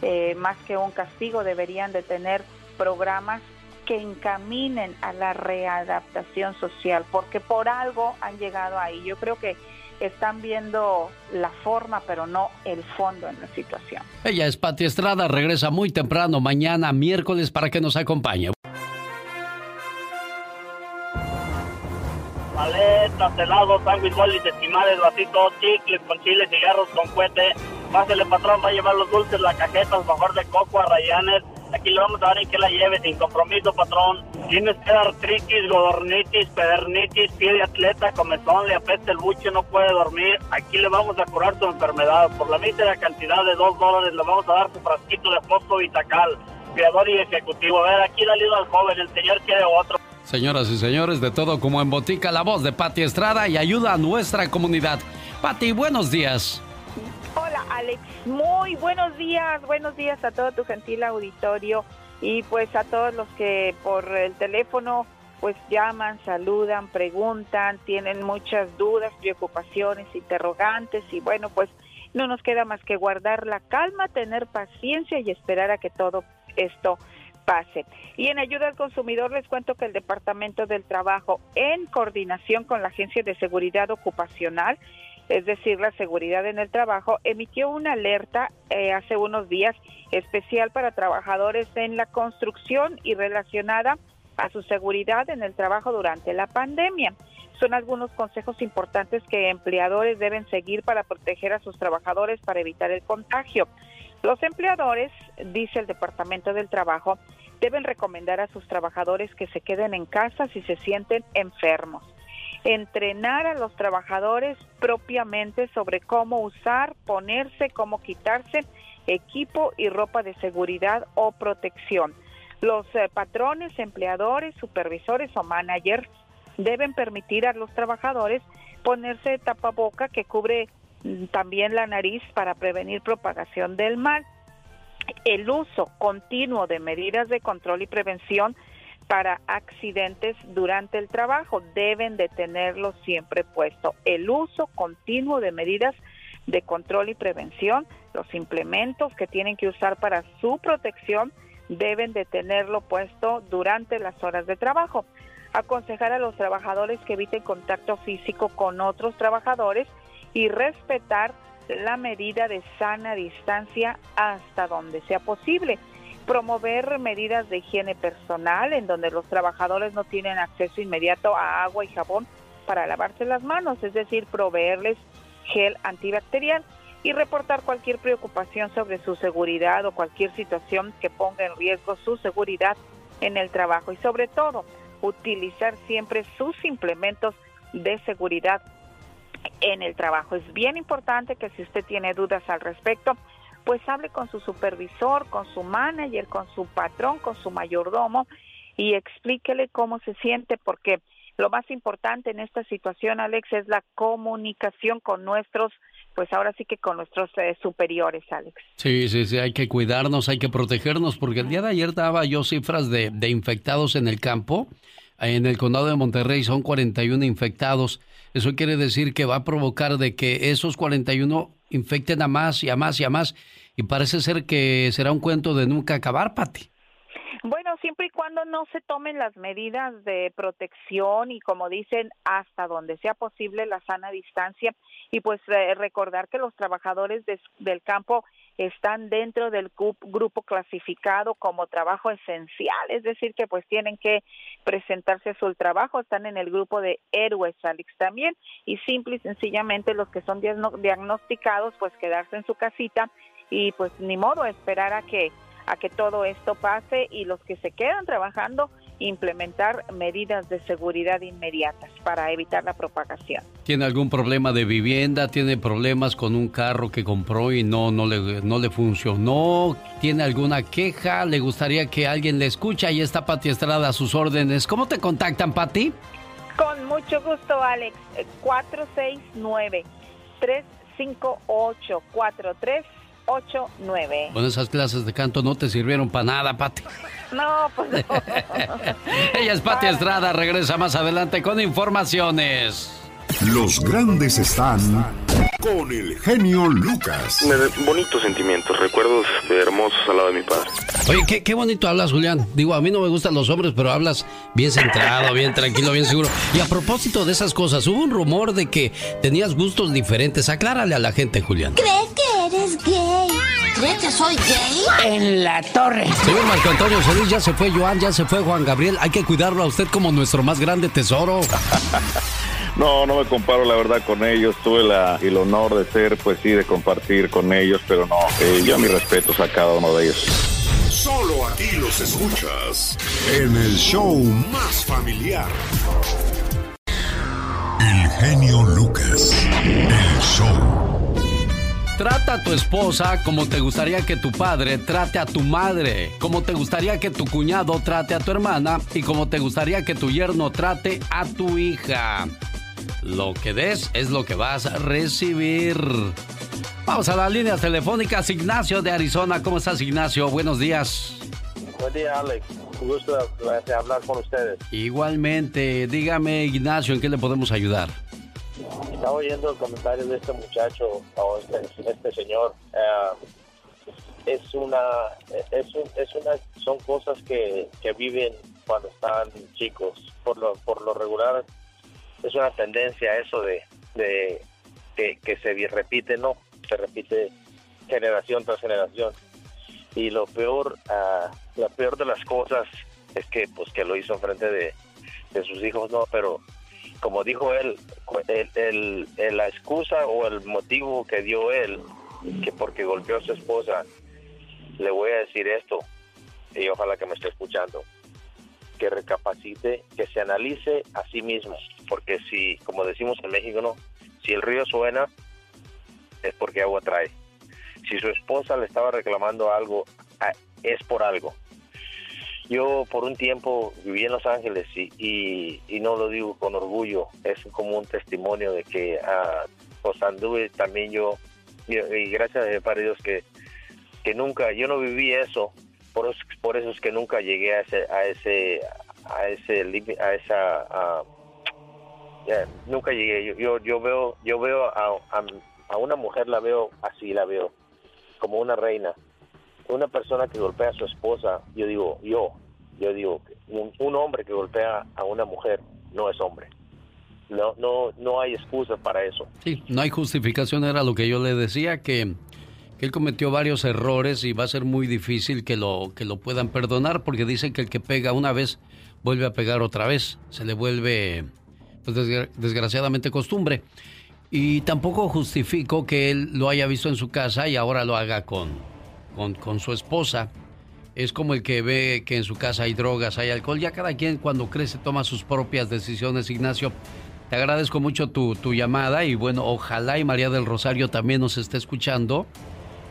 eh, más que un castigo deberían de tener programas que encaminen a la readaptación social, porque por algo han llegado ahí. Yo creo que están viendo la forma, pero no el fondo en la situación. Ella es Pati Estrada, regresa muy temprano mañana, miércoles, para que nos acompañe. paletas, helados, sándwich, bolis, estimales, vasitos, chicles con chile, cigarros con cohete. Pásale, patrón, va a llevar los dulces, la cajeta, mejor de coco, a rayanes. Aquí le vamos a dar en que la lleve sin compromiso, patrón. Tienes que dar artritis, godornitis, pedernitis, pie de atleta, comezón, le apesta el buche, no puede dormir. Aquí le vamos a curar su enfermedad. Por la mísera cantidad de dos dólares le vamos a dar su frasquito de fosfo Vitacal. Creador y ejecutivo. A ver, aquí dale al joven, el señor quiere otro. Señoras y señores, de todo como en Botica, la voz de Pati Estrada y ayuda a nuestra comunidad. Pati, buenos días. Alex, muy buenos días, buenos días a todo tu gentil auditorio y pues a todos los que por el teléfono pues llaman, saludan, preguntan, tienen muchas dudas, preocupaciones, interrogantes y bueno pues no nos queda más que guardar la calma, tener paciencia y esperar a que todo esto pase. Y en ayuda al consumidor les cuento que el Departamento del Trabajo, en coordinación con la Agencia de Seguridad Ocupacional, es decir, la seguridad en el trabajo, emitió una alerta eh, hace unos días especial para trabajadores en la construcción y relacionada a su seguridad en el trabajo durante la pandemia. Son algunos consejos importantes que empleadores deben seguir para proteger a sus trabajadores para evitar el contagio. Los empleadores, dice el Departamento del Trabajo, deben recomendar a sus trabajadores que se queden en casa si se sienten enfermos. Entrenar a los trabajadores propiamente sobre cómo usar, ponerse, cómo quitarse equipo y ropa de seguridad o protección. Los eh, patrones, empleadores, supervisores o managers deben permitir a los trabajadores ponerse tapaboca que cubre mm, también la nariz para prevenir propagación del mal el uso continuo de medidas de control y prevención para accidentes durante el trabajo. Deben de tenerlo siempre puesto. El uso continuo de medidas de control y prevención, los implementos que tienen que usar para su protección, deben de tenerlo puesto durante las horas de trabajo. Aconsejar a los trabajadores que eviten contacto físico con otros trabajadores y respetar la medida de sana distancia hasta donde sea posible. Promover medidas de higiene personal en donde los trabajadores no tienen acceso inmediato a agua y jabón para lavarse las manos, es decir, proveerles gel antibacterial y reportar cualquier preocupación sobre su seguridad o cualquier situación que ponga en riesgo su seguridad en el trabajo y sobre todo utilizar siempre sus implementos de seguridad en el trabajo. Es bien importante que si usted tiene dudas al respecto, pues hable con su supervisor, con su manager, con su patrón, con su mayordomo y explíquele cómo se siente, porque lo más importante en esta situación, Alex, es la comunicación con nuestros, pues ahora sí que con nuestros eh, superiores, Alex. Sí, sí, sí, hay que cuidarnos, hay que protegernos, porque el día de ayer daba yo cifras de, de infectados en el campo. En el condado de Monterrey son 41 infectados. Eso quiere decir que va a provocar de que esos 41 infecten a más y a más y a más. Y parece ser que será un cuento de nunca acabar, Pati. Bueno, siempre y cuando no se tomen las medidas de protección y como dicen, hasta donde sea posible la sana distancia y pues eh, recordar que los trabajadores del campo están dentro del grupo clasificado como trabajo esencial, es decir, que pues tienen que presentarse a su trabajo, están en el grupo de héroes, Alex. También, y simple y sencillamente los que son diagnosticados, pues quedarse en su casita y pues ni modo esperar a que a que todo esto pase y los que se quedan trabajando implementar medidas de seguridad inmediatas para evitar la propagación. ¿Tiene algún problema de vivienda? ¿Tiene problemas con un carro que compró y no, no, le, no le funcionó? ¿Tiene alguna queja? ¿Le gustaría que alguien le escuche? Ahí está Pati Estrada a sus órdenes. ¿Cómo te contactan, Pati? Con mucho gusto, Alex. 469 358 43 9 Bueno, esas clases de canto no te sirvieron para nada, Pati. No, pues no. Ella es Pati Estrada, regresa más adelante con informaciones. Los grandes están con el genio Lucas. Me bonitos sentimientos, recuerdos hermosos al lado de mi padre. Oye, qué, qué, bonito hablas, Julián. Digo, a mí no me gustan los hombres, pero hablas bien centrado, bien tranquilo, bien seguro. Y a propósito de esas cosas, hubo un rumor de que tenías gustos diferentes. Aclárale a la gente, Julián. ¿Crees que eres gay? ¿Crees que soy gay? En la torre. Señor Marco Antonio Solís, ya se fue Joan, ya se fue Juan Gabriel. Hay que cuidarlo a usted como nuestro más grande tesoro. No, no me comparo la verdad con ellos. Tuve la, el honor de ser, pues sí, de compartir con ellos, pero no, eh, yo mis respetos a cada uno de ellos. Solo aquí los escuchas en el show más familiar. El genio Lucas, el show. Trata a tu esposa como te gustaría que tu padre trate a tu madre, como te gustaría que tu cuñado trate a tu hermana y como te gustaría que tu yerno trate a tu hija. Lo que des es lo que vas a recibir. Vamos a las líneas telefónicas. Ignacio de Arizona. ¿Cómo estás, Ignacio? Buenos días. Buen día, Alex. Un gusto de hablar con ustedes. Igualmente. Dígame, Ignacio, ¿en qué le podemos ayudar? Estaba oyendo el comentario de este muchacho, o este, este señor. Eh, es una, es, es una, son cosas que, que viven cuando están chicos. Por lo, por lo regular, es una tendencia eso de, que, se repite, ¿no? Se repite generación tras generación. Y lo peor, uh, la peor de las cosas es que, pues, que lo hizo frente de, de sus hijos, ¿no? Pero como dijo él, el, el, la excusa o el motivo que dio él, que porque golpeó a su esposa, le voy a decir esto, y ojalá que me esté escuchando que recapacite, que se analice a sí mismo, porque si, como decimos en México, no, si el río suena es porque agua trae. Si su esposa le estaba reclamando algo, es por algo. Yo por un tiempo viví en Los Ángeles y, y, no lo digo con orgullo, es como un testimonio de que uh, pues también yo, y, gracias a Dios que, que nunca, yo no viví eso, por por eso es que nunca llegué a ese a ese a ese a esa nunca llegué. Yo, yo veo yo veo a, a, una mujer la veo así la veo como una reina. Una persona que golpea a su esposa yo digo yo yo digo un, un hombre que golpea a una mujer no es hombre. No no no hay excusa para eso. Sí no hay justificación era lo que yo le decía que que él cometió varios errores y va a ser muy difícil que lo, que lo puedan perdonar porque dicen que el que pega una vez vuelve a pegar otra vez. Se le vuelve, pues, desgraciadamente, costumbre. Y tampoco justifico que él lo haya visto en su casa y ahora lo haga con, con, con su esposa. Es como el que ve que en su casa hay drogas, hay alcohol. Ya cada quien cuando crece toma sus propias decisiones, Ignacio. Te agradezco mucho tu, tu llamada y bueno, ojalá y María del Rosario también nos esté escuchando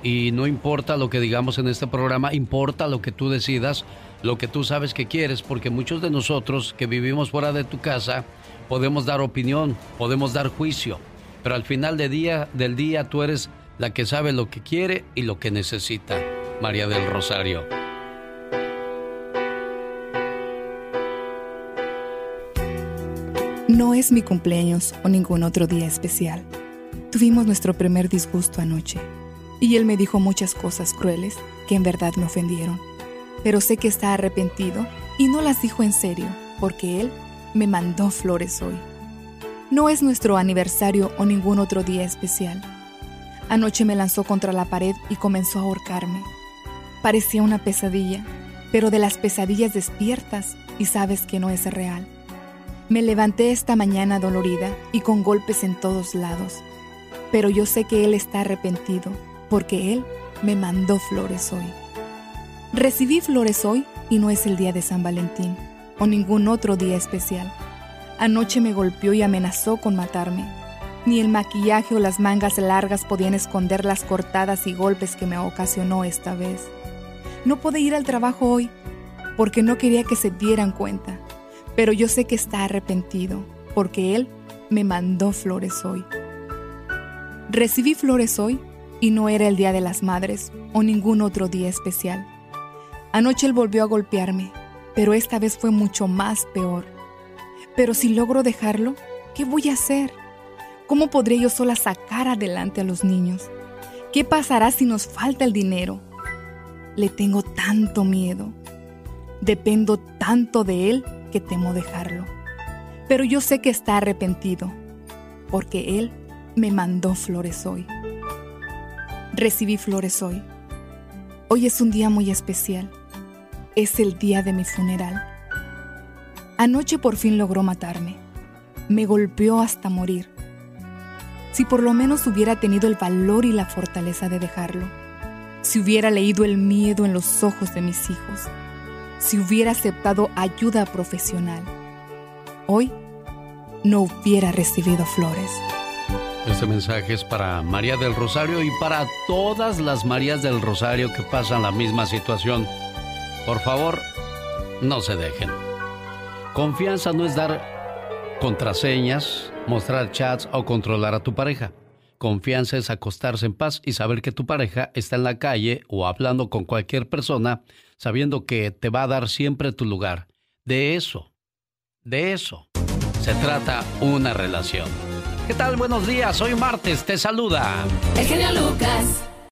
Y no importa lo que digamos en este programa, importa lo que tú decidas, lo que tú sabes que quieres, porque muchos de nosotros que vivimos fuera de tu casa podemos dar opinión, podemos dar juicio, pero al final de día, del día tú eres la que sabe lo que quiere y lo que necesita. María del Rosario. No es mi cumpleaños o ningún otro día especial. Tuvimos nuestro primer disgusto anoche y él me dijo muchas cosas crueles que en verdad me ofendieron. Pero sé que está arrepentido y no las dijo en serio porque él me mandó flores hoy. No es nuestro aniversario o ningún otro día especial. Anoche me lanzó contra la pared y comenzó a ahorcarme. Parecía una pesadilla, pero de las pesadillas despiertas y sabes que no es real. Me levanté esta mañana dolorida y con golpes en todos lados, pero yo sé que Él está arrepentido porque Él me mandó flores hoy. Recibí flores hoy y no es el día de San Valentín o ningún otro día especial. Anoche me golpeó y amenazó con matarme. Ni el maquillaje o las mangas largas podían esconder las cortadas y golpes que me ocasionó esta vez. No pude ir al trabajo hoy porque no quería que se dieran cuenta, pero yo sé que está arrepentido porque él me mandó flores hoy. Recibí flores hoy y no era el Día de las Madres o ningún otro día especial. Anoche él volvió a golpearme, pero esta vez fue mucho más peor. Pero si logro dejarlo, ¿qué voy a hacer? ¿Cómo podré yo sola sacar adelante a los niños? ¿Qué pasará si nos falta el dinero? Le tengo tanto miedo. Dependo tanto de él que temo dejarlo. Pero yo sé que está arrepentido, porque él me mandó flores hoy. Recibí flores hoy. Hoy es un día muy especial. Es el día de mi funeral. Anoche por fin logró matarme. Me golpeó hasta morir. Si por lo menos hubiera tenido el valor y la fortaleza de dejarlo. Si hubiera leído el miedo en los ojos de mis hijos. Si hubiera aceptado ayuda profesional. Hoy no hubiera recibido flores. Este mensaje es para María del Rosario y para todas las Marías del Rosario que pasan la misma situación. Por favor, no se dejen. Confianza no es dar contraseñas, mostrar chats o controlar a tu pareja. Confianza es acostarse en paz y saber que tu pareja está en la calle o hablando con cualquier persona, sabiendo que te va a dar siempre tu lugar. De eso, de eso se trata una relación. ¿Qué tal? Buenos días, hoy martes, te saluda. El genio Lucas.